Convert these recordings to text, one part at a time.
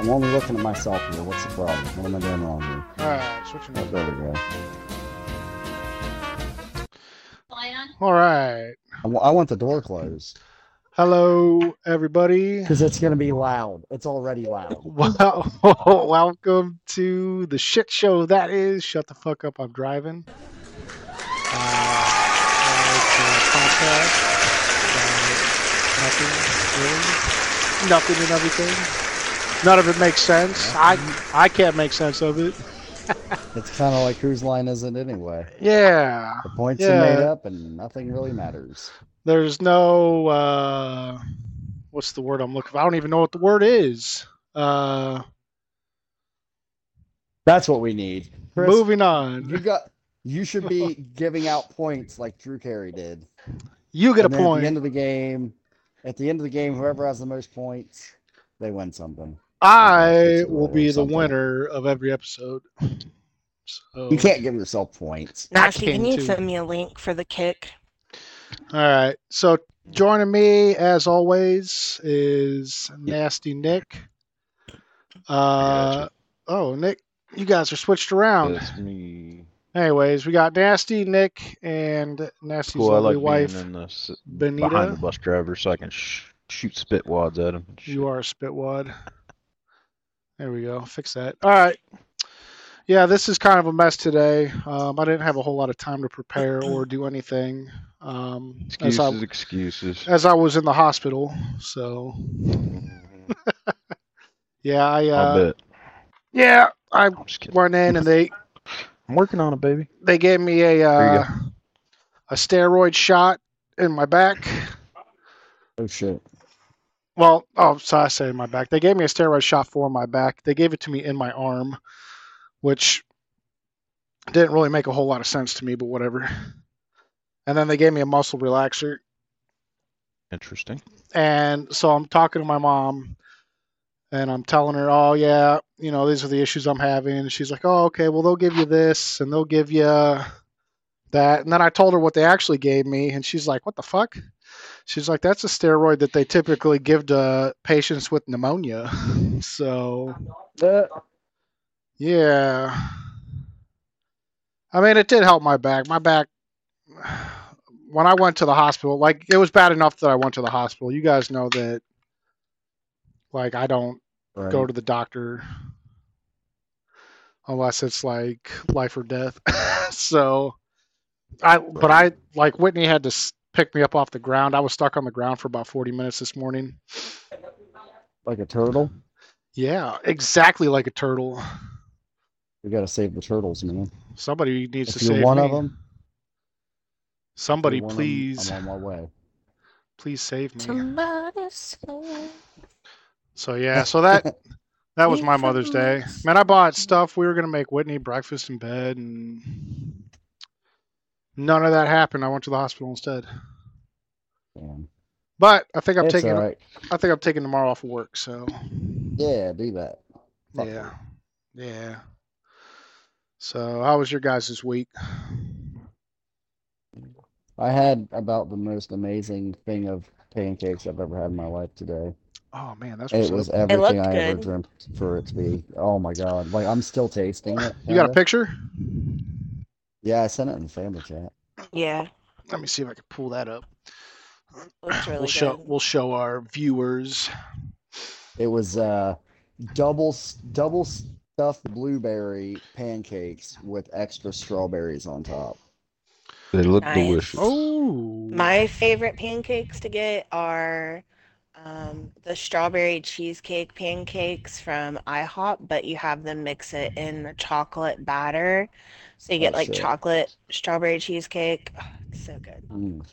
I'm only looking at myself here. What's the problem? What am I doing wrong here? Alright, switching Oh, over. there we go. Alright. I I want the door closed Hello, everybody. because it's gonna be loud. It's already loud. Well, welcome to the shit show that is Shut the Fuck Up, I'm Driving. Uh, it's a podcast about nothing, really. Nothing and everything. None of it makes sense. I, I can't make sense of it. It's kind of like whose line is it anyway? Yeah. The points are made up and nothing really matters. There's no, uh, what's the word I'm looking for? I don't even know what the word is. Uh, That's what we need. Chris, moving on. you got. You should be giving out points like Drew Carey did. You get a And then At point. the end of the game, at the end of the game, whoever has the most points, they win something. I will be the winner of every episode. So, You can't give yourself points. Nasty, can can you too. send me a link for the kick? All right. So joining me as always is Nasty Nick. Uh oh, Nick, you guys are switched around. That's me. Anyways, we got Nasty, Nick, and Nasty's Cool. I lovely like wife, being in the, Benita. behind the bus driver so I can sh- shoot spit wads at him. You are a spitwad. There we go. Fix that. All right. Yeah, this is kind of a mess today. Um, I didn't have a whole lot of time to prepare or do anything. Um, as, Excuses, I, excuses. as I was in the hospital. So, yeah, I, uh, bet. yeah, I I'm went in and they, I'm working on it, baby. they gave me a, uh, a steroid shot in my back. Oh shit! Well, oh, so I say in my back. They gave me a steroid shot for my back. They gave it to me in my arm, which didn't really make a whole lot of sense to me, but whatever. And then they gave me a muscle relaxer. Interesting. And so I'm talking to my mom and I'm telling her, oh, yeah, you know, these are the issues I'm having. And she's like, oh, okay, well, they'll give you this and they'll give you that. And then I told her what they actually gave me. And she's like, what the fuck? She's like, that's a steroid that they typically give to patients with pneumonia. So, Uh, yeah. I mean, it did help my back. My back, when I went to the hospital, like, it was bad enough that I went to the hospital. You guys know that, like, I don't right. go to the doctor unless it's like life or death. so, I, but I, like, Whitney had to s- pick me up off the ground. I was stuck on the ground for about 40 minutes this morning. like a turtle. Yeah, exactly like a turtle. We gotta save the turtles, man. Somebody needs If to you're save one me. of them, Somebody, please, I'm on my way. please save me. Somebody say- So yeah, so that that was my Mother's Day. Man, I bought stuff. We were gonna make Whitney breakfast in bed, and none of that happened. I went to the hospital instead. Damn. But I think I'm It's taking. all right. I think I'm taking tomorrow off of work. So Yeah, do that. Fuck yeah, yeah. So how was your guys' this week? I had about the most amazing thing of pancakes I've ever had in my life today. Oh man, that's It was up. everything looked I ever dreamt for it to be. Oh my god! Like I'm still tasting it. You got a picture? Yeah, I sent it in the family chat. Yeah, Let me see if I can pull that up. looks really we'll show good. we'll show our viewers. It was uh, double s- double stuffed blueberry pancakes with extra strawberries on top. They look Nice. delicious. Oh, My favorite pancakes to get are um, the strawberry cheesecake pancakes from IHOP, but you have them mix it in the chocolate batter. So you get Oh, like shit. chocolate strawberry cheesecake. Oh, so good. Mm.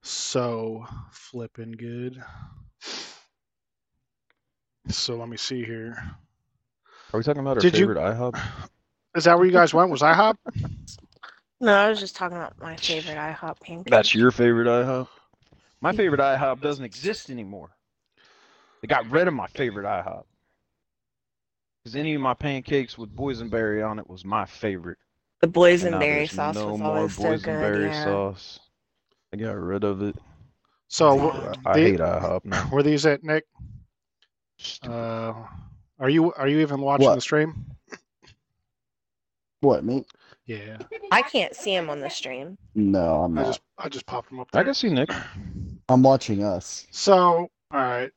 so flipping good. So let me see here. Are we talking about our Did you- favorite IHOP? Is that where you guys went? Was IHOP? No, I was just talking about my favorite IHOP pancake. That's your favorite IHOP? My favorite IHOP doesn't exist anymore. They got rid of my favorite IHOP. Because any of my pancakes with boysenberry on it was my favorite. The And boysenberry sauce no was more always so good. boysenberry Yeah. sauce. They got rid of it. So Yeah. w- I the- hate IHOP now. were these at Nick? Uh, Are you are you even watching What? the stream? What me? Yeah. I can't see him on the stream. No, I'm not. I not. just I just popped him up I can see Nick. I'm watching us. So all right.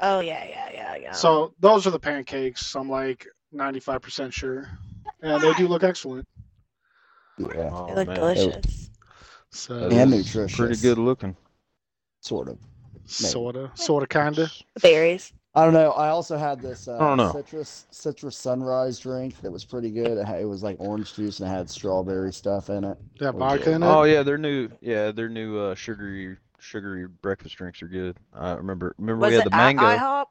Oh yeah, yeah, yeah, yeah. So those are the pancakes. I'm like 95% sure, and they do look excellent. Yeah, Oh, they look man. delicious. So That And is nutritious. Pretty good looking. sort of. sorta, sorta, kinda. Berries. I don't know. I also had this uh, don't know. citrus citrus sunrise drink that was pretty good. It, had, it was like orange juice and it had strawberry stuff in it. Yeah, Oh, vodka yeah. in it. Oh yeah, their new yeah their new uh, sugary sugary breakfast drinks are good. I remember remember Was we had the at mango. IHOP?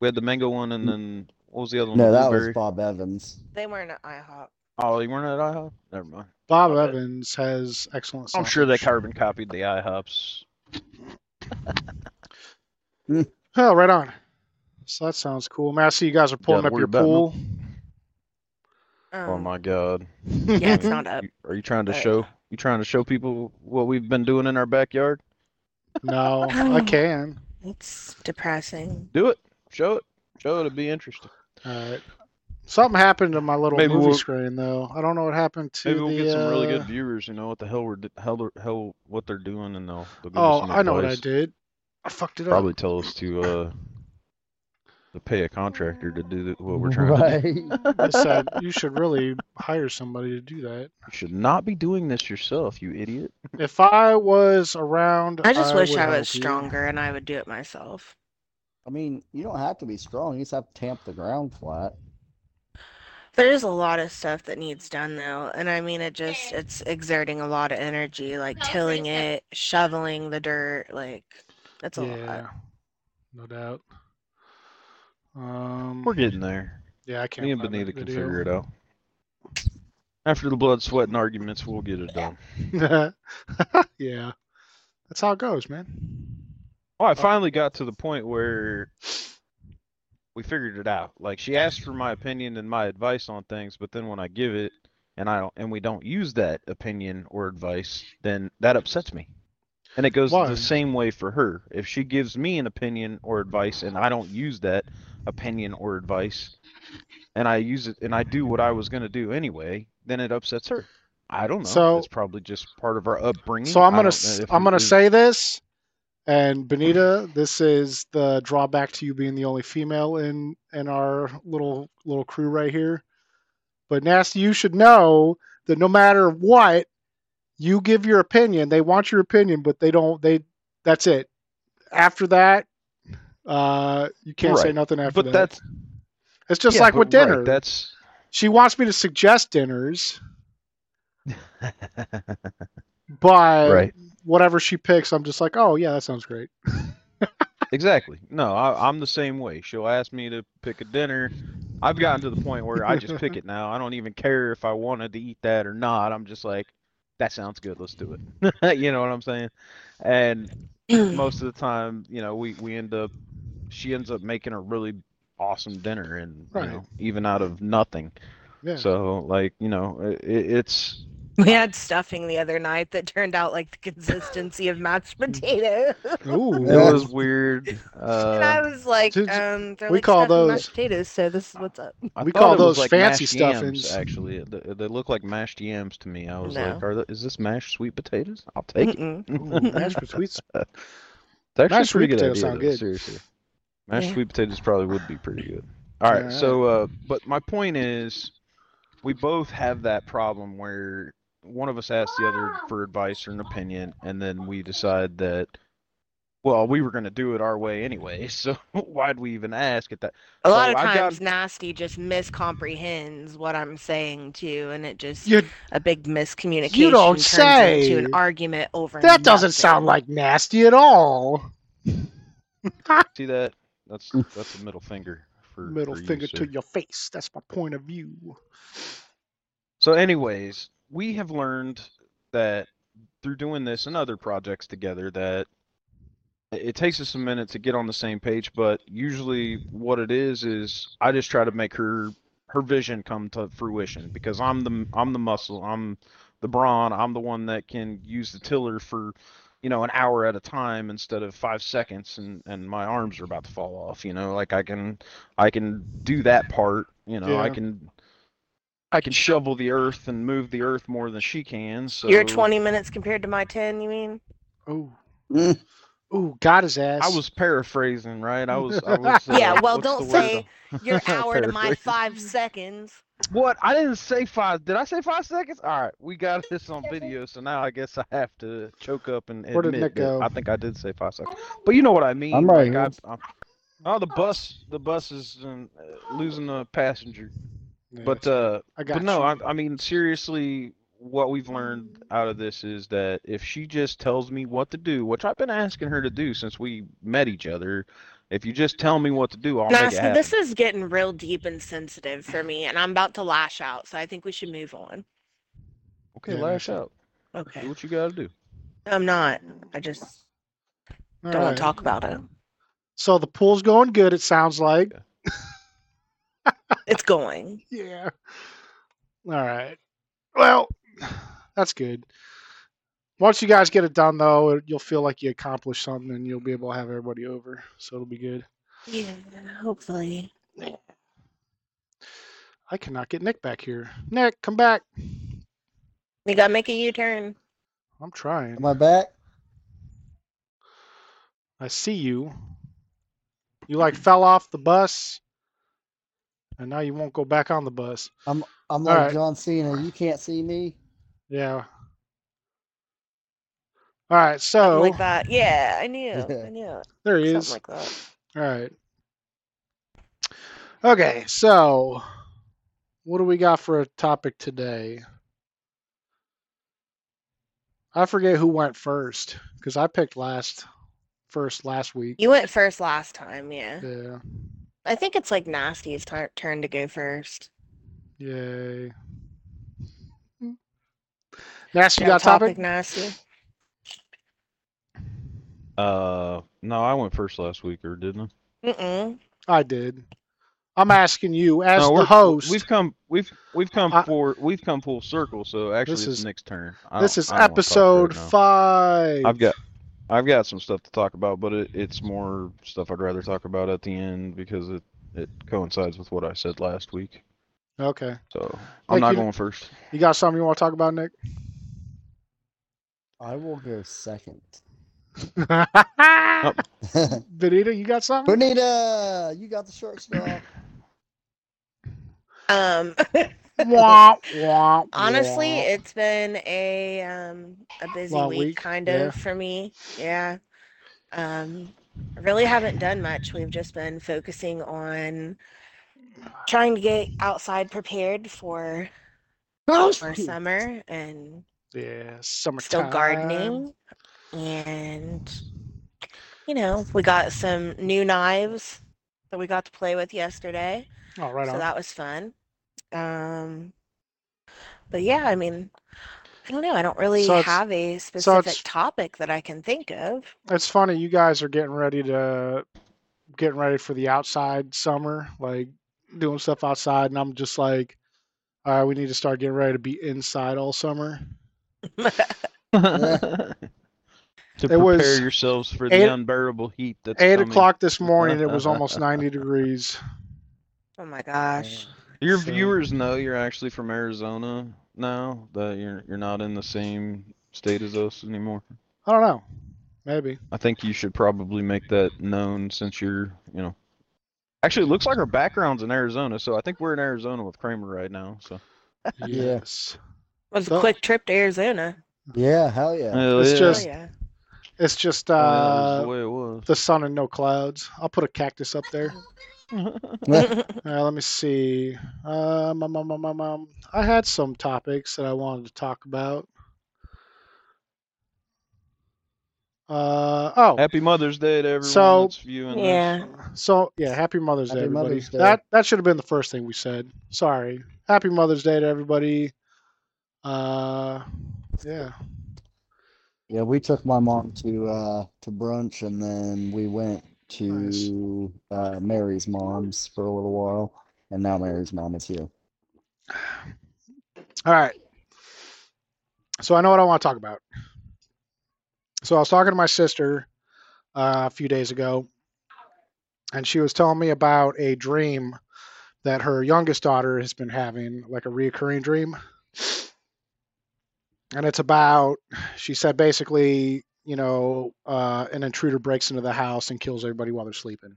We had the mango one, and then what was the other one? No, The that was blueberry? Bob Evans. They weren't at IHOP. Oh, you weren't at IHOP? Never mind. Bob Okay. Evans has excellent. I'm sure they carbon copied the IHOPs. Oh, right on. So that sounds cool. Man, I see you guys are pulling gotta up your pool. Um, oh my god. Yeah, it's not up. Are you trying to but- show? You trying to show people what we've been doing in our backyard? No, I can. It's depressing. Do it. Show it. Show it. It'd be interesting. All right. Something happened to my little Maybe movie we'll- screen though. I don't know what happened to Maybe we'll the. get some really uh, good viewers. You know what the hell we're hell hell what they're doing, and they'll, they'll give us Oh, some I know what I did. I fucked it Probably up. Probably tell us to uh to pay a contractor to do what we're trying to do. I said you should really hire somebody to do that. You should not be doing this yourself, you idiot. If I was around, I just wish I help was you. stronger and I would do it myself. I mean, you don't have to be strong. You just have to tamp the ground flat. There's a lot of stuff that needs done though, and I mean it just it's exerting a lot of energy, like tilling it, shoveling the dirt, like that's a Yeah, lot. no doubt. Um, We're getting there. yeah, I can't. Me and Benita can figure it out. After the blood, sweat, and arguments, we'll get it done. yeah, that's how it goes, man. Oh, I finally got to the point where we figured it out. Like she asked for my opinion and my advice on things, but then when I give it and I don't and we don't use that opinion or advice, then that upsets me. And it goes Why? the same way for her. If she gives me an opinion or advice and I don't use that opinion or advice and I use it and I do what I was going to do anyway, then it upsets her. I don't know. So- it's probably just part of our upbringing. So I'm gonna don't s- know if I'm gonna say this, and Benita, this is the drawback to you being the only female in in our little little crew right here. But Nasty, you should know that no matter what, you give your opinion. They want your opinion, but they don't. They that's it. After that, uh, you can't say nothing after But that. that's it's just yeah, like with right, dinner. that's She wants me to suggest dinners, but Right. whatever she picks, I'm just like, oh yeah, that sounds great. exactly. No, I, I'm the same way. She'll ask me to pick a dinner. I've gotten to the point where I just pick it now. I don't even care if I wanted to eat that or not. I'm just like, that sounds good. Let's do it. you know what I'm saying? And mm. most of the time, you know, we we end up. She ends up making a really awesome dinner, and Right. you know, even out of nothing. Yeah. So like, you know, it, it's We had stuffing the other night that turned out like the consistency of mashed potato. Ooh. that was weird. and I Uh, was like, Dude, um, they're we like call those- mashed potatoes, so this is what's up. I We call those like fancy mashed yams, stuffings. Actually, they, they look like mashed yams to me. I was No. like, Are th- "Is this mashed sweet potatoes? I'll take it." Mm-mm. Ooh, mashed potatoes. It's actually a Mashed pretty sweet good potatoes idea. sound though, good. Seriously, mashed Yeah. sweet potatoes probably would be pretty good. All right, Alright. so uh, but my point is, we both have that problem where one of us asks the other for advice or an opinion, and then we decide that. Well, we were going to do it our way anyway, so why'd we even ask at that? A lot of I got- times, Nasty just miscomprehends what I'm saying too, and it just You, a big miscommunication You don't turns say. into an argument over. that doesn't sound like nasty at all. See that? That's that's a middle finger for Middle for finger sir. to your face. That's my point of view. So, anyways, we have learned that through doing this and other projects together that it takes us a minute to get on the same page, but usually what it is is I just try to make her her vision come to fruition because I'm the I'm the muscle, I'm the brawn, I'm the one that can use the tiller for you know, an hour at a time instead of five seconds, and and my arms are about to fall off. You know, like I can I can do that part. You know, I can. I can shovel the earth and move the earth more than she can. So Your 20 minutes compared to my 10, you mean? Oh, Mm. ooh, got his ass. I was paraphrasing, right? I was. I was uh, Yeah, well, don't the word? say your hour to my five seconds. What? I didn't say five. Did I say five seconds? All right, we got this on video, so now I guess I have to choke up and Where did admit Nick that go? I think I did say five seconds. But you know what I mean. I'm right like, here. I, I'm, oh, the bus, the bus is um, uh, losing a passenger. Yeah, But uh, I got but no. I, I mean seriously, what we've learned out of this is that if she just tells me what to do, which I've been asking her to do since we met each other, if you just tell me what to do, I'll Now, make it happen. this is getting real deep and sensitive for me, and I'm about to lash out, so I think we should move on. Okay, Yeah, lash makes out. Do Okay. what you gotta do. I'm not. I just All don't want to talk about it. So the pool's going good. It sounds like. It's going. Yeah. All right. Well, that's good. Once you guys get it done, though, you'll feel like you accomplished something, and you'll be able to have everybody over. So it'll be good. Yeah, hopefully. I cannot get Nick back here. Nick, come back. You gotta make a U-turn. I'm trying. Am I back? I see you. You like fell off the bus, and now you won't go back on the bus. I'm All like right. John Cena. You can't see me. Yeah. All right. Something So like that. Yeah, I knew. I knew. there he Something is. like that. All right. Okay, so what do we got for a topic today? I forget who went first because I picked last first last week. You went first last time, yeah. Yeah. I think it's like Nasty's tur turn to go first. Yay. Nasty, you Yeah, got a topic? Nasty? Uh, no, I went first last week, or didn't I? Mm-mm. I did. I'm asking you as no, the host. We've come, we've we've come I- for, we've come full circle. So actually, This it's is- next turn. I this is I don't wanna talk episode five. I've got, I've got some stuff to talk about, but it, it's more stuff I'd rather talk about at the end because it it coincides with what I said last week. Okay. So I'm Nick, not you- going first. You got something you want to talk about, Nick? I will go second. Benita, you got something? Bonita, you got the short straw. Um, Wah, wah, honestly, wah. it's been a um a busy Long week, week, kind yeah. of for me. Yeah. Um, I really haven't done much. We've just been focusing on trying to get outside prepared for for summer and yeah, summer still gardening and you know we got some new knives that we got to play with yesterday Oh, right so on. that was fun um but yeah i mean i don't know i don't really So have a specific it's- topic that i can think of It's funny you guys are getting ready to getting ready for the outside summer, like doing stuff outside, and I'm just like, all right, we need to start getting ready to be inside all summer. to It prepare was yourselves for the unbearable heat that's Eight coming. o'clock this morning, it was almost 90 degrees. oh my gosh Your So- viewers know you're actually from Arizona now. That you're you're not in the same state as us anymore. I don't know, maybe. I think you should probably make that known since you're you know. Actually, it looks like our background's in Arizona, so I think we're in Arizona with Kramer right now. So Yes, it was So- a quick trip to arizona Yeah, hell yeah. Hell It's yeah. just- oh yeah it's just Oh, yeah, that was uh, the way it was. the sun and no clouds. I'll put a cactus up there. Uh, let me see. Um, um, um, um, um, um, I had some topics that I wanted to talk about. Uh, oh, Happy Mother's Day to everyone So- that's viewing this. yeah so yeah, happy Mother's Day, Happy everybody. Mother's Day. That that should have been the first thing we said. Sorry. Happy Mother's Day to everybody. Uh, yeah. Yeah, we took my mom to uh to brunch and then we went to uh Mary's mom's for a little while and now Mary's mom is here. All right. So I know what I want to talk about. So I was talking to my sister uh, a few days ago, and she was telling me about a dream that her youngest daughter has been having, like a reoccurring dream. And it's about, she said basically, you know, uh, an intruder breaks into the house and kills everybody while they're sleeping.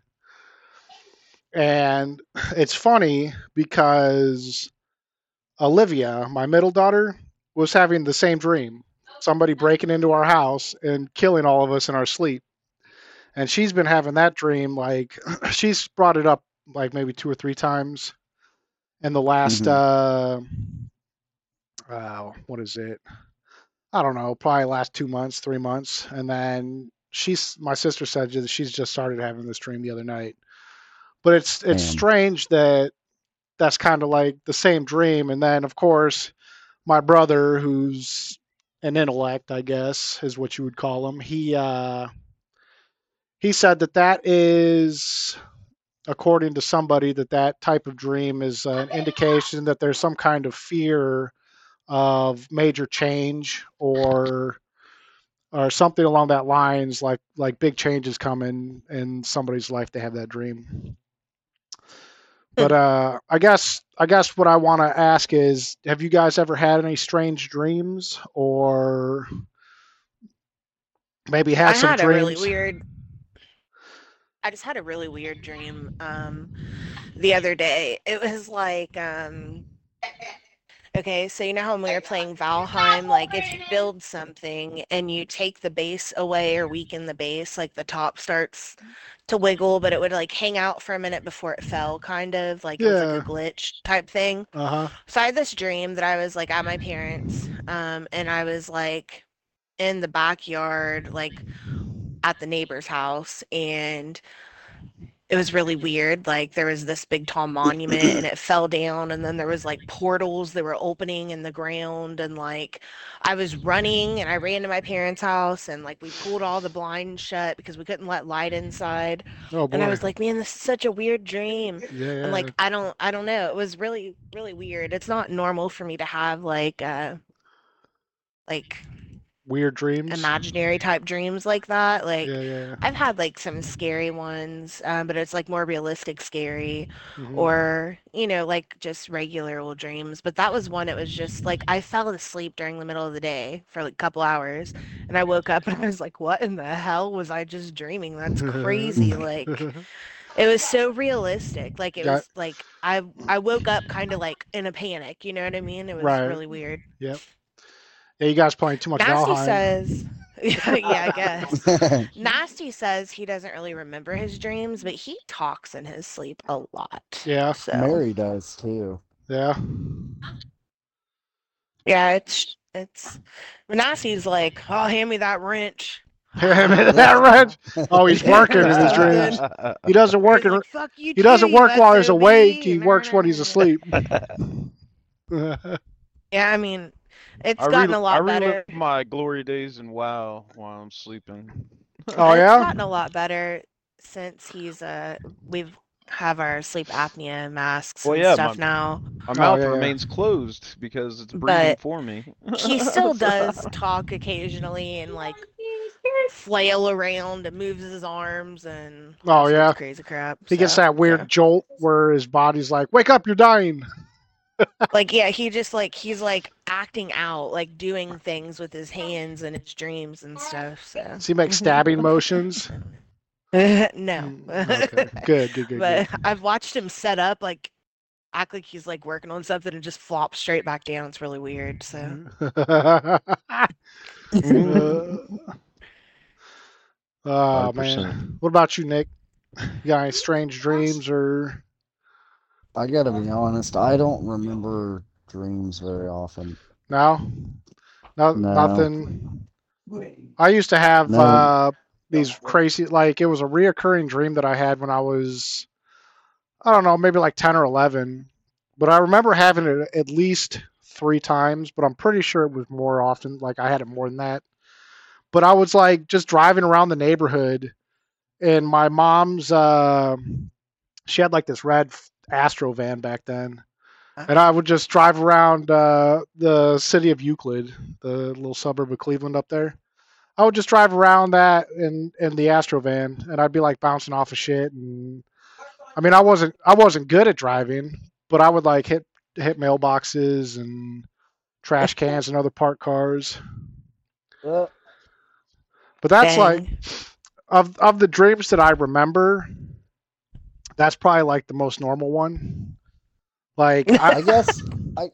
And it's funny because Olivia, my middle daughter, was having the same dream. Somebody breaking into our house and killing all of us in our sleep. And she's been having that dream like she's brought it up like maybe two or three times in the last uh uh what is it? I don't know, probably last two months, three months. And then she's my sister said that she's just started having this dream the other night. But it's it's Man. strange that that's kind of like the same dream. And then of course my brother, who's an intellect, I guess, is what you would call him. He uh, he said that that is, according to somebody, that that type of dream is an indication that there's some kind of fear of major change or or something along that lines, like like big changes coming in somebody's life. They have that dream. But uh, I guess I guess what I want to ask is, have you guys ever had any strange dreams, or maybe had I some had dreams? a really weird. I just had a really weird dream um, the other day. It was like, um, okay, so you know how when we were playing Valheim, like if you build something and you take the base away or weaken the base, like the top starts to wiggle, but it would like hang out for a minute before it fell, kind of like it was like a glitch type thing. Uh huh. So I had this dream that I was like at my parents, um, and I was like in the backyard, like at the neighbor's house, and it was really weird. Like there was this big tall monument and it fell down, and then there was like portals that were opening in the ground, and like I was running and I ran to my parents' house and like we pulled all the blinds shut because we couldn't let light inside. Oh boy. And I was like, man, this is such a weird dream yeah, and like i don't i don't know it was really really weird it's not normal for me to have like uh like weird dreams. imaginary type dreams like that like Yeah, yeah. i've had like some scary ones um, but it's like more realistic scary Mhm. or you know like just regular old dreams but that was one it was just like i fell asleep during the middle of the day for like a couple hours and i woke up and i was like what in the hell was i just dreaming that's crazy like it was so realistic like it Yeah. was like i i woke up kind of like in a panic you know what i mean it was Right. really weird yeah, you guys playing too much nasty Valheim. says yeah i guess nasty says he doesn't really remember his dreams but he talks in his sleep a lot Yeah, so Mary does too. yeah. yeah it's it's nasty's like oh hand me that wrench Hand me that right. Oh, he's working in his dreams. He doesn't work. He's In, like, Fuck you he doesn't work while he's SOB," awake. He works when he's asleep. yeah i mean it's I, gotten rel- a lot I better relive my glory days in WoW while I'm sleeping. Oh it's yeah. It's gotten a lot better since he's uh we've have our sleep apnea masks Well, and yeah, stuff my- now. My Oh, mouth yeah, yeah. remains closed because it's breathing But for me. He still does talk occasionally and like flail around and moves his arms and Oh, all sorts of yeah. crazy crap. He gets that weird yeah. jolt where his body's like, "Wake up, you're dying." Like yeah, he just like he's like acting out, like doing things with his hands and his dreams and stuff. So Does he make stabbing motions? no. Mm, okay. Good, good, good. but I've watched him set up like act like he's like working on something and just flop straight back down. It's really weird. So good. Uh, oh 100%. man. What about you, Nick? You got any strange dreams or? I gotta be honest, I don't remember dreams very often. No, no, No. nothing. I used to have No. uh, these crazy, like it was a reoccurring dream that I had when I was, I don't know, maybe like ten or eleven. But I remember having it at least three times, but I'm pretty sure it was more often. Like I had it more than that. But I was like just driving around the neighborhood, and my mom's, uh, she had like this red Astro van back then and I would just drive around uh, the city of Euclid, the little suburb of Cleveland up there. I would just drive around that in in the Astro van, and I'd be like bouncing off of shit. And I mean, I wasn't I wasn't good at driving, but I would like hit hit mailboxes and trash cans and other parked cars. Uh, But that's Dang. like of of the dreams that I remember. That's probably like the most normal one. Like I, I guess I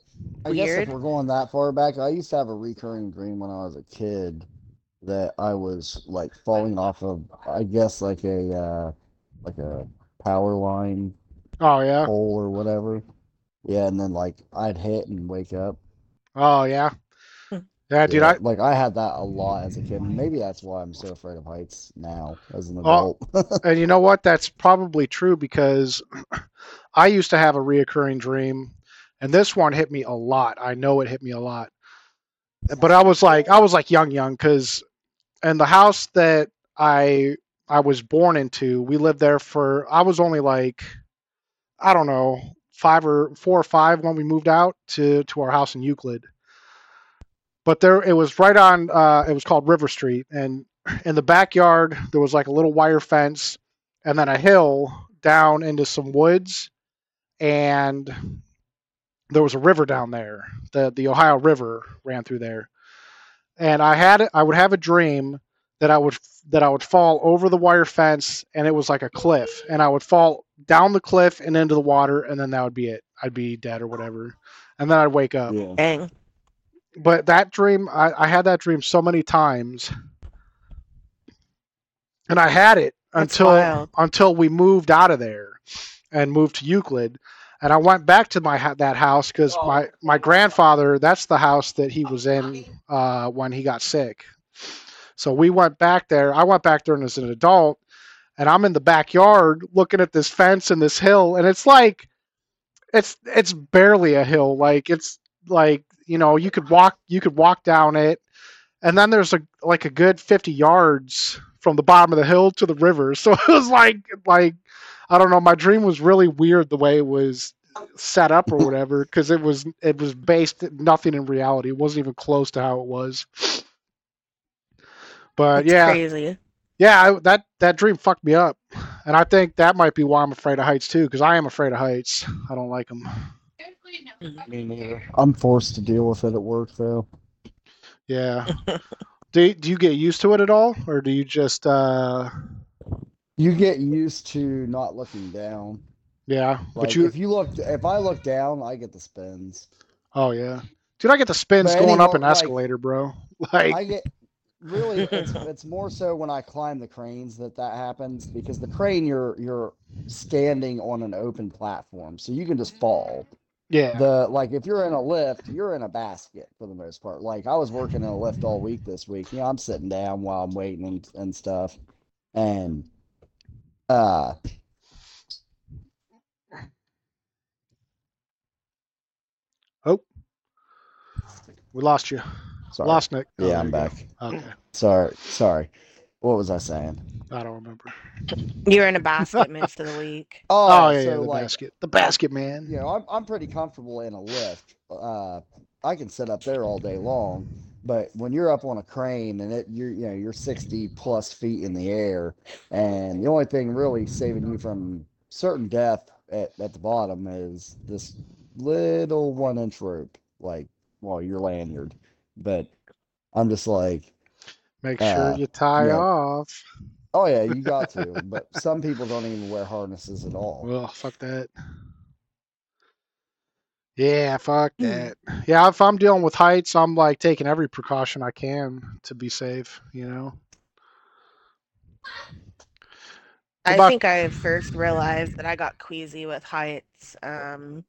I guess if we're going that far back, I used to have a recurring dream when I was a kid that I was like falling off of I guess like a uh like a power line oh yeah, pole or whatever. Yeah, and then like I'd hit and wake up. oh yeah. Yeah, dude. Yeah, I like I had that a lot as a kid. Maybe that's why I'm so afraid of heights now as an Oh. adult. and you know what? That's probably true because I used to have a reoccurring dream, and this one hit me a lot. I know it hit me a lot, but I was like, I was like young, young, because in the house that I I was born into, we lived there for. I was only like, I don't know, five or four or five when we moved out to to our house in Euclid. But there, it was right on. Uh, it was called River Street, and in the backyard there was like a little wire fence and then a hill down into some woods and there was a river down there the the ohio river ran through there and i had i would have a dream that i would that i would fall over the wire fence and it was like a cliff and i would fall down the cliff and into the water and then that would be it i'd be dead or whatever and then i'd wake up yeah. Dang. But that dream I, I had that dream so many times. And i had it That's until wild. until we moved out of there and moved to euclid. And i went back to my that house because my my grandfather that's the house that he was in uh, when he got sick. So we went back there. I went back there as an adult and i'm in the backyard looking at this fence and this hill and it's like it's it's barely a hill. Like it's like you know you could walk you could walk down it. And then there's a like a good 50 yards from the bottom of the hill to the river. So it was like like i don't know my dream was really weird the way it was set up or whatever because it was it was based nothing in reality. It wasn't even close to how it was. But That's yeah. crazy. yeah I, that that dream fucked me up. And i think that might be why i'm afraid of heights too because i am afraid of heights. I don't like them Me neither. I'm forced to deal with it at work though. Yeah. do do you get used to it at all, or do you just uh You get used to not looking down. yeah? Like but you if you look if I look down, I get the spins. oh yeah, dude, I get the spins But going up anymore, an like- escalator, bro. Like I get really it's it's more so when I climb the cranes that that happens because the crane you're you're standing on an open platform, so you can just fall. Yeah, The like if you're in a lift, you're in a basket for the most part. Like I was working in a lift all week this week. You know, I'm sitting down while I'm waiting and, and stuff. And uh Oh. we lost you. sorry. Lost Nick. Oh, yeah, I'm back. go. Okay, Sorry, sorry. What was I saying? I don't remember. You're in a basket most of the week. Oh, yeah, so yeah, the like basket, the basket man. you know, I'm I'm pretty comfortable in a lift. Uh, I can sit up there all day long, but when you're up on a crane and it you're you know you're 60 plus feet in the air, and the only thing really saving you from certain death at, at the bottom is this little one inch rope, like well your lanyard. But I'm just like, Make Uh, sure you tie yeah. off. oh yeah, you got to. but some people don't even wear harnesses at all. Well, fuck that. Yeah, fuck Hmm. that. Yeah, if I'm dealing with heights, I'm like taking every precaution I can to be safe. You know. I about- think I first realized that I got queasy with heights. Um,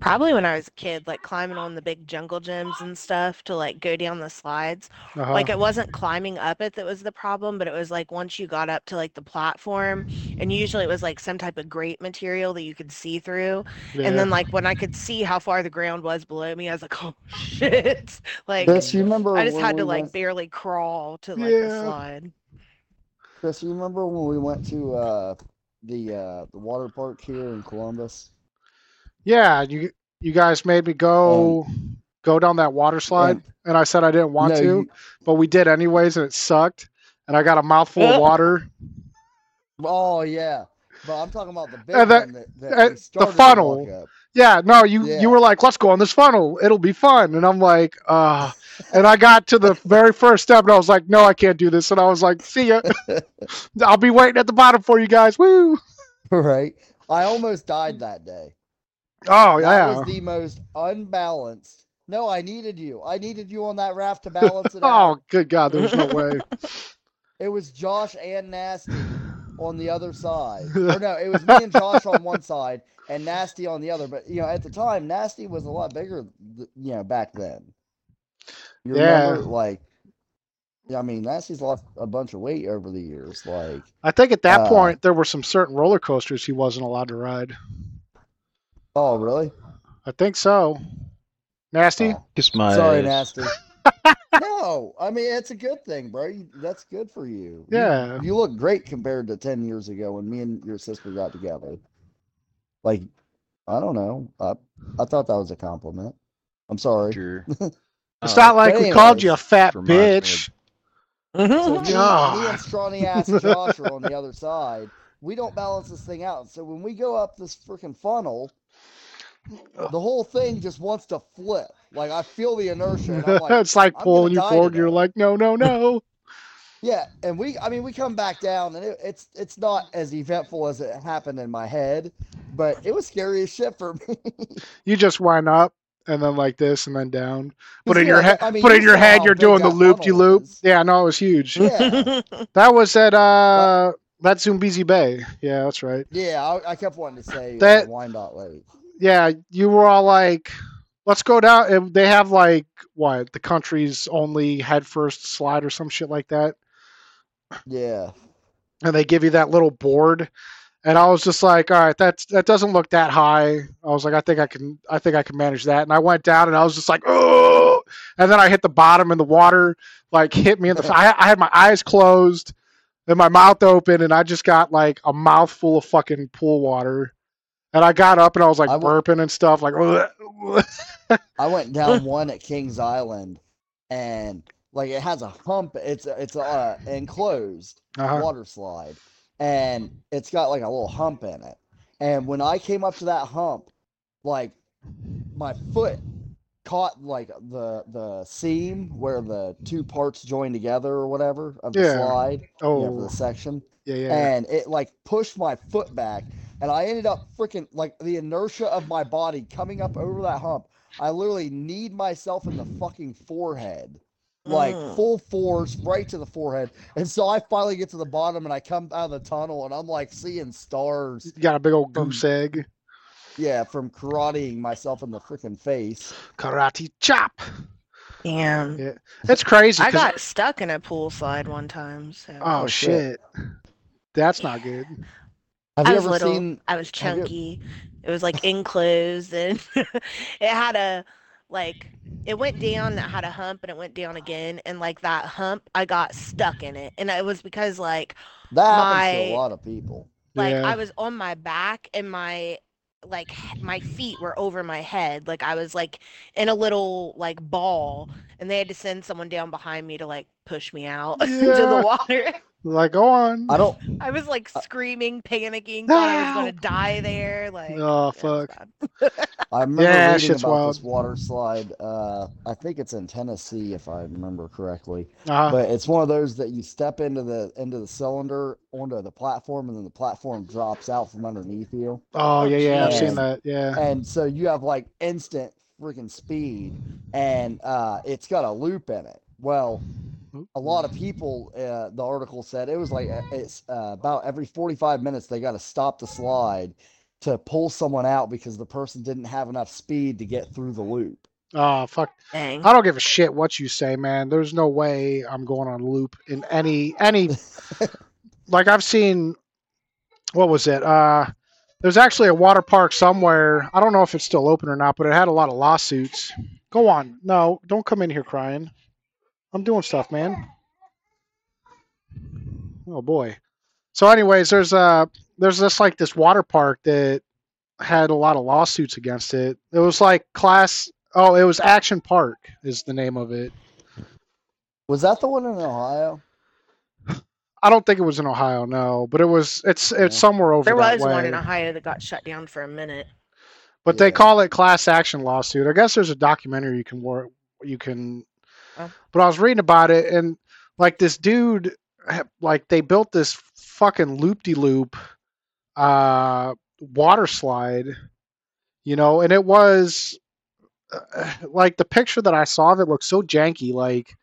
probably when I was a kid, like climbing on the big jungle gyms and stuff to like go down the slides. Uh-huh. Like it wasn't climbing up it that was the problem, but it was like once you got up to like the platform, and usually it was like some type of grate material that you could see through. yeah. And then like when I could see how far the ground was below me, I was like, oh shit! Like Chris, you remember I just had to we like went- barely crawl to like Yeah. the slide. Chris, you remember when we went to uh, the uh, the water park here in Columbus? Yeah, you you guys made me go go down that water slide, and I said I didn't want No, to, you- but we did anyways, and it sucked. And I got a mouthful of water. Oh yeah, but I'm talking about the big And that, that and the funnel. Yeah, no, you Yeah. you were like, let's go on this funnel. It'll be fun. And I'm like, uh and I got to the very first step and I was like, no, I can't do this. And I was like, see ya. I'll be waiting at the bottom for you guys. Woo. right? I almost died that day. Oh yeah. It was the most unbalanced. No, I needed you. I needed you on that raft to balance it Oh out. good God, there's no way. It was Josh and Nasty on the other side. Or no, it was me and Josh on one side and Nasty on the other. But you know, at the time, Nasty was a lot bigger. You know, back then. You Yeah. remember, like, yeah, I mean, Nasty's lost a bunch of weight over the years. Like, I think at that Uh, point there were some certain roller coasters he wasn't allowed to ride. Oh, really? I think so. Nasty? Oh, Kiss my sorry, ass. Nasty. no, I mean it's a good thing, bro. You, that's good for you. You- Yeah. you look great compared to ten years ago when me and your sister got together. Like, I don't know. I I thought that was a compliment. I'm sorry. Sure. It's Uh, not like we called you a fat reminds me of- bitch. So me, me God. and scrawny ass Josh are on the other side. We don't balance this thing out. So when we go up this freaking funnel, the whole thing just wants to flip. Like I feel the inertia. And I'm like, it's like I'm pulling you forward. You're like, no, no, no. Yeah, and we I mean we come back down and it, it's it's not as eventful as it happened in my head, but it was scary as shit for me. you just wind up and then like this and then down. But in Yeah, your head, I mean, but you in your head, you're doing the loop de funnel loop. is. Yeah, no, it was huge. Yeah. That was at uh, that's Zoombezi Bay. Yeah, that's right. yeah, I, I kept wanting to say That- uh, Wyandot Lake. Yeah, you were all like, let's go down. and They have like what the country's only head first slide or some shit like that. Yeah, and they give you that little board and i was just like all right that's that doesn't look that high i was like i think i can i think i can manage that and i went down and i was just like oh and then i hit the bottom and the water like hit me in the I, I had my eyes closed and my mouth open and i just got like a mouthful of fucking pool water and i got up and i was like I w- burping and stuff like I went down one at Kings Island, and like it has a hump. It's it's uh enclosed uh-huh. water slide, and it's got like a little hump in it. And when I came up to that hump, like my foot caught like the the seam where the two parts join together or whatever of the Yeah. slide, you know, oh the section, yeah yeah and it like pushed my foot back, and I ended up freaking like the inertia of my body coming up over that hump. I literally kneed myself in the fucking forehead like Mm. full force right to the forehead. And so I finally get to the bottom and I come out of the tunnel and I'm like seeing stars. you got a big old from- goose egg Yeah, from karateing myself in the freaking face. karate chop Damn. Yeah. it's crazy I got stuck in a pool slide one time. So Oh, Oh, shit. Shit. That's not good. Have I you was ever little. seen? I was have you- chunky. It was like enclosed and it had a like it went down it had a hump and it went down again and like that hump I got stuck in it and it was because like That happens to a lot of people. like yeah. I was on my back and my like my feet were over my head like I was like in a little like ball and they had to send someone down behind me to like push me out into the water. Like, go on. I don't. I was like screaming, panicking, thought I was gonna die there. Like, Oh, fuck. I remember Yeah, reading shit's about this wild. water slide. Uh, I think it's in Tennessee, if I remember correctly. Uh, But it's one of those that you step into the into the cylinder onto the platform, and then the platform drops out from underneath you. oh, yeah, yeah. I've seen that. Yeah. and so you have like instant freaking speed and uh it's got a loop in it well a lot of people uh, the article said it was like uh, it's uh, about every 45 minutes they got to stop the slide to pull someone out because the person didn't have enough speed to get through the loop Oh, fuck. Dang. I don't give a shit what you say, man. There's no way I'm going on a loop in any, any, like I've seen, what was it? Uh, there's actually a water park somewhere. I don't know if it's still open or not, but it had a lot of lawsuits. Go on. No, don't come in here crying. I'm doing stuff, man. Oh boy. So, anyways, there's uh there's this like this water park that had a lot of lawsuits against it. It was like class Oh, it was Action Park is the name of it. Was that the one in Ohio? I don't think it was in Ohio, no, but it was. It's it's Yeah. somewhere over There that was one in Ohio that got shut down for a minute. But they call it class action lawsuit. I guess there's a documentary you can work you can Oh. but I was reading about it and like this dude like they built this fucking loop de loop uh water slide, you know, and it was uh, like the picture that I saw of it looked so janky like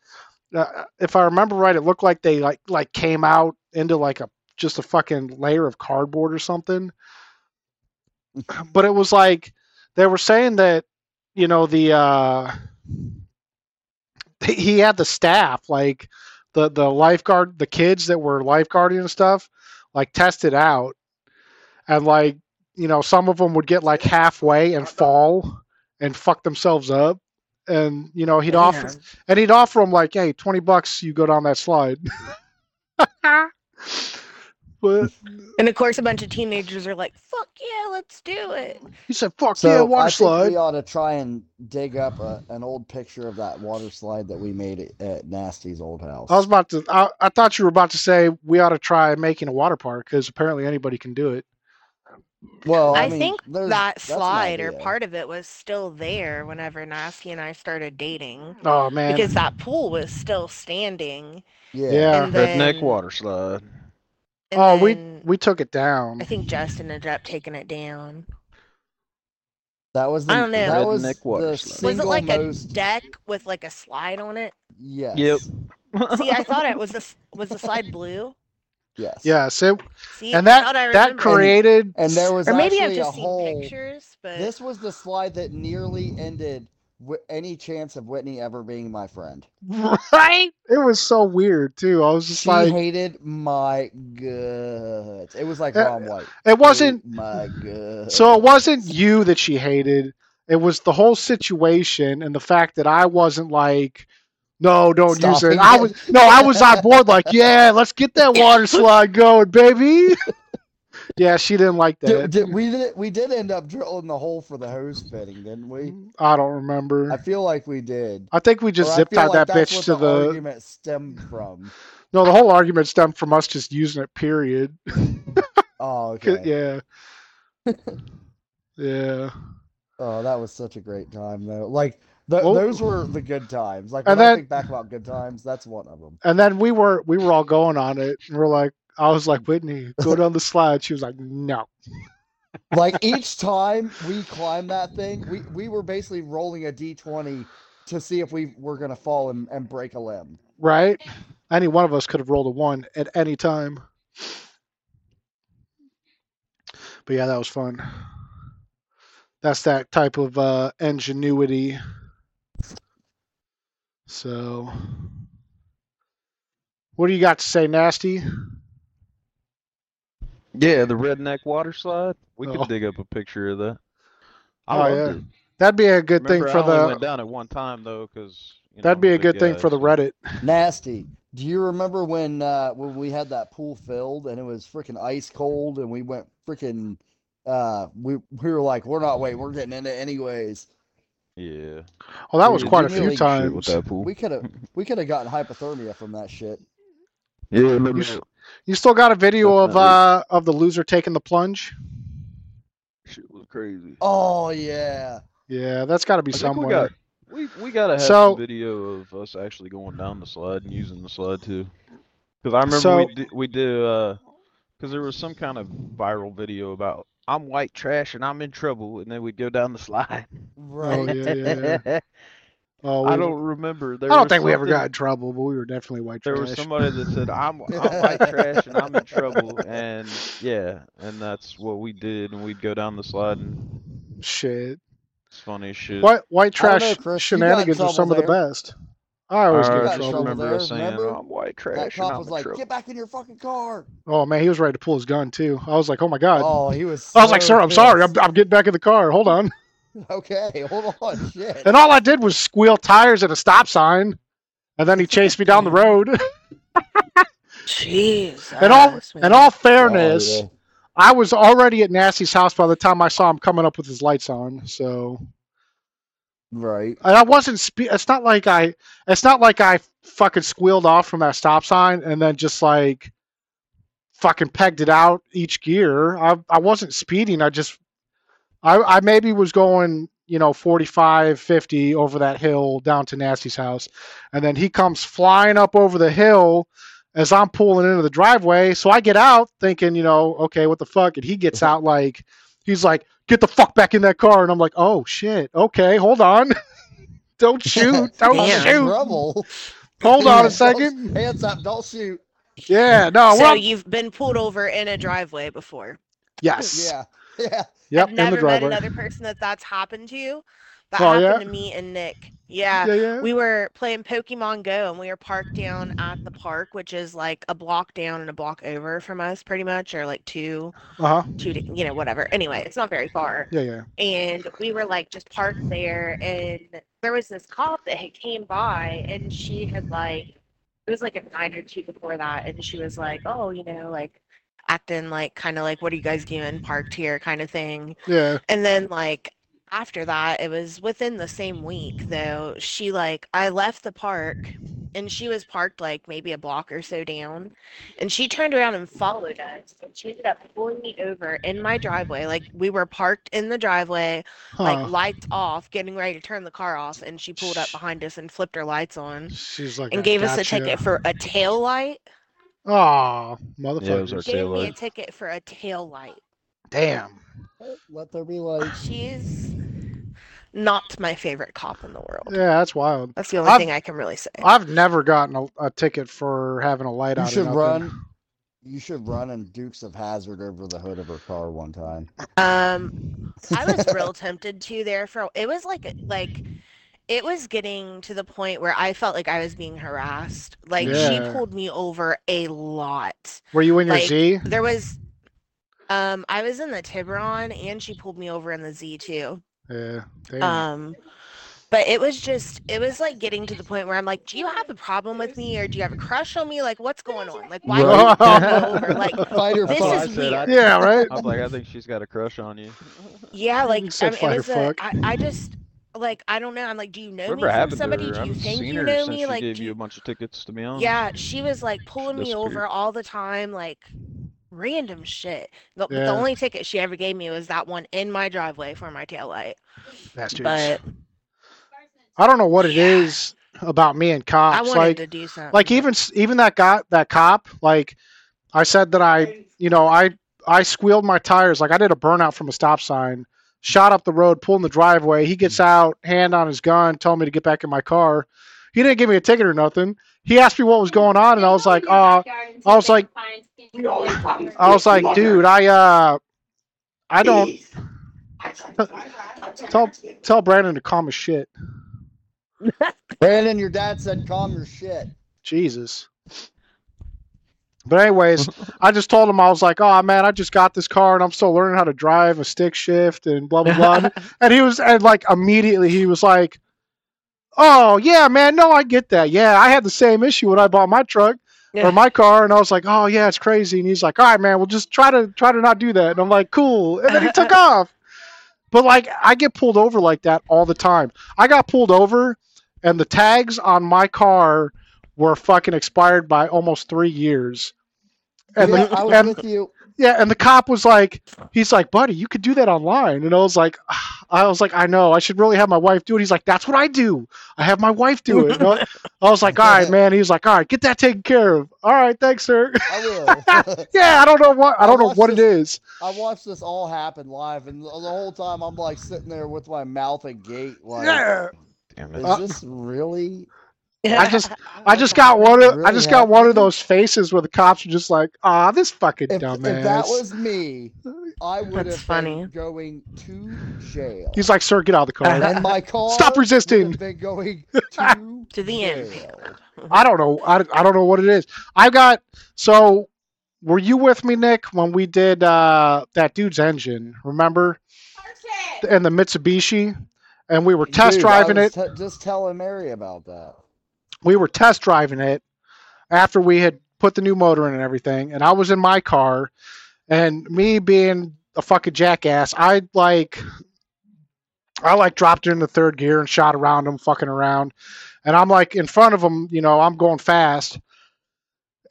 uh, if I remember right it looked like they like like came out into like a just a fucking layer of cardboard or something but it was like they were saying that you know the uh he had the staff like the the lifeguard the kids that were lifeguarding and stuff like tested out. And like you know some of them would get like halfway and fall and fuck themselves up. And you know he'd offer and he'd offer them like hey 20 bucks you go down that slide but And of course, a bunch of teenagers are like, "Fuck yeah, let's do it." he said fuck So yeah I water think slide we ought to try and dig up a, an old picture of that water slide that we made at, at Nasty's old house. I was about to. I, I thought you were about to say we ought to try making a water park because apparently anybody can do it. well, I, I, mean, think that slide or part of it was still there whenever Nasty and I started dating, Oh man, because that pool was still standing. Yeah. Yeah. And Redneck water slide. And oh we then we took it down. I think Justin ended up taking it down. That was the, I don't know. that was Nick water the. Was it like most a deck with like a slide on it? yes. Yep. See, I thought it was the s- was the slide blue. Yes. yes, it, See, and that thought I that created And there was or maybe I've just seen whole pictures, but This was the slide that nearly ended wi- any chance of Whitney ever being my friend. right. It was so weird too. I was just She like, hated my guts. It was like Uh, Ron White. it wasn't. Hate my guts. So it wasn't you that she hated. It was the whole situation and the fact that I wasn't like, no, don't use it. Stopping I was no, I was on board. Like, yeah, let's get that water slide going, baby. yeah, she didn't like that. did- we did we did end up drilling the hole for the hose fitting, didn't we? I don't remember. I feel like we did. I think we just Or zip tied like that that's bitch to the. argument stemmed from. No, the whole argument stemmed from us just using it. Period. oh, okay. Yeah. yeah. Oh, that was such a great time though. Like th- Well- those were the good times. Like when I think back about good times, that's one of them. And then we were we were all going on it, and we're like, I was like, Whitney, go down the slide. She was like, No. Like each time we climbed that thing, we, we were basically rolling a d twenty to see if we were gonna fall and, and break a limb. Right? Any one of us could have rolled a one at any time. But yeah, that was fun. That's that type of uh, ingenuity. So, what do you got to say, Nasty? Yeah, the redneck water slide. We Oh. could dig up a picture of that. I Oh, yeah. it. That'd be a good Remember, thing for I only the. went down at one time though, because That'd be a good thing for the Reddit. Nasty. Do you remember when uh when we had that pool filled and it was freaking ice cold and we went freaking uh we we were like we're not waiting we're getting in it anyways. Yeah. Well, that was Dude, quite a few really with times. that pool. We could have we could have gotten hypothermia from that shit. Yeah, You, s- you still got a video of Definitely. uh of the loser taking the plunge? shit was crazy. Oh yeah. Yeah, that's got to be I think we somewhere. got we we gotta have So- some video of us actually going down the slide and using the slide too. Because I remember So- we did we did uh because there was some kind of viral video about I'm white trash and I'm in trouble, and then we'd go down the slide. Right. Oh yeah, yeah, yeah. Oh, I don't remember. There I don't think we ever got in trouble, but we were definitely white There trash. was somebody that said I'm I'm white trash and I'm in trouble, and yeah, and that's what we did, and we'd go down the slide, and Shit. it's funny as shit. White white trash know, Chris, you got in shenanigans are some of the best. I always I get in got in just trouble. trouble remember there, saying remember? I'm white That trash and cop I'm was in like, trouble. "Get back in your fucking car!" Oh man, he was ready to pull his gun too. I was like, oh my god. Oh, he was. I was like, so sir, I'm sorry. I'm. I'm getting back in the car. Hold on. Okay, hold on, shit. And all I did was squeal tires at a stop sign, and then he chased me down the road. Jeez. in all ass, in all fairness, Oh, yeah. I was already at Nasty's house by the time I saw him coming up with his lights on. So Right. And I wasn't. Spe- it's not like I. It's not like I fucking squealed off from that stop sign and then just like fucking pegged it out each gear. I I wasn't speeding. I just. I I maybe was going you know 45 50 over that hill down to nasty's house and then he comes flying up over the hill as i'm pulling into the driveway so i get out thinking you know okay what the fuck and he gets mm-hmm. out like he's like get the fuck back in that car and i'm like oh shit okay hold on don't shoot don't Damn. shoot Trouble. hold on a second Hands up! Don't shoot. yeah no so well, you've been pulled over in a driveway before. yes Yeah. Yeah. yep I've in the never met another person that that's happened to. That Oh, happened yeah? to me and Nick. Yeah. yeah yeah We were playing Pokemon Go and we were parked down at the park, which is like a block down and a block over from us, pretty much, or like two, uh-huh two, you know, whatever. Anyway, it's not very far. yeah yeah And we were like just parked there, and there was this cop that had came by, and she had like, it was like a night or two before that, and she was like, oh, you know, like acting like kind of like, what are you guys doing parked here, kind of thing. yeah And then like after that, it was within the same week though, she like I left the park and she was parked like maybe a block or so down and she turned around and followed us and she ended up pulling me over in my driveway. Like we were parked in the driveway, huh. like lights off, getting ready to turn the car off, and she pulled up behind us and flipped her lights on she's like and gave us a gotcha. ticket for a tail light. Oh Yeah, it was our motherfucker Gave me a light. ticket for a tail light. damn Let there be light. She's not my favorite cop in the world. yeah that's wild That's the only I've- thing I can really say. I've never gotten a, a ticket for having a light You out. or should nothing. run. You should run in Dukes of Hazzard over the hood of her car one time. Um, I was real tempted to there for it was like like it was getting to the point where I felt like I was being harassed. Like Yeah. she pulled me over a lot. Were you in your like, Z? There was um I was in the Tiburon and she pulled me over in the Z too. Yeah. Damn. Um but it was just it was like getting to the point where I'm like, do you have a problem with me or do you have a crush on me? Like what's going on? Like why Right. would you pull me over? Like Fight or This That's what is I. I, weird. yeah. Right. I'm like, I think she's got a crush on you. Yeah, like You I mean, it was a, fuck. I, I just like I don't know. I'm like, do you know Whatever me from happened somebody? her? Do I you haven't think you know me? she Like, gave do you you- a bunch of tickets to be on. yeah, she was like pulling me Disappeared. over all the time, like random shit. The, the only ticket she ever gave me was that one in my driveway for my taillight. Bastards. But I don't know what it Yeah. is about me and I cops. wanted Like, to do something. like even even that guy, that cop. Like, I said that I, you know, I I squealed my tires. Like I did a burnout from a stop sign. Shot up the road, pulled in the driveway. He gets out, hand on his gun, told me to get back in my car. He didn't give me a ticket or nothing. He asked me what was going on, and I was like, "Oh, I was like- I was like, dude, I uh, I don't tell tell Brandon to calm his shit. Brandon, your dad said, "Calm your shit." Jesus. But anyways, I just told him I was like, "Oh man, I just got this car and I'm still learning how to drive a stick shift and blah blah blah." and he was and like immediately he was like, "Oh yeah, man, no, I get that. Yeah, I had the same issue when I bought my truck Yeah. or my car, and I was like, "Oh yeah, it's crazy." And he's like, "All right, man, we'll just try to try to not do that." And I'm like, "Cool." And then he took off. But like, I get pulled over like that all the time. I got pulled over, and the tags on my car were fucking expired by almost three years. And yeah, the, I was and, with you. yeah, and the cop was like, he's like, buddy, you could do that online. And I was like, I was like, I know, I should really have my wife do it. He's like, that's what I do. I have my wife do it. And I I was like, all right, man. He was like, all right, get that taken care of. All right, thanks, sir. I will. yeah, I don't know what I don't know watched what it is. I watched this all happen live, and the, the whole time I'm like sitting there with my mouth agape, like, Yeah, Damn "Is it. Uh, this really?" I just I just got one of I Really just got one of those faces where the cops are just like, ah, this fucking If, dumbass. if that was me, I would That's have funny. been going to jail. He's like, sir, get out of the car. and my car Stop would resisting. have been going to, to the end. jail. I don't know. I, I don't know what it is. I got so. Were you with me, Nick, when we did uh, that dude's engine? Remember, and the Mitsubishi, and we were test Dude, driving it. te- just telling Mary about that. We were test driving it after we had put the new motor in and everything, and I was in my car, and me being a fucking jackass, I like I like dropped it in the third gear and shot around him, fucking around. And I'm like in front of him, you know, I'm going fast.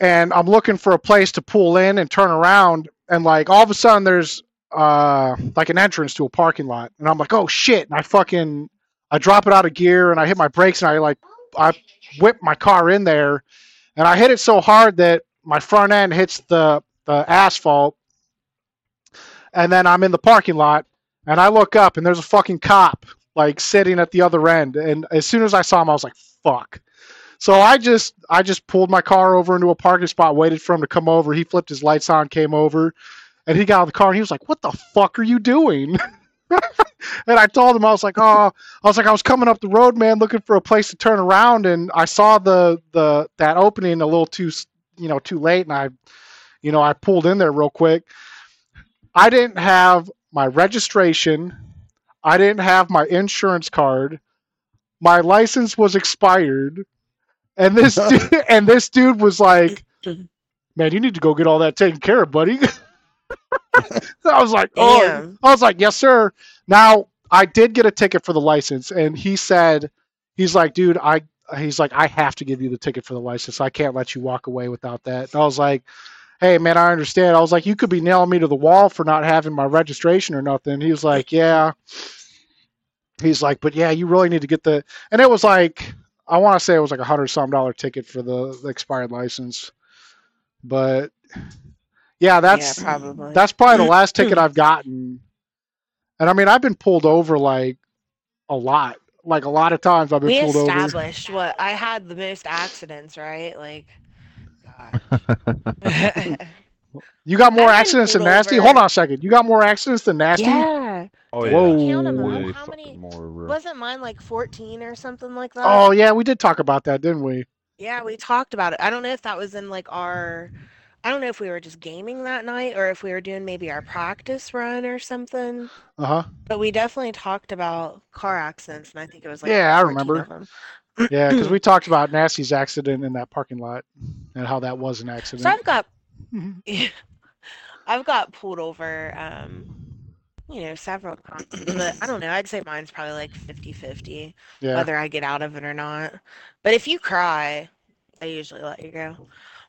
And I'm looking for a place to pull in and turn around. And like all of a sudden there's uh like an entrance to a parking lot. And I'm like, oh shit. And I fucking I drop it out of gear and I hit my brakes and I like I whip my car in there and I hit it so hard that my front end hits the, the asphalt. And then I'm in the parking lot and I look up and there's a fucking cop like sitting at the other end. And as soon as I saw him, I was like, fuck. So I just I just pulled my car over into a parking spot, waited for him to come over. He flipped his lights on, came over, and he got out of the car and he was like, What the fuck are you doing? and I told him I was like, Oh, I was like, I was coming up the road, man, looking for a place to turn around, and I saw the the that opening a little too you know too late, and I you know I pulled in there real quick. I didn't have my registration. I didn't have my insurance card. My license was expired. And this dude, and this dude was like, "Man, you need to go get all that taken care of, buddy." I was like, "Oh," Damn. I was like, "Yes, sir." Now I did get a ticket for the license, and he said, "He's like, dude, I." He's like, I have to give you the ticket for the license. I can't let you walk away without that. And I was like, hey man i understand i was like you could be nailing me to the wall for not having my registration or nothing he was like yeah he's like but yeah you really need to get the and it was like i want to say it was like a hundred some dollar ticket for the, the expired license but yeah that's yeah, probably. that's probably the last ticket i've gotten and i mean i've been pulled over like a lot like a lot of times i've been we pulled over established what I had the most accidents, right? Like, God. you got more I've accidents than nasty over. hold on a second you got more accidents than nasty yeah. Oh You yeah. Whoa. Count 'em up. Way How many? more. Wasn't mine like 14 or something like that? oh yeah we did talk about that didn't we Yeah, we talked about it. I don't know if that was in like our. I don't know if we were just gaming that night or if we were doing maybe our practice run or something. uh-huh But we definitely talked about car accidents, and I think it was like Yeah, I remember. Yeah, because we talked about Nasty's accident in that parking lot and how that was an accident. So. I've got Mhm. I've got pulled over, um, you know, several times. But I don't know. I'd say mine's probably like 50-50, Yeah. whether I get out of it or not. But if you cry, I usually let you go.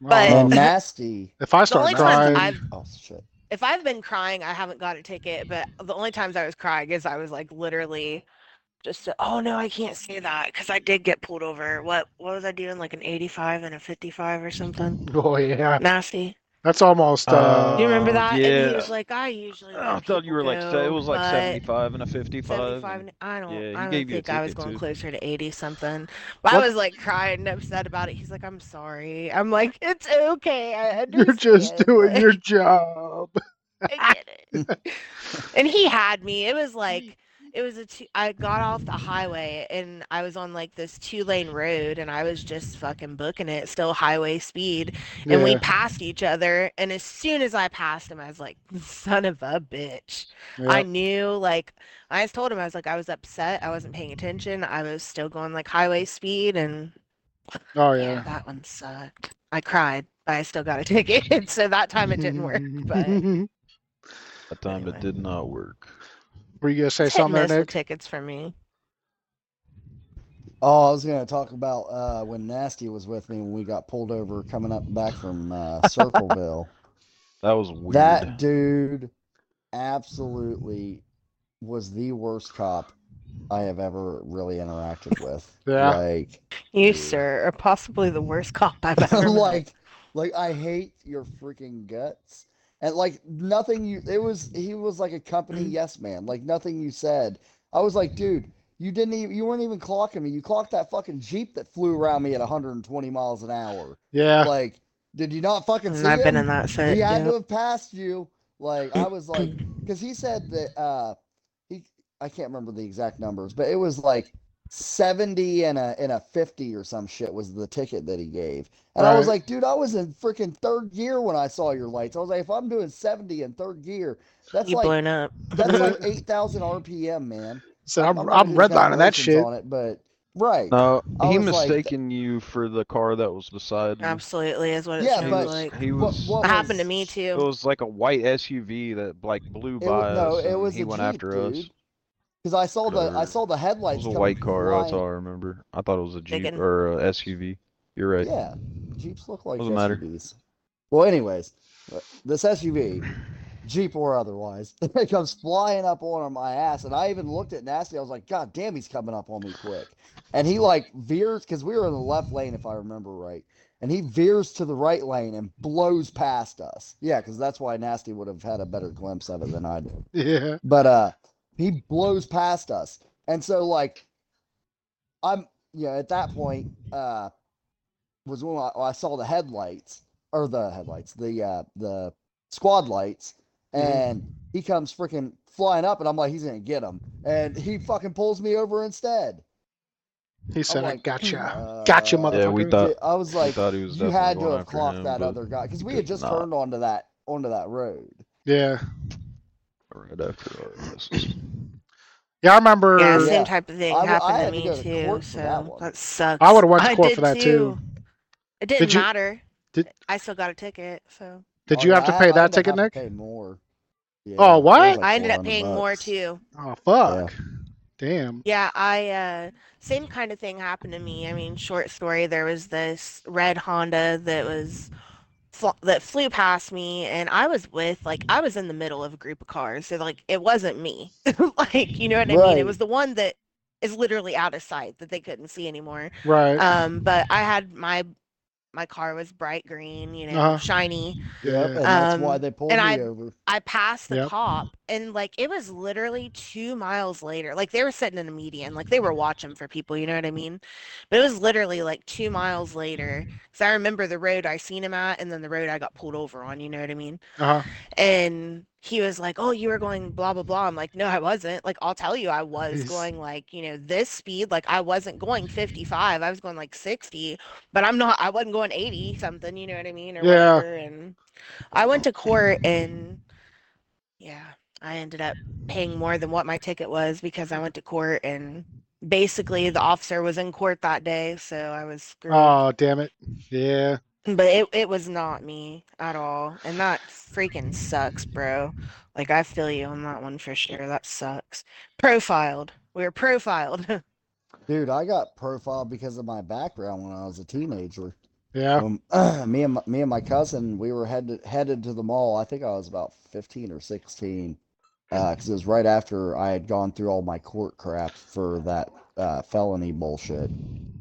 I but- don't And know. nasty. if I start crying, I've Oh shit. if I've been crying, I haven't got a ticket. But the only times I was crying is I was like literally just oh no, I can't say that because I did get pulled over. What what was I doing? Like an 85 and a 55 or something. oh yeah, Nasty. That's almost. Uh, Uh, Do you remember that? And he was like, I usually. I thought you were like go, se- it was like 75 and a 55. 75 and- and- I don't. Yeah, he I don't gave you think I was going too. closer to 80 something. But I was like crying and upset about it. He's like, I'm sorry. I'm like, it's okay. I you're just doing like, your job. I get it. and he had me. It was like it was a two, I got off the highway and I was on like this two lane road and I was just fucking booking it, still highway speed. And we passed each other. And as soon as I passed him, I was like, son of a bitch. yeah. I knew like I just told him I was like I was upset. I wasn't paying attention. I was still going like highway speed and oh yeah, yeah. that one sucked. I cried, but I still got a ticket. so that time it didn't work. But That time Anyway. it did not work. Were you gonna say It's hit something there, Nick? tickets for me. Oh, I was gonna talk about uh, when Nasty was with me when we got pulled over coming up back from uh, Circleville. That was weird. That dude absolutely was the worst cop I have ever really interacted with. Yeah. Like, You, Dude. sir, are possibly the worst cop I've ever met. like, like I hate your freaking guts. And like nothing you it was he was like a company Mm. yes man. Like nothing you said. I was like, dude, you didn't even you weren't even clocking me. You clocked that fucking Jeep that flew around me at 120 miles an hour. Yeah. Like, did you not fucking see I've been in that set. he had yeah. to have passed you. Like I was like, because he said that uh he I can't remember the exact numbers, but it was like seventy and a and a fifty or some shit was the ticket that he gave. And I was like, dude, I was in freaking third gear when I saw your lights. I was like, if I'm doing seventy in third gear, that's You like blown up. that's like eight thousand RPM, man. So I'm, I'm gonna do redlining that shit. On it, but right. No, I he was like- mistaken you for the car that was beside you. Absolutely is what it Yeah, sounds He but- was, like. he was, what That happened to me too. it was like a white SUV that like blew It by was, no, us. it and was he a went Jeep, after dude. us. Because I saw the I saw the headlights. It was a white car. That's all I remember. I thought it was a Jeep can- or a SUV. You're right. Yeah, Jeeps look like Doesn't matter. Well, anyways, uh, this SUV, Jeep or otherwise, it comes flying up on my ass, and I even looked at Nasty. I was like, God damn, he's coming up on me quick. And he like veers because we were in the left lane, if I remember right, and he veers to the right lane and blows past us. Yeah, because that's why Nasty would have had a better glimpse of it than I did. Yeah. But uh he blows past us. And so like I'm you know, at that point, uh was when I, I saw the headlights or the headlights, the uh the squad lights, Mhm. and he comes freaking flying up and I'm like, he's gonna get him. And he fucking pulls me over instead. He said, I'm "I like, gotcha, gotcha, uh, motherfucker." Yeah, we thought- I was like, thought he was you had to have clocked him, that other guy because we had just not. turned onto that onto that road. Yeah. Right after our misses. Yeah, I remember. Yeah, Yeah. same type of thing I w- I happened had to to me go to too. court so that one. that sucks. I would've went to court for that, too. It didn't Did you- matter. did- I still got a ticket, so Did Oh, you yeah, have to pay I that ended ticket, Nick? to Pay more. Yeah, Oh, it what? like I ended up 400 paying more too. Oh fuck! Damn. Yeah, I uh same kind of thing happened to me. I mean, short story, there was this red Honda that was fl- that flew past me and I was with like I was in the middle of a group of cars. So like it wasn't me. like, you know what I mean? It was the one that is literally out of sight that they couldn't see anymore. Right. Um but I had my my car was bright green, you know, Uh-huh. shiny. Yep, and yeah. that's why Um, they pulled and me I- over. I passed the Yep. cop and like it was literally two miles later. Like they were sitting in a median, like they were watching for people, you know what I mean? But it was literally like two miles later. Cause I remember the road I seen him at and then the road I got pulled over on, you know what I mean? Uh huh. And he was like, Oh, you were going blah blah blah. I'm like, No, I wasn't. Like I'll tell you I was He's- going like, you know, this speed. Like I wasn't going fifty five. I was going like sixty, but I'm not I wasn't going eighty something, you know what I mean? Or Yeah. whatever. And I went to court and yeah, I ended up paying more than what my ticket was because I went to court and basically the officer was in court that day, so I was screwed. Oh damn it. Yeah. But it, it was not me at all. And that freaking sucks, bro. Like I feel you on that one for sure. That sucks. Profiled. We were profiled. Dude, I got profiled because of my background when I was a teenager. Yeah. Um, me and my, me and my cousin, we were headed headed to the mall. I think I was about fifteen or sixteen, because it was right after I had gone through all my court crap for that uh, felony bullshit.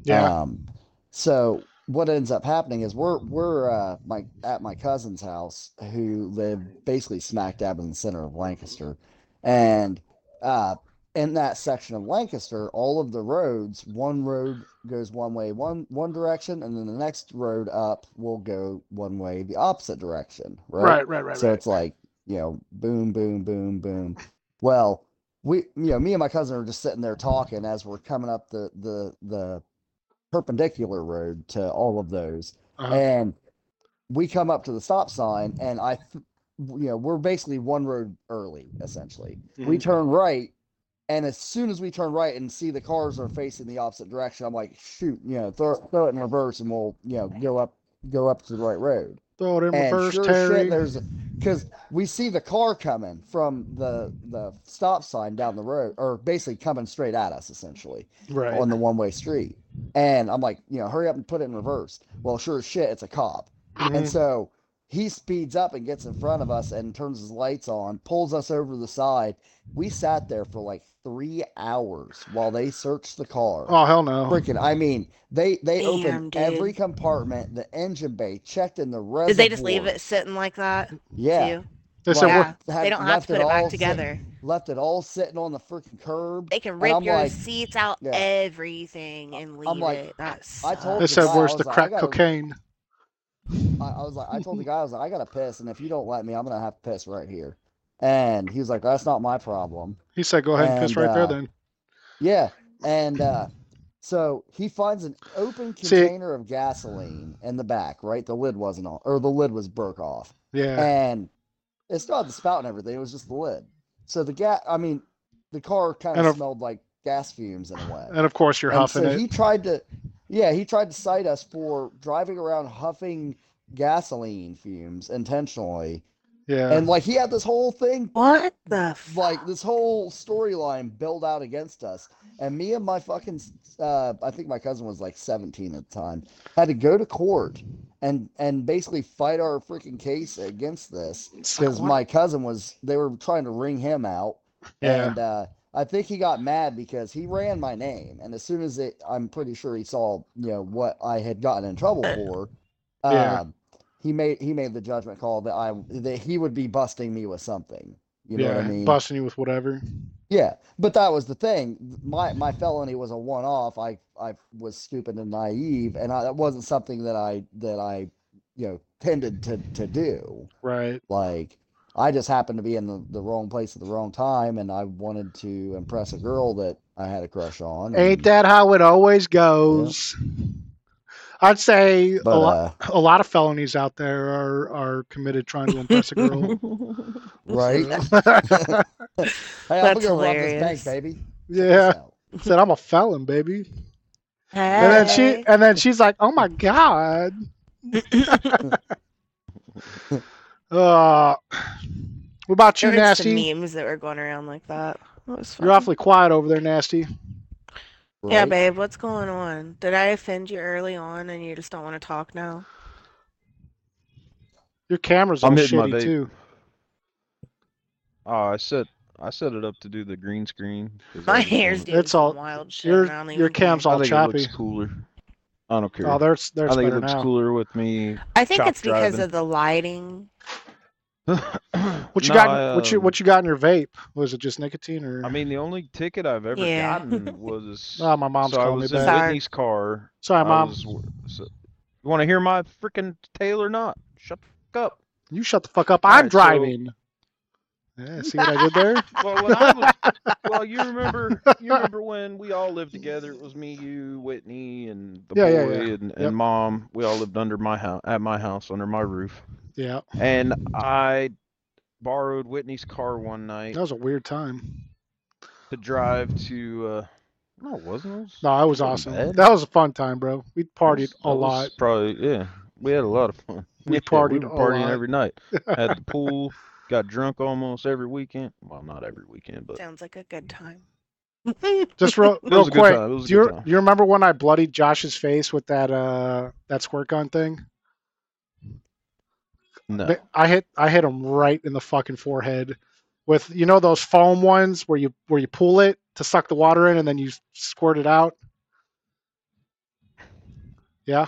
Yeah. Um, so what ends up happening is we're we're uh, my at my cousin's house, who lived basically smack dab in the center of Lancaster, and uh, in that section of Lancaster, all of the roads, one road goes one way, one one direction, and then the next road up will go one way, the opposite direction. Right. Right. Right. Right. So right. it's like, you know, boom, boom, boom, boom. Well, we, you know, me and my cousin are just sitting there talking as we're coming up the the the perpendicular road to all of those, Uh-huh. and we come up to the stop sign, and I, th- you know, we're basically one road early, essentially. We Mhm. turn right, and as soon as we turn right and see the cars are facing the opposite direction, I'm like, shoot, you know, throw throw it in reverse, and we'll, you know, go up go up to the right road. Throw it in And reverse, sure Terry. shit, there's because we see the car coming from the the stop sign down the road, or basically coming straight at us, essentially right. on the one way street. And I'm like, you know, hurry up and put it in reverse. Well, sure as shit, it's a cop, and Mhm. so he speeds up and gets in front of us and turns his lights on, pulls us over the side. We sat there for like three hours while they searched the car. Oh hell no. Freaking, I mean, they they Damn, opened dude. every compartment, the engine bay, checked in the reservoir. Did they just leave it sitting like that? Yeah, too? They said Yeah. had They don't have to put it all back sit- together. left it all sitting on the freaking curb. They can rip your like- seats out, Yeah. everything, and leave I'm like- it. That I told they said where's was the like, I crack gotta- cocaine? I, I was like, I told the guy, I was like, I gotta piss, and if you don't let me, I'm gonna have to piss right here. And he was like, That's not my problem. He said go ahead and piss And, right there uh, then. Yeah, and uh, so he finds an open See- container of gasoline in the back. Right, the lid wasn't on, or the lid was broke off. Yeah. and it still had the spout and everything. It was just the lid. So the gas, I mean, the car kind of of- smelled like gas fumes in a way. And of course you're and huffing so it. he tried to, yeah, he tried to cite us for driving around huffing gasoline fumes intentionally Yeah. And like he had this whole thing What the like this whole storyline built out against us and me and my fucking uh i think my cousin was like 17 at the time had to go to court and and basically fight our freaking case against this because my cousin was they were trying to ring him out Yeah. and uh i think he got mad because he ran my name and as soon as it i'm pretty sure he saw you know what i had gotten in trouble for Yeah. um, he made he made the judgment call that i that he would be busting me with something you know yeah. what i mean Busting you with whatever. yeah, but that was the thing. My my felony was a one off. I I was stupid and naive, and I, that wasn't something that I that I you know tended to to do. Right. Like I just happened to be in the, the wrong place at the wrong time, and I wanted to impress a girl that I had a crush on. Ain't and- that how it always goes? I'd say a, But lot, uh, a lot of felonies out there are are committed trying to impress a girl. right? hey, I'm That's gonna rob this hilarious. bank, baby. Yeah. Said I'm a felon, baby. And then she and then she's like, "Oh my god." Uh, what about you, There were nasty? some memes that were going around like that. That was fun. You're awfully quiet over there, nasty. Yeah, babe, what's going on? Did I offend you early on and you just don't want to talk now? Your camera's all I'm hitting my shitty vape. too. Oh, I set I set it up to do the green screen. 'cause I My just hair's wanna- doing It's all- some wild shit. your- and I don't your even cam's care. all I think choppy. it looks cooler. I don't care. Oh, there's I there's think it looks now. cooler with me. I think chop it's because driving. of the lighting. What you No, got? I, what you um, what you got in your vape? Was it just nicotine or? I mean, the only ticket I've ever Yeah. gotten was. Oh, my mom's so I calling me was in back. Sorry. Whitney's car. Sorry, mom. was- so- you want to hear my freaking tale or not? Shut the fuck up. You shut the fuck up. All I'm right, so- driving. Yeah, see what I did there? Well, when I was, well, you remember, you remember when we all lived together? It was me, you, Whitney, and the Yeah, yeah, boy, yeah. and, and Yep. mom. We all lived under my house, at my house, under my roof. Yeah, And I borrowed Whitney's car one night that was a weird time. to drive to. Uh, no, it wasn't. It was, No, it was awesome. bad. That was a fun time, bro. We partied was- a lot. Probably, yeah. We had a lot of fun. We Yeah, partied we were partying every night. Had the pool. Got drunk almost every weekend. Well, not every weekend, but Sounds like a good time. Just real, It real was a good quick. time. It was a Do you, good time. do you remember when I bloodied Josh's face with that uh that squirt gun thing? no. I hit I hit him right in the fucking forehead with you know those foam ones where you where you pull it to suck the water in and then you squirt it out. Yeah,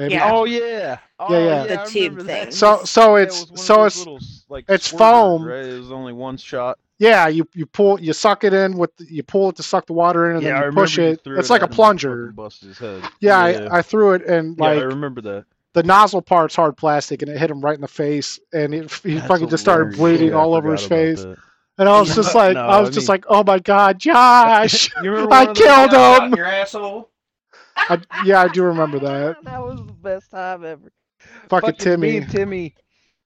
maybe. Yeah. Oh yeah. Oh, yeah. The I tube thing. So so Yeah, it it's was one of so it's little, like it's squirters, foam. Right? It was only one shot. yeah you you pull you suck it in with you pull it to suck the water in and yeah, then you push it. threw It's it like a at him and plunger. Busted his head. Yeah, yeah. I, I threw it and Yeah, I remember that. the nozzle part's hard plastic and it hit him right in the face and it, he That's fucking just started bleeding Yeah, all over his face. that. And I was just like, No, I was I just like, oh my god, Josh! You I one of those killed him! in Your asshole. I, yeah, I do remember that. that was the best time ever. Fucking Me Timmy. and Timmy.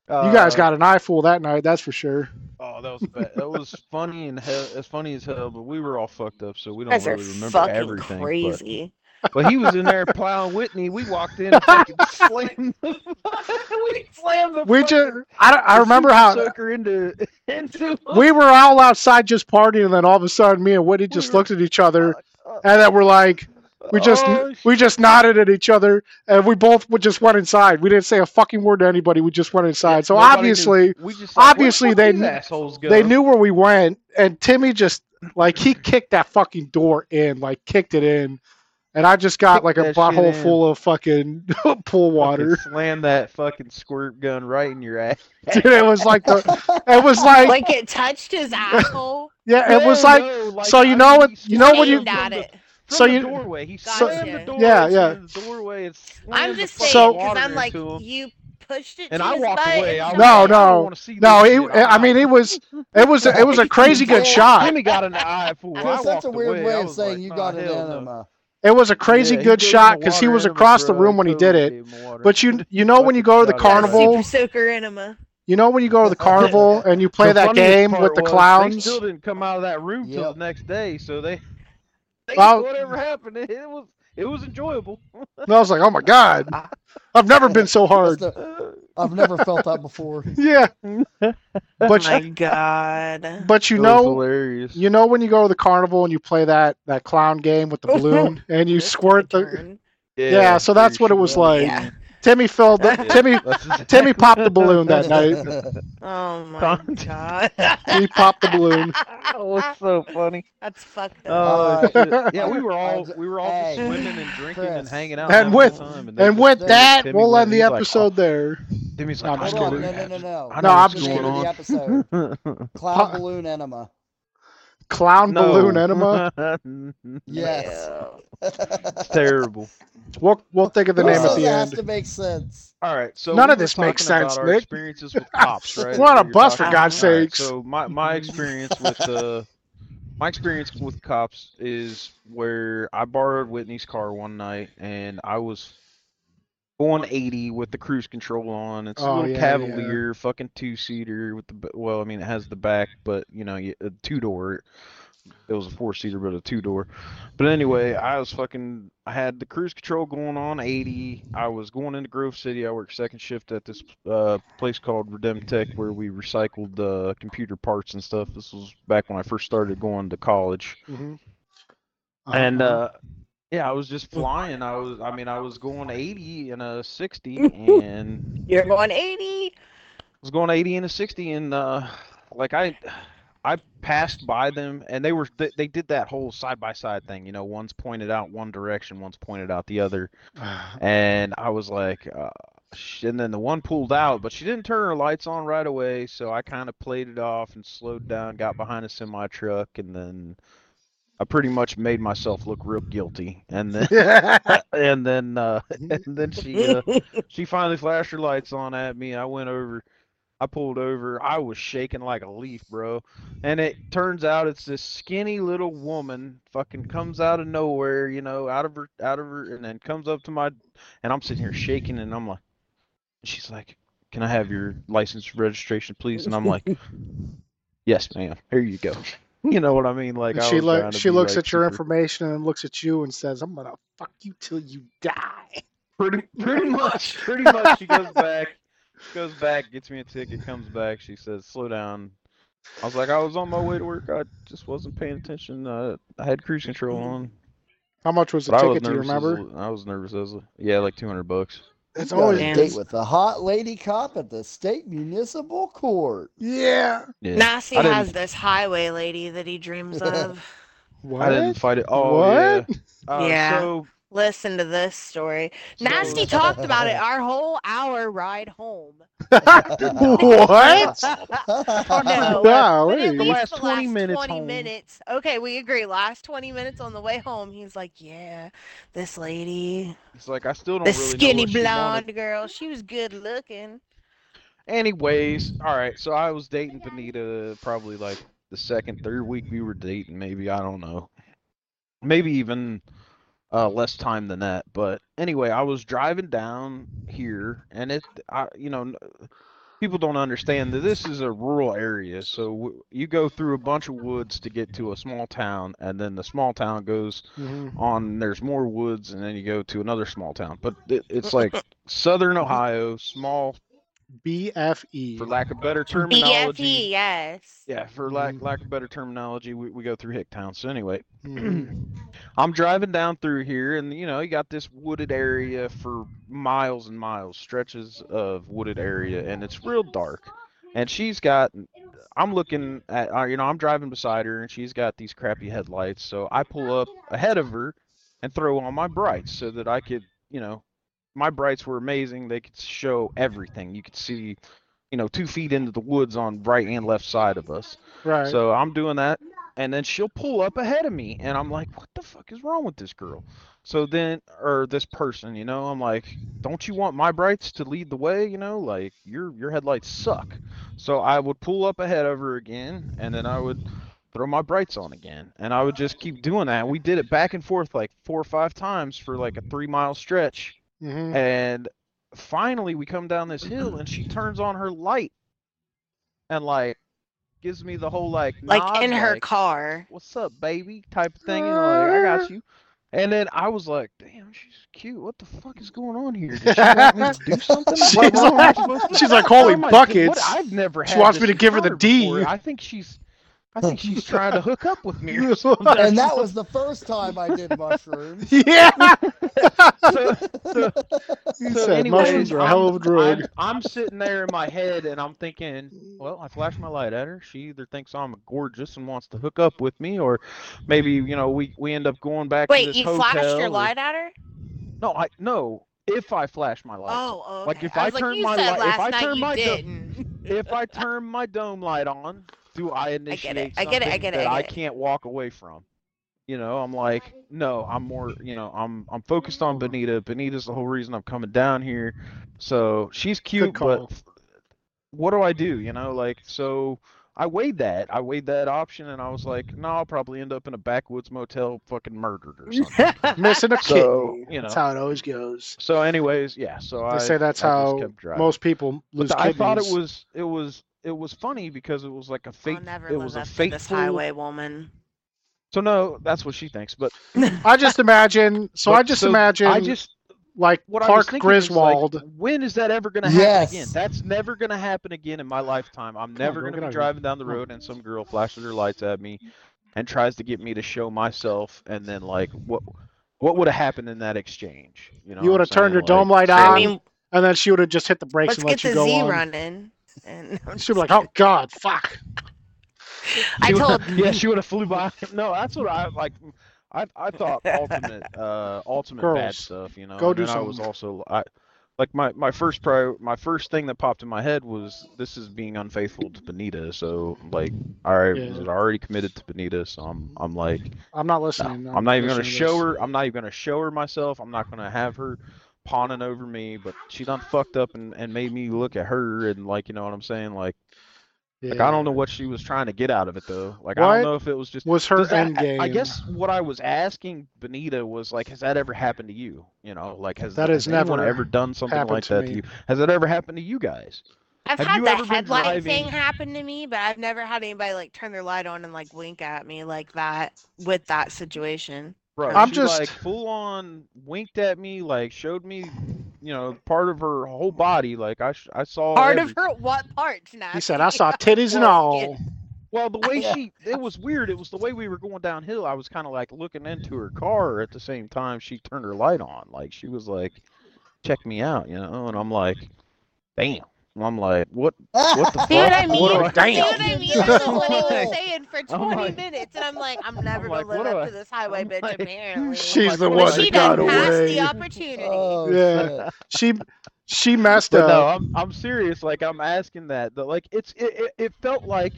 You guys uh, got an eye eyeful that night, that's for sure. Oh, that was bad. That was funny and hell, as funny as hell. But we were all fucked up, so we don't guys are really remember fucking everything. but- crazy. But he was in there plowing Whitney. We walked in and fucking slammed the we slammed the We just, I, don't- I remember how soaker into into we were all outside just partying, and then all of a sudden, me and Whitney just We were- looked at each other, uh, and then we're like, we just, oh, we just nodded at each other, and we both would just went inside. We didn't say a fucking word to anybody. We just went inside. shit. so obviously, we just like, obviously the they these knew- they knew where we went, and Timmy just like he kicked that fucking door in, like kicked it in, and I just got Kicked like a that shit bottle full of fucking pool Fucking water. Slam that fucking squirt gun right in your ass. Dude, it was like the, it was like, Like it touched his asshole. yeah, it was like, no, like, so you I know what- you know when you- aimed at it. From So the you- doorway. He Gotcha. slammed the door. Yeah, yeah. The doorway and I'm slammed the just fucking saying because I'm like him. you pushed it And to I his walked butt away. I was No, like, shot I no. don't want to see no, this it. I'm mean, it was, it was, it was a crazy good shot. Timmy got an eye full. I that's a weird away. way of saying like, you "Nah, got an hell no." enema. It was a crazy Yeah, good shot because he was across the room when he did it. gave him the water. But you, you know, when you go to the Fucking shot it. carnival, Super enema. you know, when you go to the carnival and you play The that game with the clowns. They still didn't come out of that room till Yep. the next day, so they, they Well- whatever happened, it, it was it was enjoyable. And I was like, oh my god, I've never been so hard. Just a- I've never felt that before. Yeah, oh but my you, god. but you That know, hilarious. you know when you go to the carnival and you play that that clown game with the balloon and you This took a squirt the. turn. Yeah, so that's what it was like. Yeah. Timmy filled the Timmy Timmy popped the balloon that night. Oh my Content. god. He popped the balloon. that was so funny. That's fucked Oh, oh up. shit. yeah, we were all we were all just Hey, swimming and drinking and hanging out. And with- good time, And then with Timmy that, Timmy we'll end the he's like, episode oh, there. Timmy's No, like, I'm just Hold know kidding. no, no, no, no. I No, know I'm just the name kidding. the episode. Clown balloon enema. Clown No. balloon enema. Yes. It's terrible. We'll we'll think of the name This at the end. It has to make sense. All right, so None we of this makes sense, Nick. Experiences with cops, right? We're on a bus, for God's about. All right, sakes. So my my experience with uh my experience with cops is where I borrowed Whitney's car one night and I was going 80 with the cruise control on. It's a Oh, little yeah, Cavalier, fucking two seater with the well, I mean it has the back, but you know, you- a two door. It was a four seater, but a two door. But anyway, I was fucking. I had the cruise control going on 80. I was going into Grove City. I worked second shift at this uh, place called Redemtech where we recycled uh, computer parts and stuff. This was back when I first started going to college. Mhm. And Uh-huh. uh, yeah, I was just flying. I was. I mean, I was going 80 and a 60, and You're going 80. I was going 80 and a 60 and uh like I I passed by them and they were they, they did that whole side by side thing, you know, one's pointed out one direction, one's pointed out the other. And I was like uh and then the one pulled out, but she didn't turn her lights on right away, so I kind of played it off and slowed down, got behind a semi truck and then I pretty much made myself look real guilty. And then and then uh and then she uh, she finally flashed her lights on at me. I went over, I pulled over. I was shaking like a leaf, bro. And it turns out it's this skinny little woman fucking comes out of nowhere, you know, out of her, out of her, and then comes up to my, and I'm sitting here shaking, and I'm like, she's like, "Can I have your license registration, please?" And I'm like, "Yes, ma'am. Here you go." You know what I mean? Like And I she was look, she looks like, at your super- information and looks at you and says, "I'm gonna fuck you till you die." Pretty, pretty much, pretty much. She goes back, goes back, gets me a ticket, comes back. She says, "Slow down." I was like, I was on my way to work. I just wasn't paying attention. Uh, I had cruise control on. How much was the But I was ticket? Do you nervous. as remember? a- I was nervous as a, yeah, like two hundred bucks. It's You got always a date with the hot lady cop at the state municipal court. yeah. Yeah. Nasty has this highway lady that he dreams of. What? I didn't fight it. Oh What? yeah. Uh, Yeah. So, Listen to this story. so- Nasty talked about it our whole hour ride home. what? Oh no. Golly. But at The least last the 20 minutes 20 home. minutes. Okay, we agree. Last 20 minutes on the way home, he's like, "Yeah, this lady, It's like I still don't the really skinny know what she blonde wanted. girl, she was good looking." Anyways, all right. So I was dating Benita probably like the second, third week we were dating. Maybe I don't know. Maybe even uh, less time than that. But anyway, I was driving down here, and it, I, you know, people don't understand that this is a rural area. So w- you go through a bunch of woods to get to a small town, and then the small town goes Mhm. on. There's more woods, and then you go to another small town. But it, it's like southern Ohio, small BFE. for lack of better terminology. BFE, yes. Yeah, for lack Mhm. lack of better terminology, we, we go through Hicktown. So anyway, Mhm. I'm driving down through here, and you know, you got this wooded area for miles and miles, stretches of wooded area, and it's real dark. And she's got, I'm looking at, uh, you know, I'm driving beside her, and she's got these crappy headlights. So I pull up ahead of her and throw on my brights so that I could, you know, my brights were amazing. They could show everything. You could see, you know, two feet into the woods on right and left side of us. Right. So I'm doing that, and then she'll pull up ahead of me, and I'm like, "What the fuck is wrong with this girl?" So then, or this person, you know, I'm like, "Don't you want my brights to lead the way?" You know, like your your headlights suck. So I would pull up ahead of her again, and then I would throw my brights on again, and I would just keep doing that. We did it back and forth like four or five times for like a three mile stretch, Mhm. and finally we come down this hill, and she turns on her light, and like gives me the whole like Like nod, in her like, car. what's up, baby? type of thing. You know, like, I got you. And then I was like, "Damn, she's cute. What the fuck is going on here? Did she want me to do something? She's What- what am I like- she's like, "Holy buckets." what- I've never. She wants me to give her the encounter D. before. I think she's. I think she's trying to hook up with me or something. and that was the first time I did mushrooms. yeah. so, so, He so said anyways, mushrooms are a hell of a I'm- drug. I'm, I'm sitting there in my head and I'm thinking, well, I flash my light at her. She either thinks I'm gorgeous and wants to hook up with me, or maybe you know we we end up going back. to Wait, this you flashed your or- light at her? No, I no. If I flash my light, Oh, okay. Like, if I I was like, turn you my light- if I turn my do- didn't. if I turn my dome light on, do I initiate it, I get it, I something get it, that I I get it. can't walk away from? You know, I'm like, no, I'm more, you know, I'm I'm focused on Benita. Benita's the whole reason I'm coming down here. So she's cute, but what do I do? You know, like so. I weighed that. I weighed that option, and I was like, no, I'll probably end up in a backwoods motel, fucking murdered or something. Missing a So, kidney. you That's know. how it always goes. so, anyways, yeah. So They I say that's I how most people lose But I thought it was it was it was funny because it was like a fate. I'll never it live was a up to this highway woman. So no, that's what she thinks. But I just imagine. So but- I just imagine. I just like what I was Clark thinking is, like, Griswold. when is that ever going to happen Yes. again? That's never going to happen again in my lifetime. I'm never going to be driving down the road and some girl flashes her lights at me and tries to get me to show myself, and then like what what would have happened in that exchange? You know, You would have turned saying? your dome light on, I mean, and then she would have just hit the brakes let's and get let you the go Z on. running. And I'm She'd be like, "Oh God, fuck." I told yeah, she would have flew by. No, that's what I like. I I thought ultimate uh ultimate bad stuff. You know, go and do then I was also I like my my first pro my first thing that popped in my head was this is being unfaithful to Benita. So like I Yeah. was already committed to Benita. So I'm I'm like I'm not no, listening. I'm not even gonna to show this. her. I'm not even gonna show her myself. I'm not gonna have her pawning over me. But she done fucked up and and made me look at her and like you know what I'm saying like. Like I don't know what she was trying to get out of it though. Like I don't know if it was just Was her does that- end I- game? I guess what I was asking Benita was like, has that ever happened to you? You know, like has That has has anyone ever done something like to that me. to you? Has that ever happened to you guys? I've Have had you the headlight driving- thing happen to me, but I've never had anybody like turn their light on and like wink at me like that with that situation. Bro, I'm she just- like full on winked at me, like showed me, you know, part of her whole body. Like I sh- I saw Part every- of her what parts now? He said, "I saw titties and all." Well, the way she, it was weird. It was the way we were going downhill. I was kind of like looking into her car at the same time she turned her light on. Like she was like, "Check me out," you know. And I'm like, "Damn." I'm like, "What? What the See what I mean? What do I- See what I mean? That's what he was Oh. saying for 20 like- minutes, and I'm like, I'm never like, gonna live up I- to this highway I'm bitch. like- apparently, She's the one that she got done passed away. the opportunity. Oh, Yeah. She she messed But no, up. I'm I'm serious. Like I'm asking that. The, like it's it, it, it felt like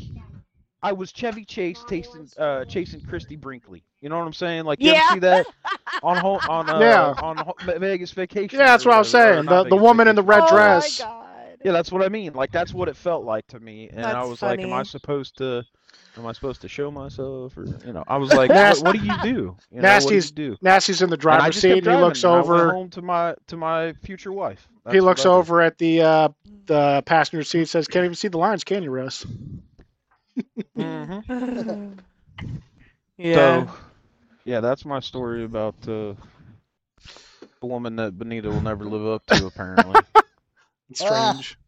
I was Chevy Chase chasing uh chasing Christie Brinkley. You know what I'm saying? Like you Yeah. ever see that on on uh, Yeah. on Ho- Vegas Vacation? Yeah, that's what I was saying. The the Vegas woman in the Vacation. red oh dress. my god. Yeah, that's what I mean. Like that's what it felt like to me, and I That's was like, "Am I supposed to? Am I supposed to show myself?" Or you know, I was like, "What, what do you do? You know, what do you Nasty's do?" Nasty's in the driver's seat. kept And he looks and I went over. home to my to my future wife. He That's what looks over at the uh, the passenger seat. Says, "Can't even see the lines, can you, Russ?" Mhm. yeah. So, yeah, that's my story about uh, the woman that Benita will never live up to, apparently. It's strange.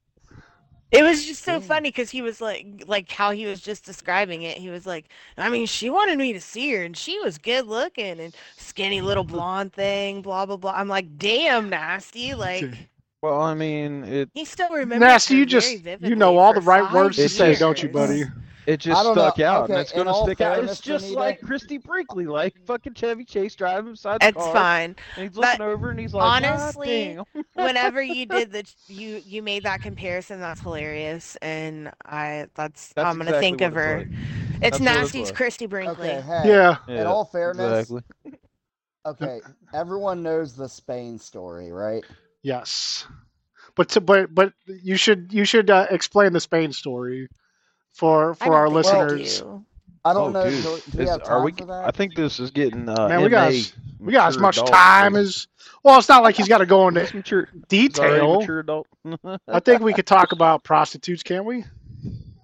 It was just so Yeah. funny because he was like, like how he was just describing it. He was like, I mean, she wanted me to see her, and she was good looking and skinny little blonde thing, blah blah blah. I'm like, damn, nasty. Like well, I mean, it he still remembers. Nasty, you just you know all the right five words to It's say, just- don't you, buddy? It just stuck know. out, and it's gonna stick out. It's just Benita- like Christie Brinkley, like fucking Chevy Chase driving beside the It's car, fine. and he's But looking over, and he's like, honestly, damn." Whenever you did the you you made that comparison, that's hilarious, and I that's, That's I'm gonna exactly think of her. like. It's That's what it Nasty's. Christie Brinkley. Okay, hey. Yeah. In Yeah, all fairness, exactly. okay, everyone knows the Spain story, right? Yes. But to, but but you should you should uh, explain the Spain story for for our listeners. do. I don't oh, know. dude. Do, do we Is- have are time we? for that? I think this is getting uh, Man, we got as- We got as much adult. time as well. It's not like he's got to go into mature, detail. mature adult. I think we could talk about prostitutes, can't we?